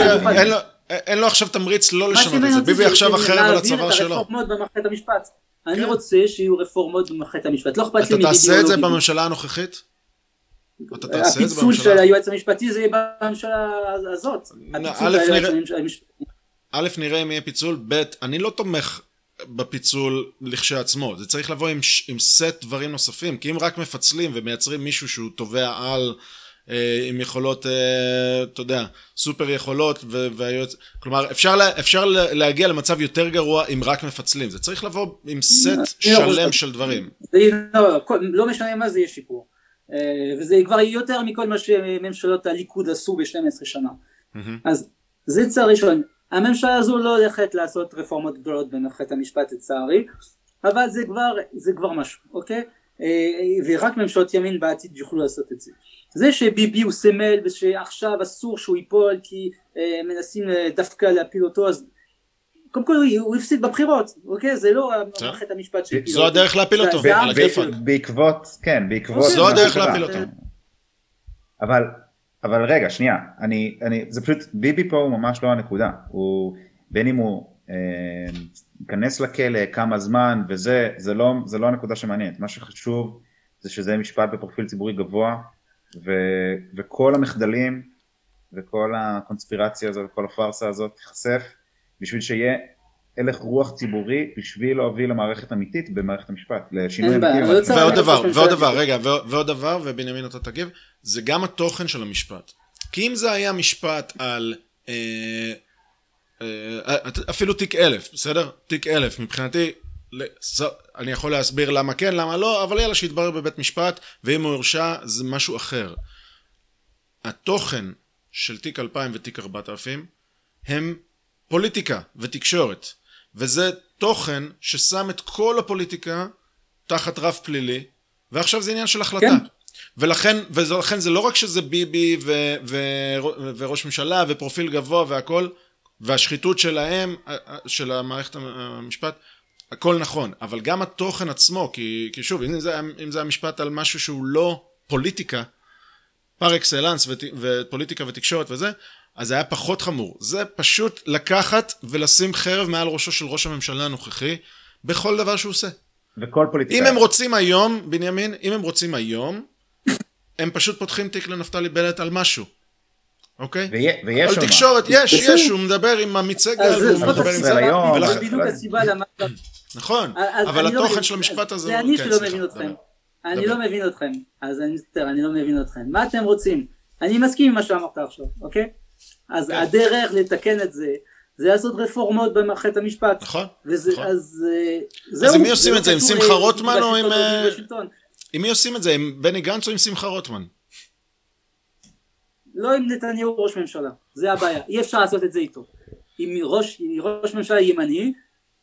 אין לו עכשיו תמריץ לא לשנות את זה ביבי עכשיו אחר על הצבא שלו. רפורמות במערכת המשפט אני כן. רוצה שיהיו רפורמות במערכת המשפט לא אכפת לי אתה תעשה את זה בממשלה הנוכחית? הפיצול של היועץ המשפטי זה יהיה בממשלה הזאת. א' נראה אם יהיה פיצול, ב' אני לא תומך בפיצול לכשעצמו, זה צריך לבוא עם, עם סט דברים נוספים, כי אם רק מפצלים ומייצרים מישהו שהוא תובע על אה, עם יכולות, אה, אתה יודע, סופר יכולות, והיועץ, כלומר אפשר, לה, אפשר להגיע למצב יותר גרוע אם רק מפצלים, זה צריך לבוא עם סט לא, שלם של דברים. זה, לא, לא משנה מה זה יהיה שיפור, אה, וזה כבר יותר מכל מה שממשלות הליכוד עשו ב-12 שנה. אז זה צריך ראשון. הממשלה הזו לא הולכת לעשות רפורמות גדולות במערכת המשפט לצערי, אבל זה כבר, זה כבר משהו, אוקיי? אה, ורק ממשלות ימין בעתיד יוכלו לעשות את זה. זה שביבי הוא סמל ושעכשיו אסור שהוא ייפול כי אה, מנסים אה, דווקא להפיל אותו אז קודם כל הוא הפסיד בבחירות, אוקיי? זה לא מערכת המשפט שהפיל אותו. זו הדרך להפיל אותו, בעקבות, כן, בעקבות... זו הדרך להפיל אותו. אבל אבל רגע, שנייה, אני, אני, זה פשוט, ביבי פה הוא ממש לא הנקודה, הוא, בין אם הוא אה, ייכנס אה, לכלא, כמה זמן, וזה, זה לא, זה לא הנקודה שמעניינת, מה שחשוב זה שזה משפט בפרופיל ציבורי גבוה, ו, וכל המחדלים, וכל הקונספירציה הזאת, וכל הפארסה הזאת תיחשף, בשביל שיהיה הלך רוח ציבורי בשביל להוביל למערכת אמיתית במערכת המשפט, לשינוי אמיתי. ועוד דבר, ועוד דבר, רגע, ועוד דבר, ובנימין אתה תגיב, זה גם התוכן של המשפט. כי אם זה היה משפט על... אה, אה, אפילו תיק אלף, בסדר? תיק אלף, מבחינתי, אני יכול להסביר למה כן, למה לא, אבל יאללה שיתברר בבית משפט, ואם הוא הורשע זה משהו אחר. התוכן של תיק 2000 ותיק 4000 הם פוליטיקה ותקשורת, וזה תוכן ששם את כל הפוליטיקה תחת רף פלילי, ועכשיו זה עניין של החלטה. כן. ולכן, ולכן זה לא רק שזה ביבי ו, ו, וראש ממשלה ופרופיל גבוה והכל, והשחיתות שלהם, של המערכת המשפט, הכל נכון, אבל גם התוכן עצמו, כי, כי שוב, אם זה, אם זה המשפט על משהו שהוא לא פוליטיקה, פר אקסלנס ופוליטיקה ותקשורת וזה, אז זה היה פחות חמור. זה פשוט לקחת ולשים חרב מעל ראשו של ראש הממשלה הנוכחי בכל דבר שהוא עושה. וכל פוליטיקה. אם הם רוצים היום, בנימין, אם הם רוצים היום, הם פשוט פותחים תיק לנפתלי בנט על משהו. אוקיי? ויש על תקשורת, יש, יש, הוא מדבר עם עמית סגל, הוא מדבר עם זה. זה בדיוק הסיבה למה... נכון, אבל לא התוכן של המשפט הזה... זה אני שלא מבין אתכם. אני לא מבין אתכם, אז אני מצטער, אני לא מבין אתכם. מה אתם רוצים? אני מסכים עם מה שאמרת עכשיו, אוקיי? אז כן. הדרך לתקן את זה, זה לעשות רפורמות במערכת המשפט. נכון, נכון. אז זהו. אז עם מי עושים את זה? עם שמחה רוטמן או עם... עם מי עושים את זה? עם בני גנץ או עם שמחה רוטמן? לא עם נתניהו ראש ממשלה, זה הבעיה, אי אפשר לעשות את זה איתו. עם ראש, ראש ממשלה ימני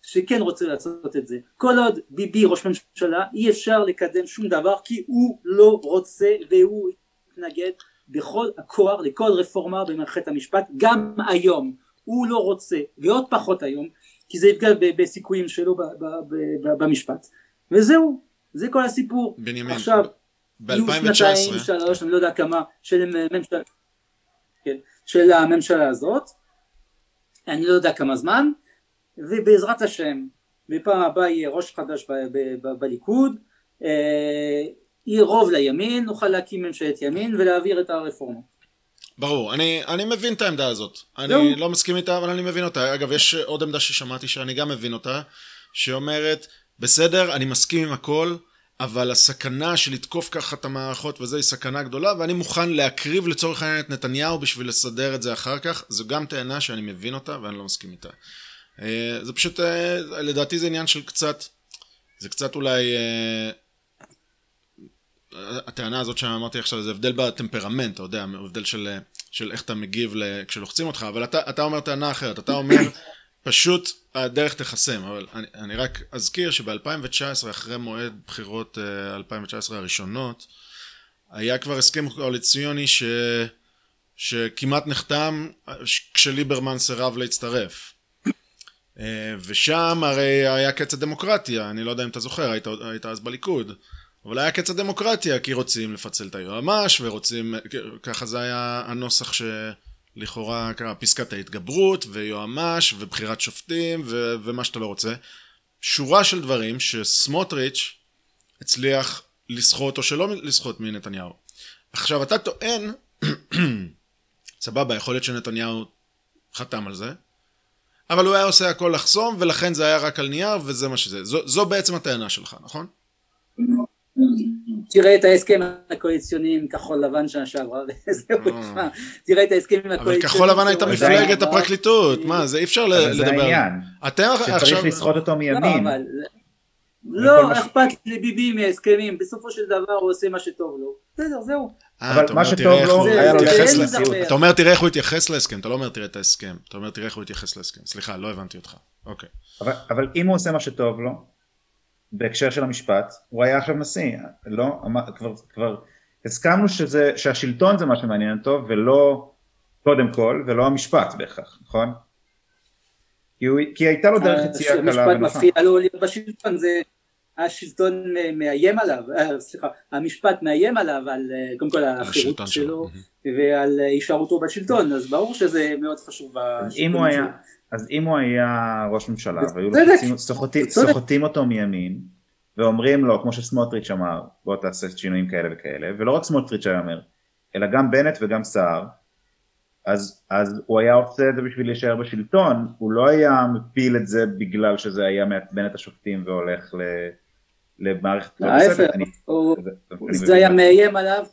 שכן רוצה לעשות את זה. כל עוד ביבי ראש ממשלה אי אפשר לקדם שום דבר כי הוא לא רוצה והוא יתנגד בכל הכוח לכל רפורמה במערכת המשפט גם היום. הוא לא רוצה ועוד פחות היום כי זה יפגע בסיכויים שלו במשפט. וזהו זה כל הסיפור. בנימין עכשיו ב-2019 יהיו שנתיים שלוש אני לא יודע כמה של ממשלה כן, של הממשלה הזאת. אני לא יודע כמה זמן ובעזרת השם בפעם הבאה יהיה ראש חדש בליכוד אה, יהיה רוב לימין נוכל להקים ממשלת ימין ולהעביר את הרפורמה ברור, אני, אני מבין את העמדה הזאת. אני לא. לא מסכים איתה, אבל אני מבין אותה. אגב, יש עוד עמדה ששמעתי שאני גם מבין אותה, שאומרת, בסדר, אני מסכים עם הכל, אבל הסכנה של לתקוף ככה את המערכות וזה היא סכנה גדולה, ואני מוכן להקריב לצורך העניין את נתניהו בשביל לסדר את זה אחר כך. זו גם טענה שאני מבין אותה ואני לא מסכים איתה. אה, זה פשוט, אה, לדעתי זה עניין של קצת, זה קצת אולי... אה, הטענה הזאת שאמרתי עכשיו זה הבדל בטמפרמנט, אתה יודע, הבדל של, של איך אתה מגיב כשלוחצים אותך, אבל אתה, אתה אומר טענה אחרת, אתה אומר פשוט הדרך תחסם, אבל אני, אני רק אזכיר שב-2019, אחרי מועד בחירות 2019 הראשונות, היה כבר הסכם קואליציוני ש... שכמעט נחתם כשליברמן סירב להצטרף. אה, ושם הרי היה קץ הדמוקרטיה, אני לא יודע אם אתה זוכר, היית, היית אז בליכוד, אבל היה קץ הדמוקרטיה, כי רוצים לפצל את היועמ"ש, ורוצים, ככה זה היה הנוסח שלכאורה קרה פסקת ההתגברות, ויועמ"ש, ובחירת שופטים, ו, ומה שאתה לא רוצה. שורה של דברים שסמוטריץ' הצליח לסחוט או שלא לסחוט מנתניהו. עכשיו אתה טוען, (coughs) סבבה, יכול להיות שנתניהו חתם על זה, אבל הוא היה עושה הכל לחסום, ולכן זה היה רק על נייר, וזה מה שזה. זו, זו בעצם הטענה שלך, נכון? תראה את ההסכם הקואליציוני עם כחול לבן שנה שעברה, (laughs) וזהו, אה. תראה את ההסכם עם הקואליציוני. אבל כחול לבן הייתה מפלגת הפרקליטות, מה, זה אי אפשר לדבר. זה העניין, שצריך לסחוט אותו מימין. לא, לא אכפת לביבי מהסכמים, בסופו של דבר הוא עושה מה שטוב לו. בסדר, זהו. אה, אבל מה שטוב לו, היה לו לנשיאות. אתה אומר תראה איך הוא התייחס להסכם, אתה לא אומר תראה את ההסכם, אתה אומר תראה איך הוא התייחס להסכם. סליחה, לא הבנתי אותך. אוקיי. אבל אם הוא עושה מה שטוב לו, בהקשר של המשפט, הוא היה עכשיו נשיא. לא, כבר הסכמנו שהשלטון זה מה שמעניין אותו, ולא קודם כל, ולא המשפט בהכרח, נכון? כי הייתה לו דרך יציאה קלה ונוחה. המשפט מפריע לו להיות בשלטון, זה השלטון מאיים עליו, אה, סליחה, המשפט מאיים עליו על אה, קודם כל החירות שלו ועל הישארותו בשלטון, אז ברור שזה מאוד חשוב בשלטון שלו. אז אם הוא היה ראש ממשלה והיו לו סוחטים אותו מימין ואומרים לו כמו שסמוטריץ' אמר בוא תעשה שינויים כאלה וכאלה ולא רק סמוטריץ' היה אומר אלא גם בנט וגם סער אז, אז הוא היה עושה את זה בשביל להישאר בשלטון הוא לא היה מפיל את זה בגלל שזה היה מעצבן את השופטים והולך ל... למערכת... להפך, זה היה מאיים עליו,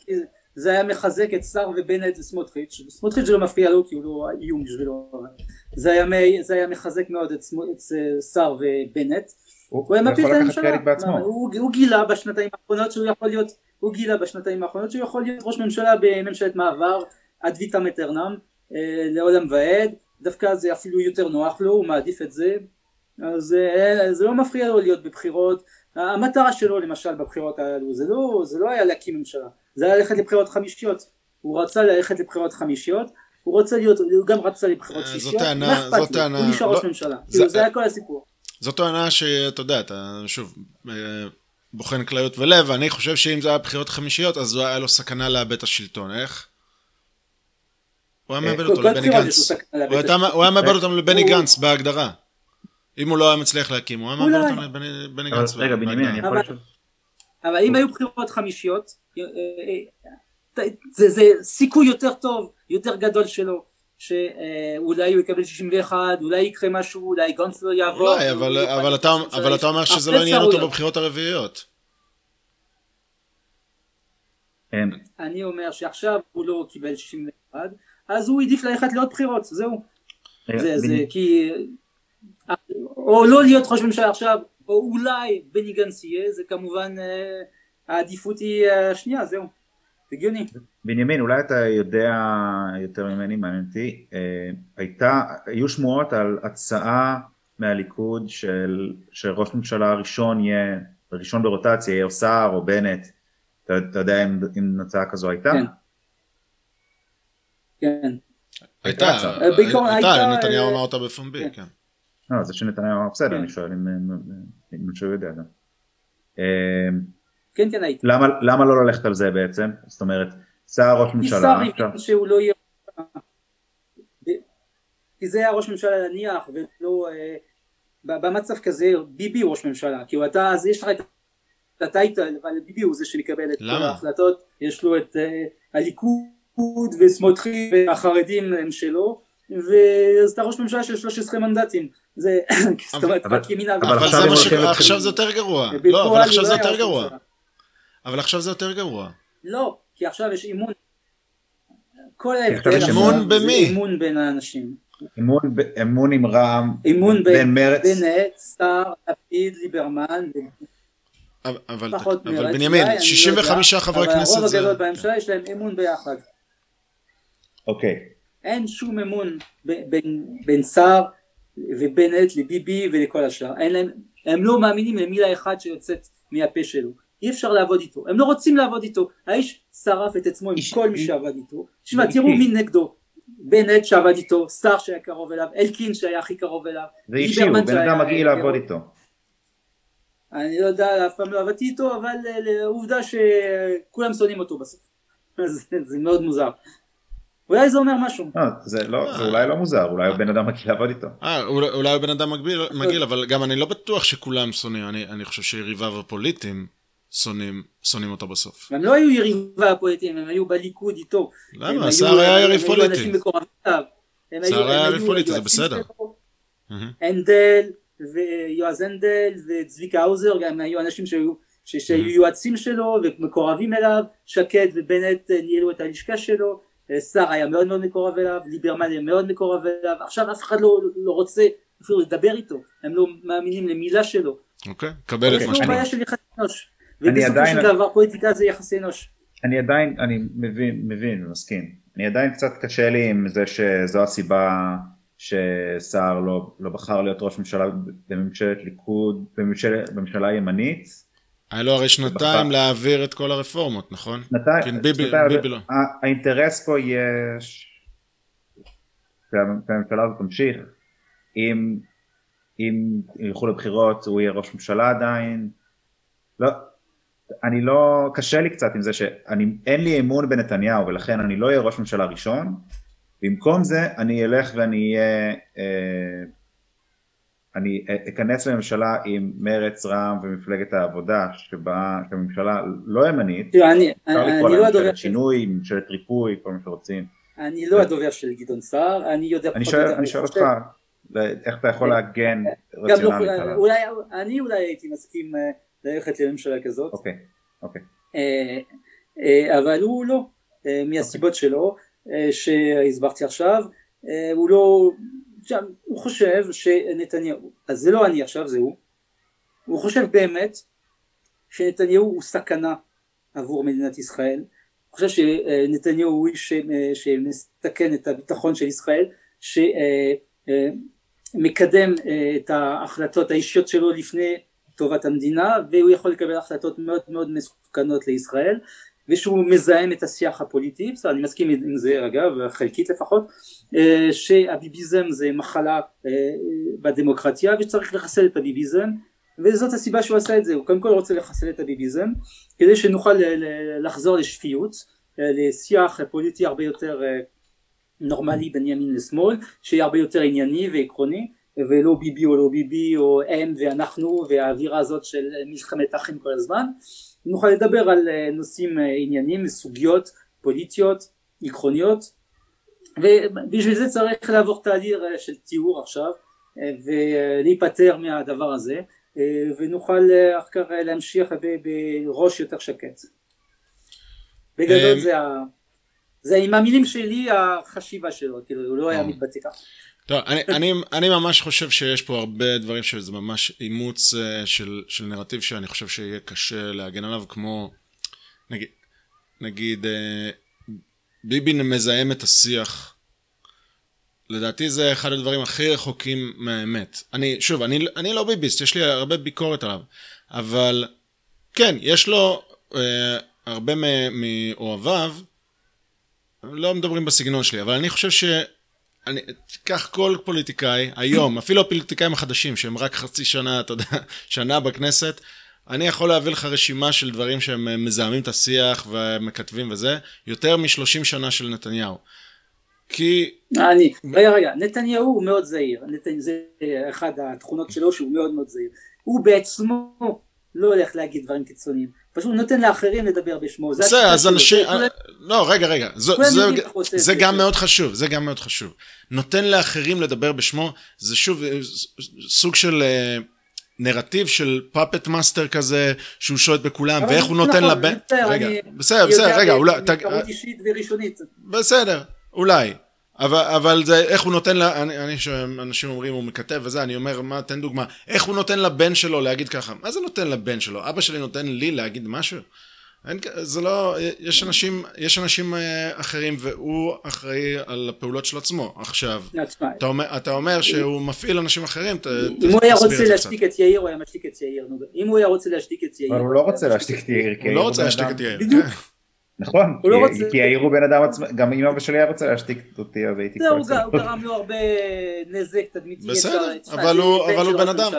זה היה מחזק את שר ובנט וסמוטריץ', סמוטריץ' לא מפריע לו כי הוא לא איום בשבילו, זה היה מחזק מאוד את שר ובנט, הוא היה מפיל את הממשלה, הוא גילה בשנתיים האחרונות שהוא יכול להיות, הוא גילה בשנתיים האחרונות שהוא יכול להיות ראש ממשלה בממשלת מעבר עד ויטה מטרנם לעולם ועד. דווקא זה אפילו יותר נוח לו, הוא מעדיף את זה, אז אה, זה לא מפריע לו להיות בבחירות, המטרה שלו למשל בבחירות האלו זה לא, זה לא היה להקים ממשלה, זה היה ללכת לבחירות חמישיות, הוא רצה ללכת לבחירות חמישיות, הוא רוצה להיות, הוא גם רצה לבחירות אה, שישיות, מה אכפת טענה, הוא נשאר לא- ראש ממשלה, זה- כאילו, זה היה כל הסיפור. זו טענה שאתה יודע, אתה שוב אה, בוחן כליות ולב, ואני חושב שאם זה היה בחירות חמישיות, אז היה לו סכנה לאבד את השלטון. איך? הוא היה אה, מאבד אותו לבני גנץ. הוא היה מאבד אותם לבני גנץ בהגדרה. אם הוא לא היה מצליח להקים, הוא היה אולי. אותם לבני גנץ. רגע, בנימין, אני יכול לשאול? אבל אם היו בחירות חמישיות, אה, אה, זה, זה סיכוי יותר טוב, יותר גדול שלו, שאולי הוא יקבל 61, אולי יקרה משהו, אולי גונץ לא יעבור. אולי, אבל- אתה- אבל אתה אומר שזה לא עניין אותו. בבחירות הרביעיות. אני אומר שעכשיו הוא לא קיבל 61, אז הוא העדיף ללכת לעוד בחירות, זהו. זה, זה כי... או לא להיות ראש ממשלה עכשיו, או אולי בני גנץ יהיה, זה כמובן אה, העדיפות היא אה, השנייה, זהו. הגיוני. בנימין, אולי אתה יודע יותר ממני, מעניין אותי, אה, הייתה, היו שמועות על הצעה מהליכוד של שראש ממשלה הראשון יהיה, ראשון ברוטציה, יהיה או סער או בנט, אתה, אתה יודע אם, אם הצעה כזו הייתה? כן. כן. הייתה. אה, הייתה, הייתה, נתניהו אה, אמר אותה בפומבי, כן. לא, זה שנתניהו אמר, בסדר, כן. אני שואל אם אם- אם מישהו יודע גם. אה, כן, כן הייתי. למה, למה לא ללכת על זה בעצם? זאת אומרת, סער ראש כי ממשלה, שר עכשיו- הבין שהוא לא יהיה... כי זה היה ראש ממשלה להניח, ולא... אה, במצב כזה ביבי הוא ראש ממשלה, כי אתה, אז יש לך את הטייטל, אבל ביבי הוא זה שמקבל את כל? ההחלטות, יש לו את אה, הליכוד וסמוטריץ' והחרדים הם שלו, ואז אתה ראש ממשלה של 13 מנדטים, זה, זאת אומרת, אבל- רק ימינה אבל אבל עכשיו זה זה יותר גרוע. לא, אבל עכשיו זה היה יותר גרוע. אבל עכשיו זה יותר גרוע. לא, כי עכשיו יש אימון. כל ההבדל אימון זה במי? אימון בין האנשים. אמון, ב- אמון עם רע"מ, אימון ב- בין מרץ, בנט, סער, לפיד, ליברמן, אבל- אבל פחות אבל מרץ, בנימין, אולי, אני לא 65 יודע, חברי אבל כנסת הרוב זה... הגדול בממשלה יש להם אמון ביחד. אוקיי, אין שום אמון בין- בין סער ובנט לביבי ולכל השאר. אין להם, הם לא מאמינים למילה אחת שיוצאת מהפה שלו. אי אפשר לעבוד איתו. הם לא רוצים לעבוד איתו. האיש שרף את עצמו עם כל מי שעבד איתו. תשמע. תראו מי נגדו. בנט שעבד איתו, סער שהיה קרוב אליו, אלקין שהיה הכי קרוב אליו. זה אישי, הוא בן אדם מגעיל לעבוד איתו. אני לא יודע, אף פעם לא עבדתי איתו, אבל אה, עובדה שכולם שונאים אותו בסוף. (laughs) אז זה מאוד מוזר. אולי זה אומר משהו. לא, זה לא, זה אולי לא מוזר, אולי הוא בן אדם מגעיל לעבוד איתו. אה, אולי אולי הוא בן אדם מגעיל, אבל גם אני לא בטוח שכולם שונאים, אני, אני חושב שיריביו הפוליטיים שונאים, אותו בסוף. הם לא היו יריבה הפוליטיים, הם היו בליכוד איתו. למה? סער היה הם יריב היו פוליטי. סער היה יריב פוליטי, זה בסדר. הנדל ויועז הנדל וצביקה האוזר גם היו אנשים שהיו, שהיו יועצים שלו ומקורבים אליו, שקד ובנט אה, ניהלו את הלשכה שלו, אה, סער היה מאוד מאוד מקורב אליו, ליברמן היה מאוד מקורב אליו, עכשיו אף אחד לא, לא רוצה אפילו לדבר איתו, הם לא מאמינים למילה שלו, אוקיי, קבל את מה לו שאתה בעיה אומר. של יחסי אנוש, אני ובסופו של דבר פוליטיקה זה יחסי אנוש. אני עדיין, אני מבין, מבין ומסכים. אני עדיין קצת קשה לי עם זה שזו הסיבה שסער לא, לא בחר להיות ראש ממשלה בממשלת ליכוד, בממשל, בממשלה ימנית. היה לו הרי שנתיים. להעביר את כל הרפורמות, נכון? שנתיים, כן, ביבי- שנתיים, ביבי לא. האינטרס פה יהיה ש- שה- שהממשלה הזאת תמשיך. אם, אם ילכו לבחירות הוא יהיה ראש ממשלה עדיין. לא, אני לא, קשה לי קצת עם זה שאני, אין לי אמון בנתניהו ולכן אני לא אהיה ראש ממשלה ראשון. במקום זה אני אלך ואני אהיה, אה, אני אכנס לממשלה עם מרץ, רע"מ ומפלגת העבודה שבה, שהממשלה לא ימנית, אני, אפשר לקרוא לא לה הדובר ממשלת של שינוי, ממשלת ריפוי, כל מה שרוצים. אני לא הדובר של גדעון סער, אני יודע אני שואל, אותך. איך אתה יכול להגן גם לא, רציונלית עליו? אני אולי הייתי מסכים אה, ללכת לממשלה כזאת, אוקיי, אוקיי. אה, אה, אבל הוא לא, אה, מהסיבות שלו, אה, שהסברתי עכשיו, אה, הוא לא, עכשיו, הוא חושב שנתניהו, אז זה לא אני עכשיו, זה הוא, הוא חושב באמת שנתניהו הוא סכנה עבור מדינת ישראל, הוא חושב שנתניהו הוא איש ש- שמסכן את הביטחון של ישראל, שמקדם את ההחלטות האישיות שלו לפני טובת המדינה והוא יכול לקבל החלטות מאוד מאוד מסוכנות לישראל ושהוא מזהם את השיח הפוליטי, בסדר, אני מסכים עם זה אגב, חלקית לפחות, אה, שהביביזם זה מחלה אה, בדמוקרטיה ושצריך לחסל את הביביזם וזאת הסיבה שהוא עשה את זה, הוא קודם כל רוצה לחסל את הביביזם כדי שנוכל לחזור לשפיות, אה, לשיח פוליטי הרבה יותר נורמלי בין ימין לשמאל, שיהיה הרבה יותר ענייני ועקרוני ולא ביבי או לא ביבי או הם ואנחנו והאווירה הזאת של מלחמת אחים כל הזמן נוכל לדבר על אה, נושאים אה, ענייניים, סוגיות פוליטיות, עקרוניות ובשביל זה צריך לעבור תהליך אה, של טיהור עכשיו ולהיפטר מהדבר הזה ונוכל אחר כך להמשיך בראש יותר שקט. בגדול זה, ה... זה עם המילים שלי החשיבה שלו, כאילו הוא לא היה מתבטא ככה. טוב, אני, אני, אני ממש חושב שיש פה הרבה דברים שזה ממש אימוץ uh, של, של נרטיב שאני חושב שיהיה קשה להגן עליו, כמו נגיד, נגיד uh, ביבי מזהם את השיח. לדעתי זה אחד הדברים הכי רחוקים מהאמת. אני, שוב, אני, אני לא ביביסט, יש לי הרבה ביקורת עליו, אבל כן, יש לו uh, הרבה מאוהביו, לא מדברים בסגנון שלי, אבל אני חושב ש... אני, תיקח כל פוליטיקאי, היום, (clears throat) אפילו הפוליטיקאים החדשים, שהם רק חצי שנה, אתה יודע, (laughs) שנה בכנסת, אני יכול להביא לך רשימה של דברים שהם מזהמים את השיח ומכתבים וזה, יותר משלושים שנה של נתניהו. כי... אני, רגע, רגע, נתניהו הוא מאוד זהיר, נת... זה אחת התכונות שלו שהוא מאוד מאוד זהיר. הוא בעצמו לא הולך להגיד דברים קיצוניים. פשוט נותן לאחרים לדבר בשמו. בסדר, אז אנשים... לא, רגע, רגע. זה גם מאוד חשוב, זה גם מאוד חשוב. נותן לאחרים לדבר בשמו, זה שוב אה, סוג של... אה, נרטיב של puppet master כזה, שהוא שולט בכולם, ואיך הוא נותן נכון, לבן... רגע, בסדר, בסדר, רגע, אולי... בסדר, אולי. אבל, אבל זה, איך הוא נותן, לה, אני, אני שאנשים אומרים הוא מקטב וזה, אני אומר, מה, תן דוגמה, איך הוא נותן לבן שלו להגיד ככה, מה זה נותן לבן שלו? אבא שלי נותן לי להגיד משהו? אין, זה לא, יש אנשים, יש אנשים אה, אחרים והוא אחראי על הפעולות של עצמו. עכשיו, אתה אומר, אתה אומר שהוא מפעיל אנשים אחרים, ת, אם הוא היה רוצה להשתיק את יאיר, הוא היה משתיק את יאיר. אם הוא היה רוצה להשתיק את יאיר. אבל הוא לא רוצה להשתיק את יאיר. הוא לא רוצה להשתיק את יאיר. בדיוק. נכון, כי, לא רוצה... כי יאיר הוא בן אדם עצמם, גם אם אבא שלי היה רוצה להשתיק אותי אז הייתי כועס. הוא גרם לו הרבה נזק תדמיתי. בסדר, אבל הוא בן אדם.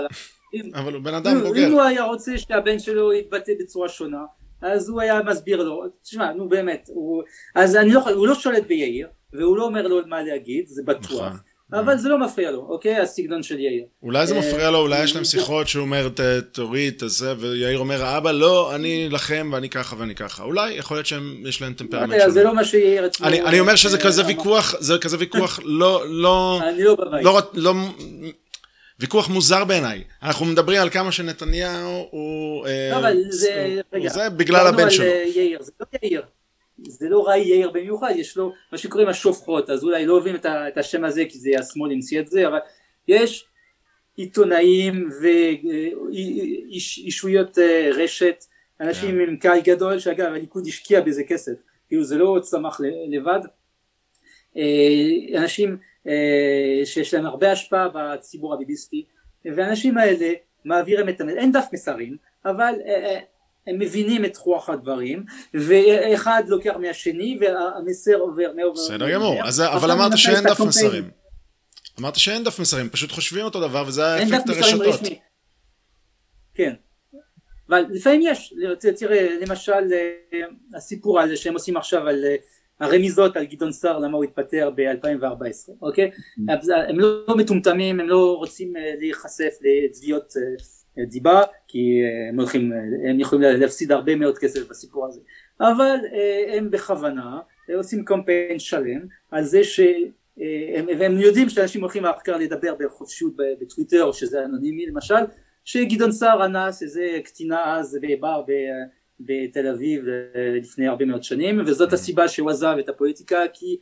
אבל הוא בן אדם בוגר. אם הוא היה רוצה שהבן שלו יתבטא בצורה שונה, אז הוא היה מסביר לו, תשמע, נו באמת, הוא, אז אני לא, הוא לא שולט ביאיר, והוא לא אומר לו מה להגיד, זה בטוח. אבל זה לא מפריע לו, אוקיי? הסגנון של יאיר. אולי זה אה, מפריע לו, אולי יש להם שיחות שהוא אומר תוריד את זה, ויאיר אומר, אבא לא, אני לכם ואני ככה ואני ככה. אולי, יכול להיות שיש להם טמפרמנט שונה. זה לא מה שיאיר עצמו... אני אומר שזה כזה ויכוח, זה כזה ויכוח (laughs) לא, לא... אני לא בבית. לא, לא, ויכוח מוזר בעיניי. אנחנו מדברים על כמה שנתניהו הוא... אה, לא, אבל זה... רגע. זה בגלל הבן שלו. אה, זה לא יאיר. זה לא ראי יאיר במיוחד, יש לו מה שקוראים השופחות, אז אולי לא אוהבים את, את השם הזה כי זה השמאל המציא את זה, אבל יש עיתונאים ואישויות אה, רשת, אנשים yeah. עם קהל גדול, שאגב הליכוד השקיע בזה כסף, כאילו זה לא צמח לבד, אה, אנשים אה, שיש להם הרבה השפעה בציבור הביביסטי, והאנשים האלה מעבירים את, אין דף מסרים, אבל הם מבינים את רוח הדברים ואחד לוקח מהשני והמסר עובר בסדר גמור. אבל אמרת שאין דף מסרים. אמרת שאין דף מסרים פשוט חושבים אותו דבר וזה האפקט הרשתות. כן. אבל לפעמים יש תראה למשל אה, הסיפור הזה שהם עושים עכשיו על אה, הרמיזות על גדעון סער למה הוא התפטר ב-2014 אוקיי? Mm. הם לא מטומטמים הם לא רוצים אה, להיחשף לתביעות דיבה כי אה, הם הולכים, אה, הם יכולים להפסיד הרבה מאוד כסף בסיפור הזה. אבל אה, הם בכוונה עושים קמפיין שלם על זה שהם והם יודעים שאנשים הולכים אחר כך לדבר בחופשיות בטוויטר שזה אנונימי למשל שגדעון סער אנס איזה קטינה אז בבר בתל אביב לפני הרבה מאוד שנים וזאת הסיבה שהוא עזב את הפוליטיקה כי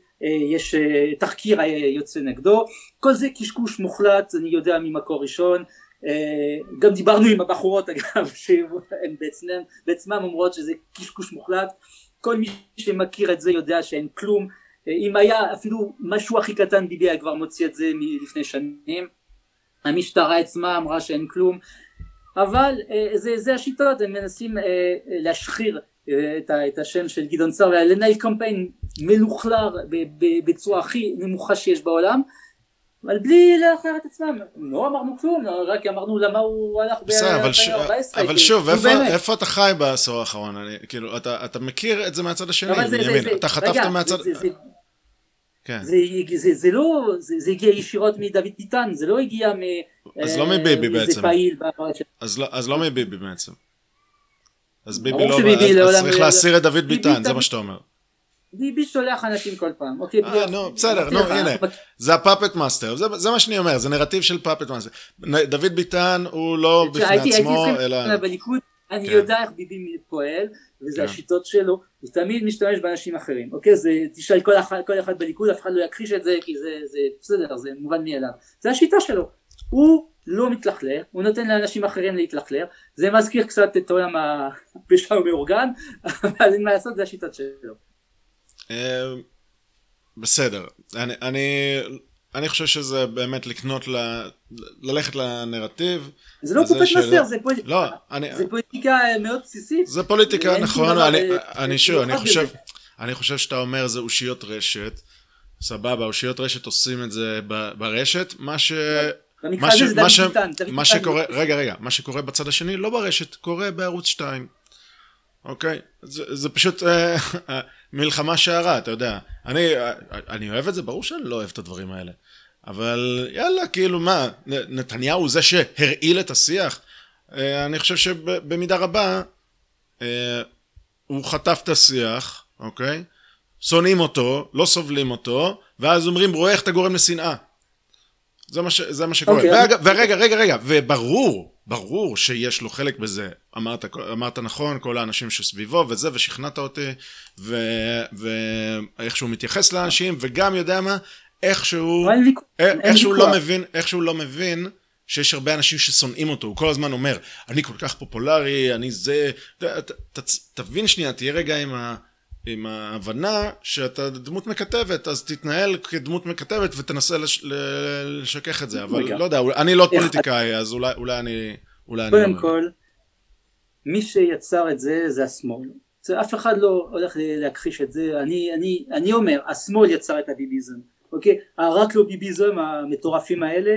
יש תחקיר יוצא נגדו. כל זה קשקוש מוחלט אני יודע ממקור ראשון גם דיברנו עם הבחורות אגב (laughs) שהן בעצמם אומרות שזה קשקוש מוחלט. כל מי שמכיר את זה יודע שאין כלום. אם היה אפילו משהו הכי קטן ביבי היה כבר מוציא את זה מלפני שנים. המשטרה עצמה אמרה שאין כלום. אבל זה, זה השיטות הם מנסים להשחיר את, את השם של גדעון סער ולנהל קמפיין מלוכלר בצורה הכי נמוכה שיש בעולם אבל בלי לאחר את עצמם, לא אמרנו כלום, רק אמרנו למה הוא הלך ב-2014. אבל שוב, איפה אתה חי בעשור האחרון? כאילו, אתה מכיר את זה מהצד השני, בנימין, אתה חטפת מהצד... כן. זה, זה, זה לא, זה, זה הגיע ישירות מדוד ביטן, זה לא הגיע מ... אז לא מביבי בעצם. אז לא, אז לא מביבי בעצם. אז ביבי לא... אז צריך להסיר את דוד ביטן, זה מה שאתה אומר. ביבי שולח אנשים כל פעם, אוקיי? אה, נו, בסדר, נו, הנה, זה ה puppet master, זה מה שאני אומר, זה נרטיב של puppet master. דוד ביטן הוא לא בפני עצמו, אלא... אני כן. יודע איך ביבי פועל, וזה כן. השיטות שלו, הוא תמיד משתמש באנשים אחרים, אוקיי? זה, תשאל כל אחד, בליכוד, אף אחד לא יכחיש את זה, כי זה, זה בסדר, זה מובן מאליו. זה השיטה שלו. הוא לא מתלכלך, הוא נותן לאנשים אחרים להתלכלך, זה מזכיר קצת את עולם הפשע המאורגן, (laughs) אבל אין מה לעשות, זה השיטות שלו. אה, בסדר, אני, אני, אני חושב שזה באמת לקנות, ל, ללכת לנרטיב. זה לא פופט מסר, זה, פוליט... לא, אני... זה פוליטיקה מאוד בסיסית. זה פוליטיקה, נכון, אני, אני שוב, אני חושב, אני חושב שאתה אומר זה אושיות רשת, סבבה, אושיות רשת עושים את זה ברשת, מה ש... מה, ש... מה, ש... מה שקורה, רגע רגע, מה שקורה בצד השני לא ברשת, קורה בערוץ 2. אוקיי? זה, זה פשוט אה, מלחמה שערה, אתה יודע. אני, אני אוהב את זה, ברור שאני לא אוהב את הדברים האלה. אבל יאללה, כאילו מה, נתניהו הוא זה שהרעיל את השיח? אה, אני חושב שבמידה רבה אה, הוא חטף את השיח, אוקיי? שונאים אותו, לא סובלים אותו, ואז אומרים, רואה איך אתה גורם לשנאה. זה מה, ש, זה מה שקורה. Okay. אוקיי. ורגע, רגע, רגע, וברור, ברור שיש לו חלק בזה. אמרת, אמרת נכון, כל האנשים שסביבו וזה, ושכנעת אותי, ו, ואיך שהוא מתייחס לאנשים, וגם יודע מה, איכשהו, איכשהו לא מבין, איכשהו לא מבין, שיש הרבה אנשים ששונאים אותו, הוא כל הזמן אומר, אני כל כך פופולרי, אני זה, ת, ת, ת, תבין שנייה, תהיה רגע עם ה... עם ההבנה שאתה דמות מקטבת, אז תתנהל כדמות מקטבת ותנסה לש, לשכך את זה, אבל לא יודע, אני לא פוליטיקאי, אז אולי, אולי אני... אולי קודם אני לא כל, מי שיצר את זה זה השמאל. זה, אף אחד לא הולך להכחיש את זה, אני, אני, אני אומר, השמאל יצר את הביביזם, אוקיי? רק לא ביביזם, המטורפים האלה,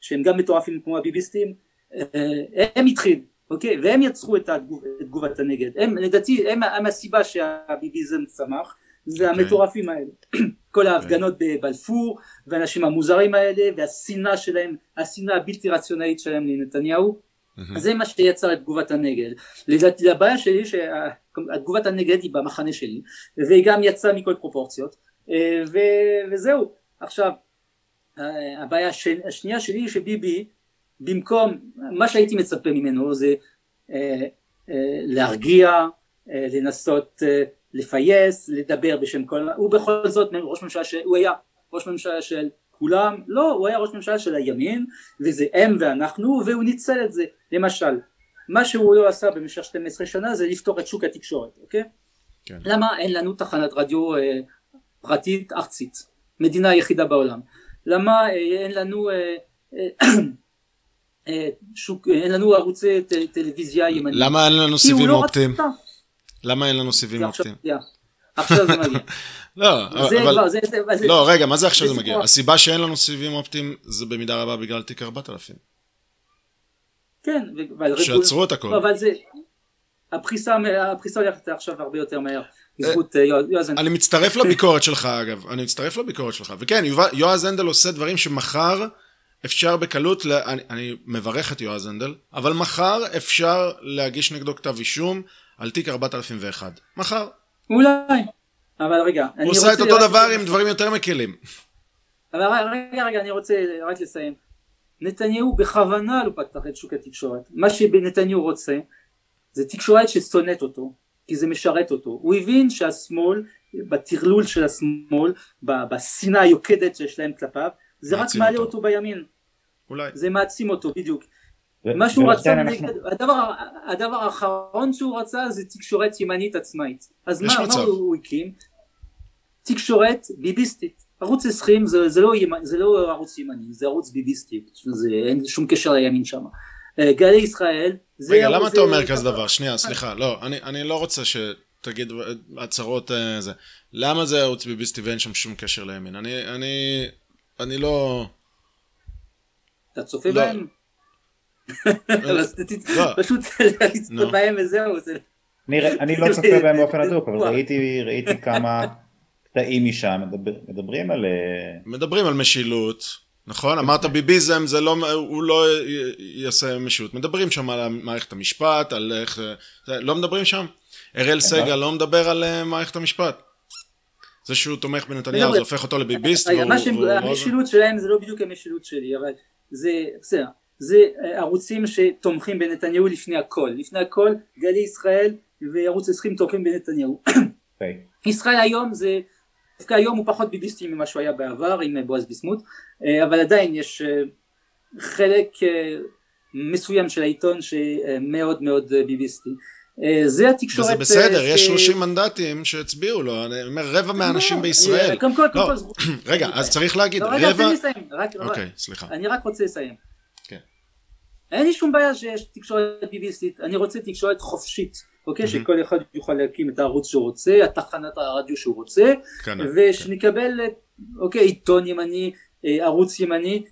שהם גם מטורפים כמו הביביסטים, אה, הם התחילו. אוקיי? והם יצרו את, התגוב, את תגובת הנגד. הם, לדעתי, הם, הם הסיבה שהביביזם צמח, זה אוקיי. המטורפים האלה. (clears throat) כל ההפגנות בבלפור, והאנשים המוזרים האלה, והשנאה שלהם, השנאה הבלתי רציונלית שלהם לנתניהו. זה מה שיצר את תגובת הנגד. לדעתי, הבעיה שלי שתגובת הנגד היא במחנה שלי, והיא גם יצאה מכל פרופורציות, אה, ו, וזהו. עכשיו, אה, הבעיה השנייה שלי היא שביבי במקום, מה שהייתי מצפה ממנו זה אה, אה, להרגיע, אה, לנסות אה, לפייס, לדבר בשם כל, הוא בכל זאת ראש ממשלה, ש... הוא היה ראש ממשלה של כולם, לא, הוא היה ראש ממשלה של הימין, וזה הם ואנחנו, והוא ניצל את זה, למשל, מה שהוא לא עשה במשך 12 שנה זה לפתור את שוק התקשורת, אוקיי? כן. למה אין לנו תחנת רדיו אה, פרטית ארצית, מדינה היחידה בעולם? למה אה, אין לנו אה, אה, שוק, אין לנו ערוצי טלוויזיה ימניים. למה אין לנו סיבים לא אופטיים? למה אין לנו סיבים אופטיים? עכשיו זה מגיע. (laughs) לא, אבל... לא, רגע, מה זה עכשיו זה מגיע? הסיבה שאין לנו סיבים אופטיים זה במידה רבה בגלל תיק 4000. כן, שעצרו את הכל. אבל זה... הפריסה הולכת עכשיו הרבה יותר מהר. אה. אני מצטרף לביקורת שלך אגב, אני מצטרף לביקורת שלך, וכן, יועז הנדל עושה דברים שמחר אפשר בקלות, לה, אני, אני מברך את יועז הנדל, אבל מחר אפשר להגיש נגדו כתב אישום על תיק 4001. מחר. אולי. אבל רגע, הוא עושה את אותו דבר עם דברים יותר מקלים. אבל רגע, רגע, אני רוצה רק לסיים. נתניהו בכוונה לא פתח את שוק התקשורת. מה שנתניהו רוצה זה תקשורת ששונאת אותו, כי זה משרת אותו. הוא הבין שהשמאל, בטרלול של השמאל, בשנאה היוקדת שיש להם כלפיו, זה רק מעלה אותו בימין. אולי. זה מעצים אותו, בדיוק. מה שהוא רצה, הדבר, הדבר האחרון שהוא רצה זה תקשורת ימנית עצמאית. אז מה, מה הוא הקים? תקשורת ביביסטית. ערוץ 20 זה, זה, לא, זה לא ערוץ ימני, זה ערוץ ביביסטי, זה, אין שום קשר לימין שם. אה, גלי ישראל זה... רגע, למה אתה אומר כזה דבר? שנייה, סליחה, לא, אני, אני לא רוצה שתגיד הצהרות אה, זה. למה זה ערוץ ביביסטי ואין שם שום קשר לימין? אני, אני, אני לא... אתה צופה לא. בהם? לא. פשוט לצפות בהם וזהו. אני לא צופה בהם באופן הדוק, אבל ראיתי כמה קטעים משם, מדברים על... אה, מדברים על משילות, נכון? אמרת ביביזם, זה לא, הוא לא יעשה משילות. מדברים שם על מערכת המשפט, על איך... לא מדברים שם? אראל סגל לא מדבר על אה, מערכת המשפט. זה שהוא תומך בנתניהו זה הופך אותו לביביסט. המשילות שלהם זה לא בדיוק המשילות שלי, אבל זה בסדר. זה אה, ערוצים שתומכים בנתניהו לפני הכל. לפני הכל גלי ישראל וערוץ 20 תומכים בנתניהו. אוקיי. ישראל היום זה דווקא היום הוא פחות ביביסטי ממה שהוא היה בעבר עם בועז ביסמוט, אה, אבל עדיין יש אה, חלק אה, מסוים של העיתון שמאוד מאוד ביביסטי. זה התקשורת... וזה בסדר, ש... יש 30 מנדטים שהצביעו לו, אני אומר רבע מהאנשים לא, בישראל. קודם כל, קודם לא, כל... (clears throat) רגע, אז צריך להגיד, לא, רבע... רגע, תן לי לסיים. אוקיי, סליחה. אני רק רוצה לסיים. כן. אין לי שום בעיה שיש תקשורת ביביסטית, אני רוצה תקשורת חופשית. אוקיי? Mm-hmm. שכל אחד יוכל להקים את הערוץ שהוא רוצה, התחנת הרדיו שהוא רוצה, כן, ושנקבל, כן. אוקיי, עיתון ימני, אה, ערוץ ימני.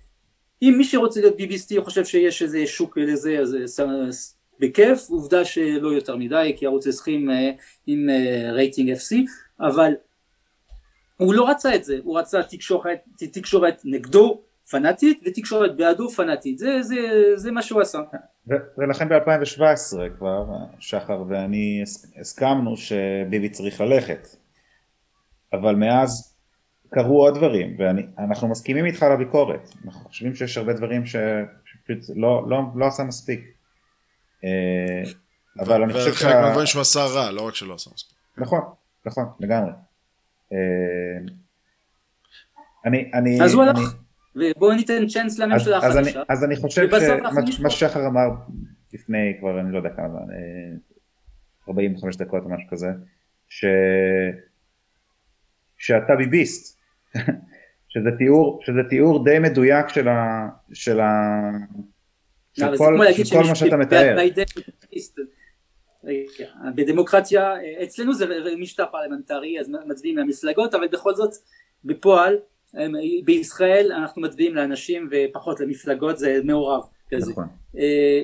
אם מי שרוצה להיות ביביסטי חושב שיש איזה שוק לזה, אז בכיף, עובדה שלא יותר מדי, כי ערוץ 20 אה, עם אה, רייטינג FC, אבל הוא לא רצה את זה, הוא רצה תקשורת, תקשורת נגדו פנאטית ותקשורת בעדו פנאטית, זה, זה, זה מה שהוא עשה. ולכן ב-2017 כבר שחר ואני הסכמנו שביבי צריך ללכת. אבל מאז קרו עוד דברים ואנחנו מסכימים איתך על הביקורת. אנחנו חושבים שיש הרבה דברים שפשוט לא, לא, לא עשה מספיק אבל אני חושב שה... וחלק מהדברים שהוא עשה רע לא רק שלא עשה מספיק. נכון נכון לגמרי. אה, אני אני אז הוא הלך. ובואו ניתן צ'אנס לממשלה החדשה. אז אני חושב שמה ששחר אמר לפני כבר אני לא יודע כמה, 45 אה, דקות או משהו כזה, ש... שאתה ביביסט, (laughs) שזה תיאור, שזה תיאור די מדויק של ה... של ה... של לא, כל, של כל מה שאתה מתאר. בדמוקרטיה, אצלנו זה משטר פרלמנטרי אז מצביעים למפלגות אבל בכל זאת בפועל בישראל אנחנו מצביעים לאנשים ופחות למפלגות זה מעורב כזה. נכון. אה,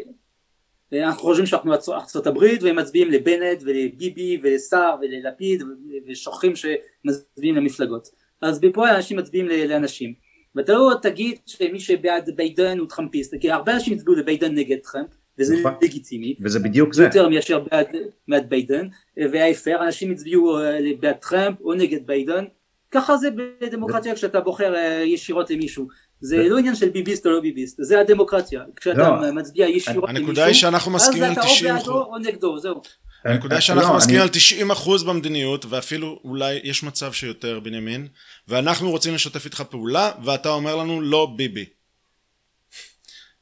אנחנו חושבים שאנחנו ארצות הברית והם מצביעים לבנט ולביבי ולסער וללפיד ושוכחים שמצביעים למפלגות אז בפועל אנשים מצביעים לאנשים ואתה לא תגיד שמי שבעד ביידן הוא טראמפיסט כי הרבה אנשים הצביעו לביידן נגד טראמפ וזה נכון. לגיטימי. וזה בדיוק זה. יותר מאשר בעד, בעד ביידן וההפך אנשים הצביעו אה, בעד טראמפ או נגד ביידן. ככה זה בדמוקרטיה כשאתה בוחר אה, ישירות למישהו. זה לא עניין של ביביסט או לא ביביסט זה הדמוקרטיה. כשאתה לא. מצביע ישירות למישהו הנקודה היא שאנחנו מסכימים על 90 אחוז אז אתה או בעדו או נגדו זהו הנקודה היא שאנחנו לא, מסכימים על 90 אחוז במדיניות ואפילו אולי יש מצב שיותר בנימין ואנחנו רוצים לשתף איתך פעולה ואתה אומר לנו לא ביבי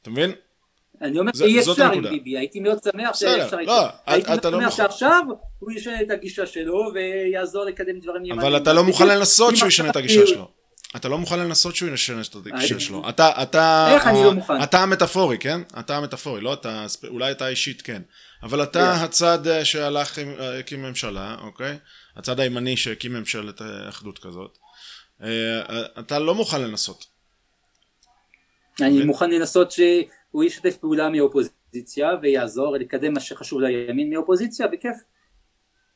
אתה מבין? אני אומר אי אפשר עם ביבי, הייתי מאוד שמח שאפשר לא, הייתי מאוד לא שמח שעכשיו הוא ישנה את הגישה שלו ויעזור לקדם דברים ימניים. אבל אתה לא מוכן לנסות שהוא ישנה את הגישה שלו. אתה לא מוכן לנסות שהוא ישנה את הגישה שלו. אתה, אתה, איך אני לא מוכן? אתה המטאפורי, כן? אתה המטאפורי, לא אתה, אולי אתה אישית כן. אבל אתה כן. הצד אה, שהלך, אה, הקים ממשלה, אוקיי? הצד הימני שהקים ממשלת אה, אחדות כזאת. אתה לא מוכן לנסות. אני מוכן לנסות ש... הוא ישתף פעולה מאופוזיציה ויעזור לקדם מה שחשוב לימין מאופוזיציה בכיף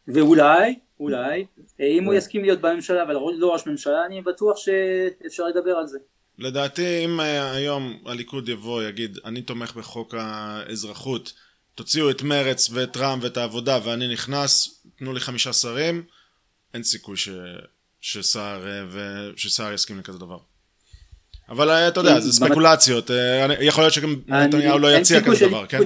ואולי אולי אם הוא יסכים להיות בממשלה אבל לא ראש ממשלה אני בטוח שאפשר לדבר על זה לדעתי אם היום הליכוד יבוא יגיד אני תומך בחוק האזרחות תוציאו את מרץ ואת טראמפ ואת העבודה ואני נכנס תנו לי חמישה שרים אין סיכוי ש... שסער ושסער יסכים לכזה דבר אבל אה, אתה יודע, זה ספקולציות, אה, יכול להיות שגם נתניהו לא יציע כזה דבר, כן?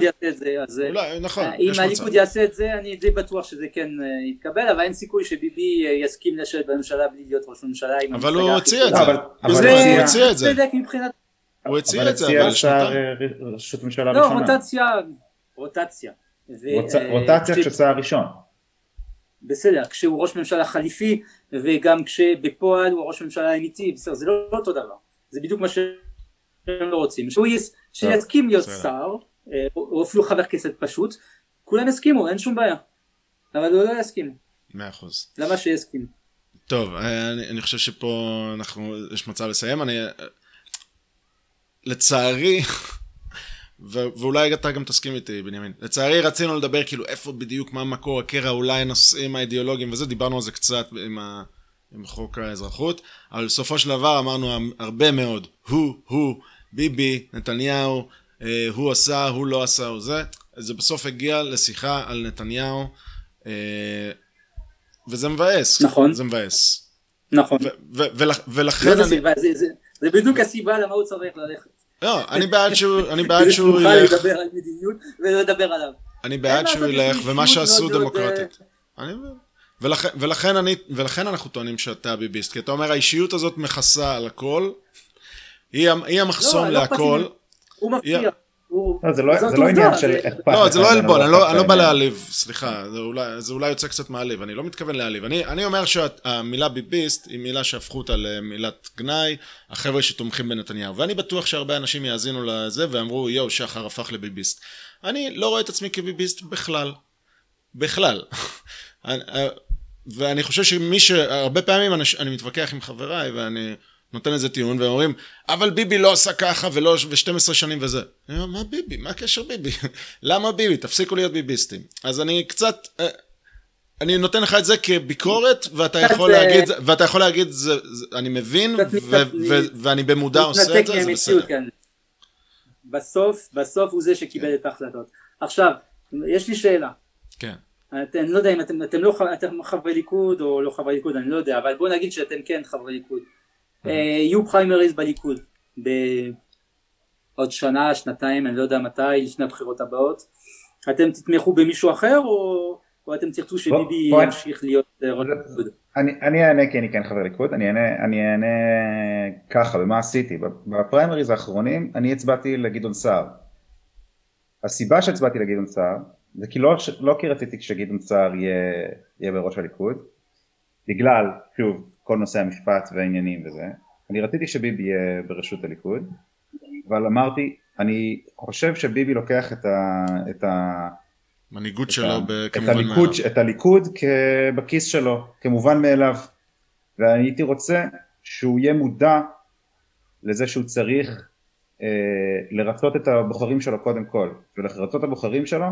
אולי, נכון, יש מצב. אם הליכוד יעשה את זה, אני די בטוח שזה כן אה, יתקבל, אבל אין סיכוי שביבי יסכים לשבת בממשלה בלי להיות ראש ממשלה אבל הוא הציע את זה. הוא הציע את זה. הוא הציע את זה, אבל שנתיים. ראשות ממשלה ראשונה. לא, רוטציה, רוטציה. רוטציה כשצער ראשון. בסדר, כשהוא ראש ממשלה חליפי וגם כשבפועל הוא ראש ממשלה אמיתי, בסדר, זה לא אותו דבר, זה בדיוק מה שהם לא רוצים, שהוא יס, שיסכים להיות שר, אה, או אפילו חבר כנסת פשוט, כולם יסכימו, אין שום בעיה, אבל הוא לא יסכים. מאה אחוז. למה שיסכים? טוב, אני, אני חושב שפה אנחנו, יש מצב לסיים, אני... לצערי, ו- ואולי אתה גם תסכים איתי, בנימין. לצערי רצינו לדבר כאילו איפה בדיוק, מה מקור הקרע, אולי הנושאים האידיאולוגיים וזה, דיברנו על זה קצת עם, ה- עם חוק האזרחות, אבל בסופו של דבר אמרנו הרבה מאוד, הוא, הוא, ביבי, נתניהו, אה, הוא עשה, הוא לא עשה, הוא זה. זה בסוף הגיע לשיחה על נתניהו, אה, וזה מבאס. נכון. זה מבאס. נכון. ו- ו- ול- ולכן לא, אני... זה, זה, זה, זה בדיוק הסיבה למה הוא צריך ללכת. לא, אני בעד שהוא, אני בעד שהוא ילך, לדבר על מדיניות ולדבר עליו. אני בעד שהוא ילך, ומה שעשו דמוקרטית. אני מבין. ולכן, ולכן, אני, ולכן אנחנו טוענים שאתה ביביסט, כי אתה אומר האישיות הזאת מכסה על הכל, היא, היא המחסום לא, לא להכל. אכפת הוא מפתיע. לא, זה לא לא עניין של זה- אכפת. לא, זה לא עלבון, אני לא, לא בא. להעליב, סליחה, זה אולי, יוצא קצת מעליב, אני לא מתכוון להעליב. אני, אני אומר שהמילה ביביסט היא מילה שהפכו אותה למילת גנאי, החבר'ה שתומכים בנתניהו. ואני בטוח שהרבה אנשים יאזינו לזה ואמרו, יואו, שחר הפך לביביסט. אני לא רואה את עצמי כביביסט בכלל. בכלל. (laughs) אה, ואני חושב שמי ש... הרבה פעמים אני, אני מתווכח עם חבריי ואני נותן איזה טיעון והם אומרים אבל ביבי לא עשה ככה ולא ו-12 שנים וזה. אני אומר מה ביבי? מה הקשר ביבי? (laughs) למה ביבי? תפסיקו להיות ביביסטים. אז אני קצת... אה, אני נותן לך את זה כביקורת ואתה יכול קצת, להגיד ואתה יכול להגיד זה, זה, אני מבין ואני במודע עושה את זה, זה בסדר. כאן. בסוף, בסוף הוא זה שקיבל את ההחלטות. עכשיו, יש לי שאלה. כן. אתם, אני לא יודע אם אתם, אתם לא אתם חברי ליכוד או לא חברי ליכוד, אני לא יודע, אבל בואו נגיד שאתם כן חברי ליכוד. אה, יהיו פריימריז בליכוד בעוד שנה, שנתיים, אני לא יודע מתי, לפני הבחירות הבאות. אתם תתמכו במישהו אחר או, או אתם תרצו שביבי ימשיך להיות אה, ראש הליכוד? אני, אני אענה כי אני כן חבר ליכוד, אני אענה, אני אענה ככה, ומה עשיתי? בפריימריז האחרונים אני הצבעתי לגדעון סער. הסיבה שהצבעתי לגדעון סער זה כי לא, לא כי רציתי שגדעון סער יהיה, יהיה בראש הליכוד, בגלל, שוב, כל נושא המשפט והעניינים וזה, אני רציתי שביבי יהיה בראשות הליכוד, אבל אמרתי, אני חושב שביבי לוקח את ה... את ה מנהיגות את שלו ה- כמובן הליכוד, מאליו. את הליכוד בכיס שלו, כמובן מאליו. ואני הייתי רוצה שהוא יהיה מודע לזה שהוא צריך אה, לרצות את הבוחרים שלו קודם כל. ולרצות את הבוחרים שלו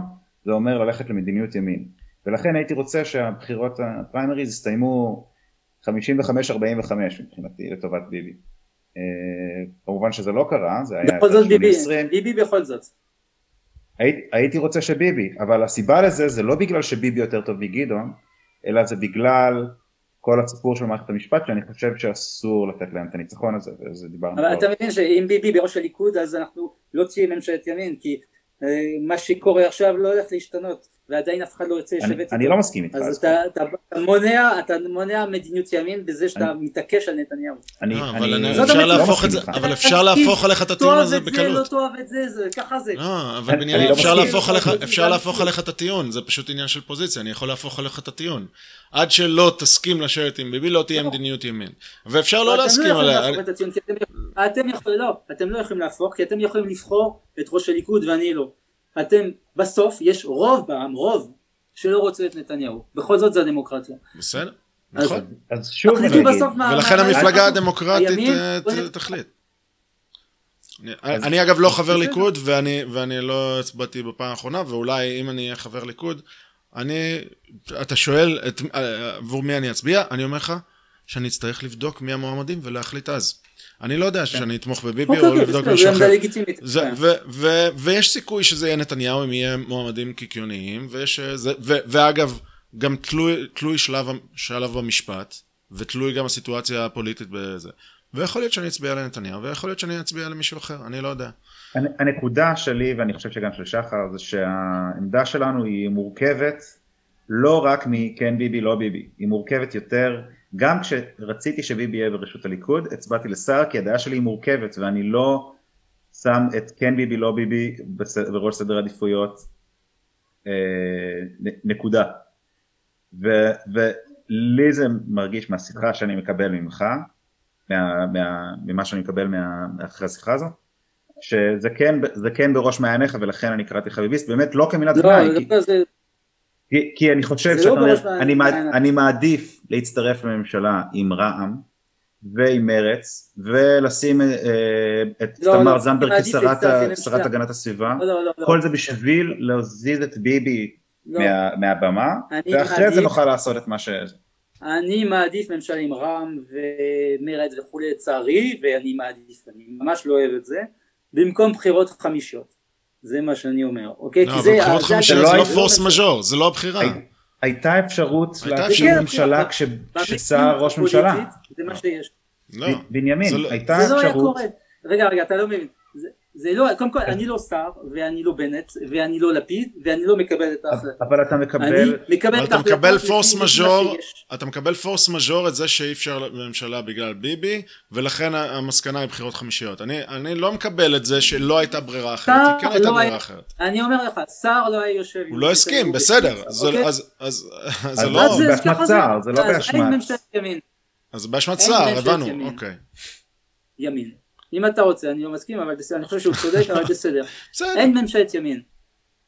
זה אומר ללכת למדיניות ימין. ולכן הייתי רוצה שהבחירות הפריימריז יסתיימו 55-45 מבחינתי לטובת ביבי. אה, כמובן שזה לא קרה, זה היה בכל זאת ביבי, 80-20. ביבי בכל זאת. הייתי, הייתי רוצה שביבי, אבל הסיבה לזה זה לא בגלל שביבי יותר טוב מגדעון, אלא זה בגלל כל הסיפור של מערכת המשפט, שאני חושב שאסור לתת להם את הניצחון הזה, וזה דיברנו אבל. אתה מבין שאם ביבי בראש הליכוד אז אנחנו לא תהיה ממשלת ימין כי אה, מה שקורה עכשיו לא הולך להשתנות ועדיין אף אחד לא ירצה לשבת אני, איתו. אני לא מסכים איתך. אז אתה, אתה, אתה מונע אתה מונע מדיניות ימין בזה שאתה מתעקש על נתניהו. אני, לא, אבל אני- אפשר. להפוך את זה, לא מסכים איתך. אבל אפשר להפוך עליך את הטיעון תאהב הזה את זה, לא בקלות. תאהב את זה, זה ככה זה. לא, אבל אני- בנימין, לא אפשר. להפוך עליך, אפשר להפוך את הטיעון, זה פשוט עניין של פוזיציה, אני יכול להפוך עליך את הטיעון. עד שלא תסכים לשבת עם ביבי, לא תהיה לא. מדיניות ימין. ואפשר לא אתם להסכים עליה. לא, אתם לא יכולים להפוך, כי אתם יכולים לבחור את ראש הליכוד ואני לא. אתם, בסוף יש רוב בעם, רוב, שלא רוצה את נתניהו. בכל זאת זה הדמוקרטיה. בסדר, אז- נכון. אז שוב מה... ולכן המפלגה הדמוקרטית אה, תחליט. אני- אגב לא חבר. ליכוד ואני ואני לא הצבעתי בפעם האחרונה ואולי אם אני אהיה חבר ליכוד אני אתה שואל את- אה, עבור מי אני אצביע אני אומר לך שאני אצטרך לבדוק מי המועמדים ולהחליט אז. אני לא יודע שאני אתמוך בביבי אוקיי, או אוקיי, לבדוק אחר. לגיטימית. זה, כן. ו, ו, ויש סיכוי שזה יהיה נתניהו אם יהיה מועמדים קיקיוניים, ויש, זה, ו, ואגב, גם תלוי, תלוי שלב, שלב במשפט, ותלוי גם הסיטואציה הפוליטית בזה. ויכול להיות שאני אצביע לנתניהו, ויכול להיות שאני אצביע למישהו אחר, אני לא יודע. הנ- הנקודה שלי, ואני חושב שגם של שחר, זה שהעמדה שלנו היא מורכבת לא רק מכן ביבי, לא ביבי, היא מורכבת יותר, גם כשרציתי שביבי יהיה בראשות הליכוד, הצבעתי לסער, כי הדעה שלי היא מורכבת, ואני לא שם את כן ביבי, לא ביבי בראש סדר העדיפויות, אה, נקודה. ולי זה מרגיש מהשיחה שאני מקבל ממך, מה, מה, ממה שאני מקבל מה, אחרי השיחה הזאת, שזה כן, כן בראש מעייניך ולכן אני קראתי לך ביביסט, באמת לא כמילת גנאי, לא, כי, זה, כי, כי אני חושב זה שאתה לא אומר, אני, מעד. אני מעדיף להצטרף לממשלה עם רע"מ ועם מרץ ולשים אה, את לא, תמר לא, זנדברג כשרת. שרת הגנת הסביבה, לא, לא, לא, לא. כל זה בשביל להזיז את ביבי לא. מה, מהבמה, ואחרי זה מעדיף- נוכל לעשות את מה ש... אני מעדיף ממשלה עם רע"מ ומרצ וכולי לצערי ואני מעדיף, אני ממש לא אוהב את זה, במקום בחירות חמישיות, זה מה שאני אומר, אוקיי? לא, כי אבל זה- בחירות זה חמישיות לא זה לא פורס מז'ור, זה לא הבחירה. הי- הייתה אפשרות להקים אפשרות. ממשלה כן, במציאות כששר ראש ממשלה. זה מה שיש. לא. בנימין, לא- הייתה זה לא היה אפשרות, קורה. רגע, רגע, אתה לא מבין. זה- לא, קודם כל, אני לא שר, ואני לא בנט, ואני לא לפיד, ואני לא מקבל את ההחלטה. אבל אתה אני מקבל, מקבל אתה ההחלטה מקבל פורס מז'ור. אתה מקבל פורס מז'ור את זה שאי אפשר ממשלה בגלל ביבי, ולכן המסקנה היא בחירות חמישיות. אני, אני לא מקבל את זה שלא הייתה ברירה אחרת, שר כי כן הייתה לא ברירה היה- אחרת. אני אומר לך, שר לא היה יושב... הוא לא הסכים, בסדר, זה- אוקיי? אז זה לא, זה- באשמת שר, זה לא באשמת-. אז באשמת ממשלת הבנו. אוקיי. ימין. אם אתה רוצה, אני לא מסכים, אבל בסדר, אני חושב שהוא צודק, אבל (laughs) בסדר. אין ממשלת ימין.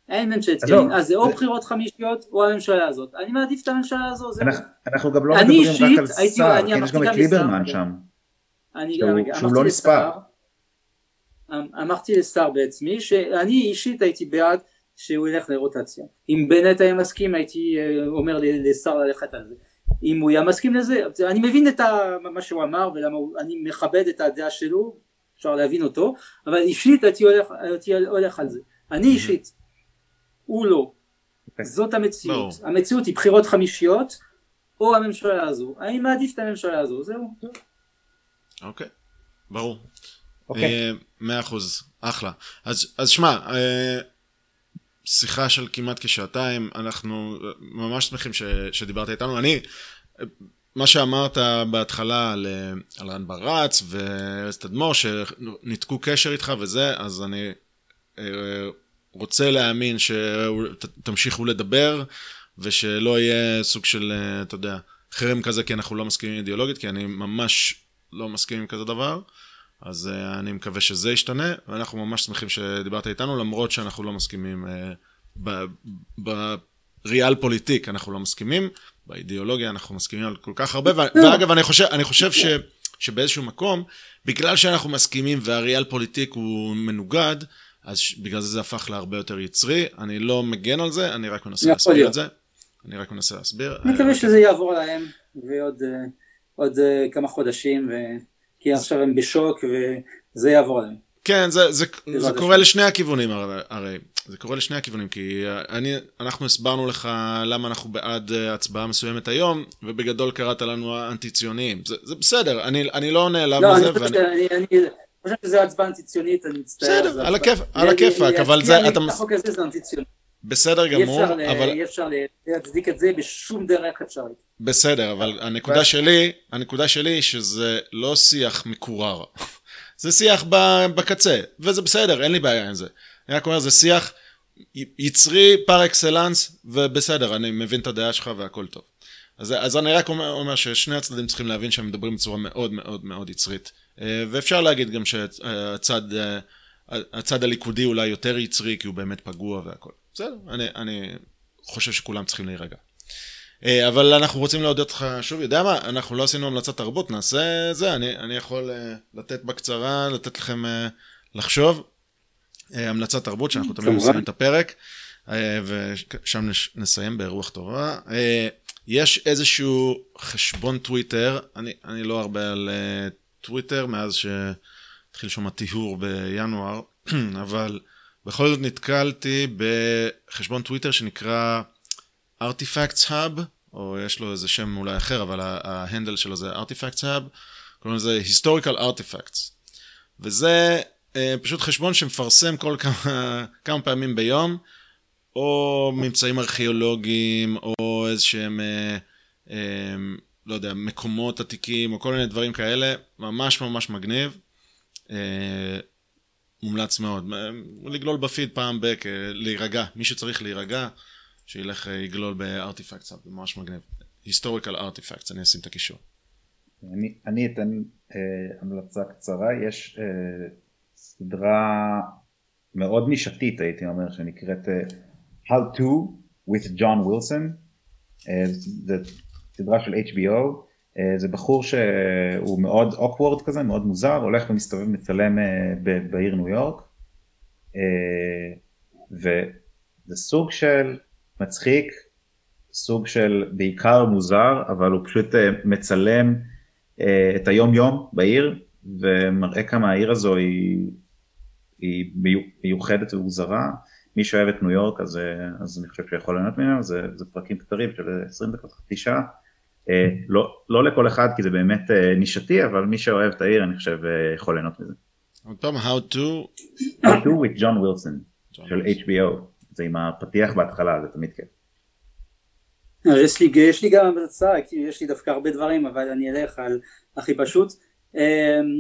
אין ממשלת ימין, אז זה או בחירות חמישיות או הממשלה הזאת. אני מעדיף את הממשלה הזו. אנחנו- גם לא מדברים רק על שר, כן, יש גם את ליברמן. שם. אני שהוא- לא נספר. אמ- אמרתי לשר בעצמי שאני אישית הייתי בעד שהוא ילך לרוטציה. אם בנט היה מסכים הייתי אה, אומר לשר ללכת על זה. אם הוא היה מסכים לזה, אני מבין את מה שהוא אמר ולמה הוא, אני מכבד את הדעה שלו, אפשר להבין אותו, אבל אישית הייתי הולך, הייתי הולך על זה. אני אישית, הוא לא. אוקיי. זאת המציאות. ברור. המציאות היא בחירות חמישיות או הממשלה הזו. אני מעדיף את הממשלה הזו, זהו. אוקיי, ברור. אוקיי. אה, מאה אחוז, אחלה. אז, אז שמע, אה, שיחה של כמעט כשעתיים, אנחנו אה, ממש שמחים ש, שדיברת איתנו. אני, מה שאמרת בהתחלה על, אה, על רן ברץ וארז תדמור, שניתקו קשר איתך וזה, אז אני אה, רוצה להאמין שתמשיכו לדבר, ושלא יהיה סוג של, אה, אתה יודע, חרם כזה, כי אנחנו לא מסכימים אידיאולוגית, כי אני ממש לא מסכים עם כזה דבר. אז אני מקווה שזה ישתנה, ואנחנו ממש שמחים שדיברת איתנו, למרות שאנחנו לא מסכימים uh, בריאל פוליטיק, אנחנו לא מסכימים, באידיאולוגיה אנחנו מסכימים על כל כך הרבה, ואגב, אני חושב, אני חושב ש, שבאיזשהו מקום, בגלל שאנחנו מסכימים והריאל פוליטיק הוא מנוגד, אז בגלל זה זה הפך להרבה יותר יצרי, אני לא מגן על זה, אני רק מנסה להסביר להיות. את זה. אני רק מנסה להסביר. אני מקווה שזה יעבור להם ועוד אה, עוד אה, כמה חודשים ו... כי עכשיו הם בשוק וזה יעבור להם. כן, זה, זה, זה קורה. לשני הכיוונים הרי, זה קורה לשני הכיוונים, כי אני, אנחנו הסברנו לך למה אנחנו בעד אה, הצבעה מסוימת היום, ובגדול קראת לנו האנטי ציוניים. זה, זה בסדר, אני, אני לא נעלב לא, מזה, אני חושב ואני... שאני אני חושב שזו הצבעה אנטי ציונית, אני מצטער. בסדר, על הכיף- הכיפאק, אבל זה- אתה החוק הזה זה אנטי ציוני. בסדר גמור, אבל אי אפשר להצדיק את זה בשום דרך אפשרית. בסדר, אבל הנקודה שלי, הנקודה שלי היא שזה לא שיח מקורר. זה שיח ב- בקצה, וזה בסדר, אין לי בעיה עם זה. אני רק אומר, זה שיח יצרי פר אקסלנס, ובסדר, אני מבין את הדעה שלך והכל טוב. אז, אז אני רק אומר, אומר ששני הצדדים צריכים להבין שהם מדברים בצורה מאוד מאוד מאוד יצרית. אה, ואפשר להגיד גם שהצד אה, הצד הליכודי אולי יותר יצרי, כי הוא באמת פגוע והכל. בסדר, אני, אני חושב שכולם צריכים להירגע. אה, אבל אנחנו רוצים להודות לך שוב, יודע מה, אנחנו לא עשינו המלצת תרבות, נעשה זה, אני, אני יכול לתת בקצרה, לתת לכם לחשוב. Uh, המלצת תרבות, שאנחנו תמיד כמובן. מסיימים את הפרק, uh, ושם נסיים ברוח טובה. Uh, יש איזשהו חשבון טוויטר, אני, אני לא הרבה על טוויטר מאז שהתחיל שם הטיהור בינואר, (clears throat) אבל בכל זאת נתקלתי בחשבון טוויטר שנקרא Artifacts Hub, או יש לו איזה שם אולי אחר, אבל ההנדל שלו זה Artifacts Hub, קוראים לזה Historical Artifacts. וזה אה, פשוט חשבון שמפרסם כל כמה, (laughs) כמה פעמים ביום, או ממצאים ארכיאולוגיים, או איזה שהם, אה, אה, לא יודע, מקומות עתיקים, או כל מיני דברים כאלה, ממש ממש מגניב. אה, מומלץ מאוד. לגלול בפיד פעם אה, להירגע, מי שצריך להירגע, שילך, אה, יגלול בארטיפקט, זה ממש מגניב. היסטוריקל ארטיפקט, אני אשים את הקישור. אני, אני אתן אה, המלצה קצרה, יש אה, סדרה מאוד נישתית הייתי אומר, שנקראת אה, How to with John Wilson, אה, זה סדרה של HBO, אה, זה בחור שהוא מאוד אוקוורד כזה, מאוד מוזר, הולך ומסתובב מצלם בעיר ניו יורק, וזה סוג של מצחיק, סוג של בעיקר מוזר, אבל הוא פשוט מצלם את היום יום בעיר, ומראה כמה העיר הזו היא, היא מיוחדת ומוזרה. מי שאוהב את ניו יורק אז, אז אני חושב שיכול ליהנות ממנו, זה, זה פרקים קצרים של 20 דקות, חצי שעה. אה, לא, לא לכל אחד כי זה באמת אה, נישתי, אבל מי שאוהב את העיר אני חושב אה, יכול ליהנות מזה. פעם, How to... How to with John Wilson של HBO, זה עם הפתיח בהתחלה, זה תמיד כיף. יש לי, יש לי גם המלצה, כי יש לי דווקא הרבה דברים, אבל אני אלך על הכי פשוט.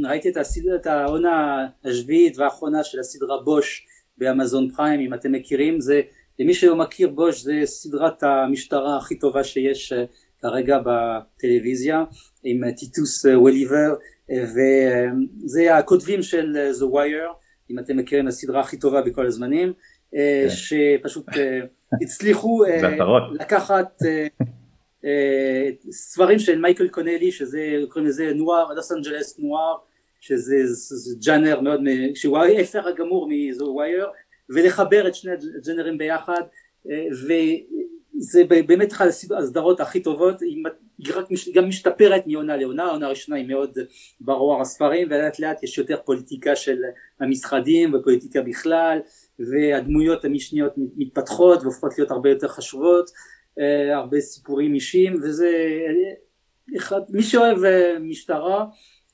ראיתי את, הסדרה, את העונה השביעית והאחרונה של הסדרה בוש באמזון פריים, אם אתם מכירים, זה, למי שלא מכיר בוש, זה סדרת המשטרה הכי טובה שיש כרגע בטלוויזיה עם טיטוס ווליבר וזה הכותבים של The Wire אם אתם מכירים הסדרה הכי טובה בכל הזמנים כן. שפשוט הצליחו (laughs) לקחת ספרים של מייקל קונלי שזה קוראים לזה נואר, לוס אנג'לס נואר שזה ג'אנר מאוד, שהוא ההפך הגמור מ-The Wire ולחבר את שני הג'אנרים ביחד זה באמת אחת הסדרות הכי טובות, היא רק גם משתפרת מעונה לעונה, העונה הראשונה היא מאוד ברור הספרים ולאט לאט יש יותר פוליטיקה של המשחדים ופוליטיקה בכלל והדמויות המשניות מתפתחות והופכות להיות הרבה יותר חשובות, אה, הרבה סיפורים אישיים וזה, אחד, מי שאוהב אה, משטרה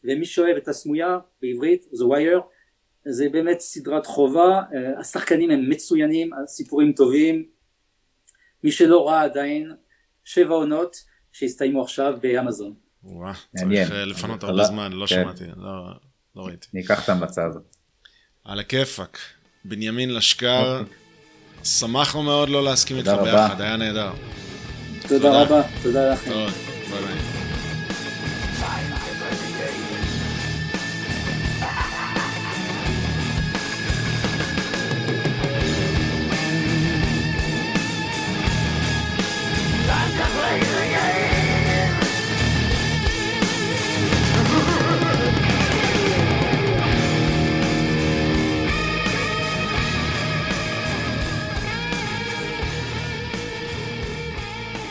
ומי שאוהב את הסמויה בעברית, The Wire, זה באמת סדרת חובה, אה, השחקנים הם מצוינים, הסיפורים טובים מי שלא ראה עדיין, שבע עונות שהסתיימו עכשיו באמזון. וואו, צריך אה, לפנות הרבה זמן, לא כן. שמעתי, לא, לא ראיתי. אני אקח את ההמלצה הזאת. על הכיפאק. בנימין לשקר, (laughs) שמחנו מאוד לא להסכים איתך ביחד, היה נהדר. תודה רבה, תודה לכם. טוב, ביי ביי.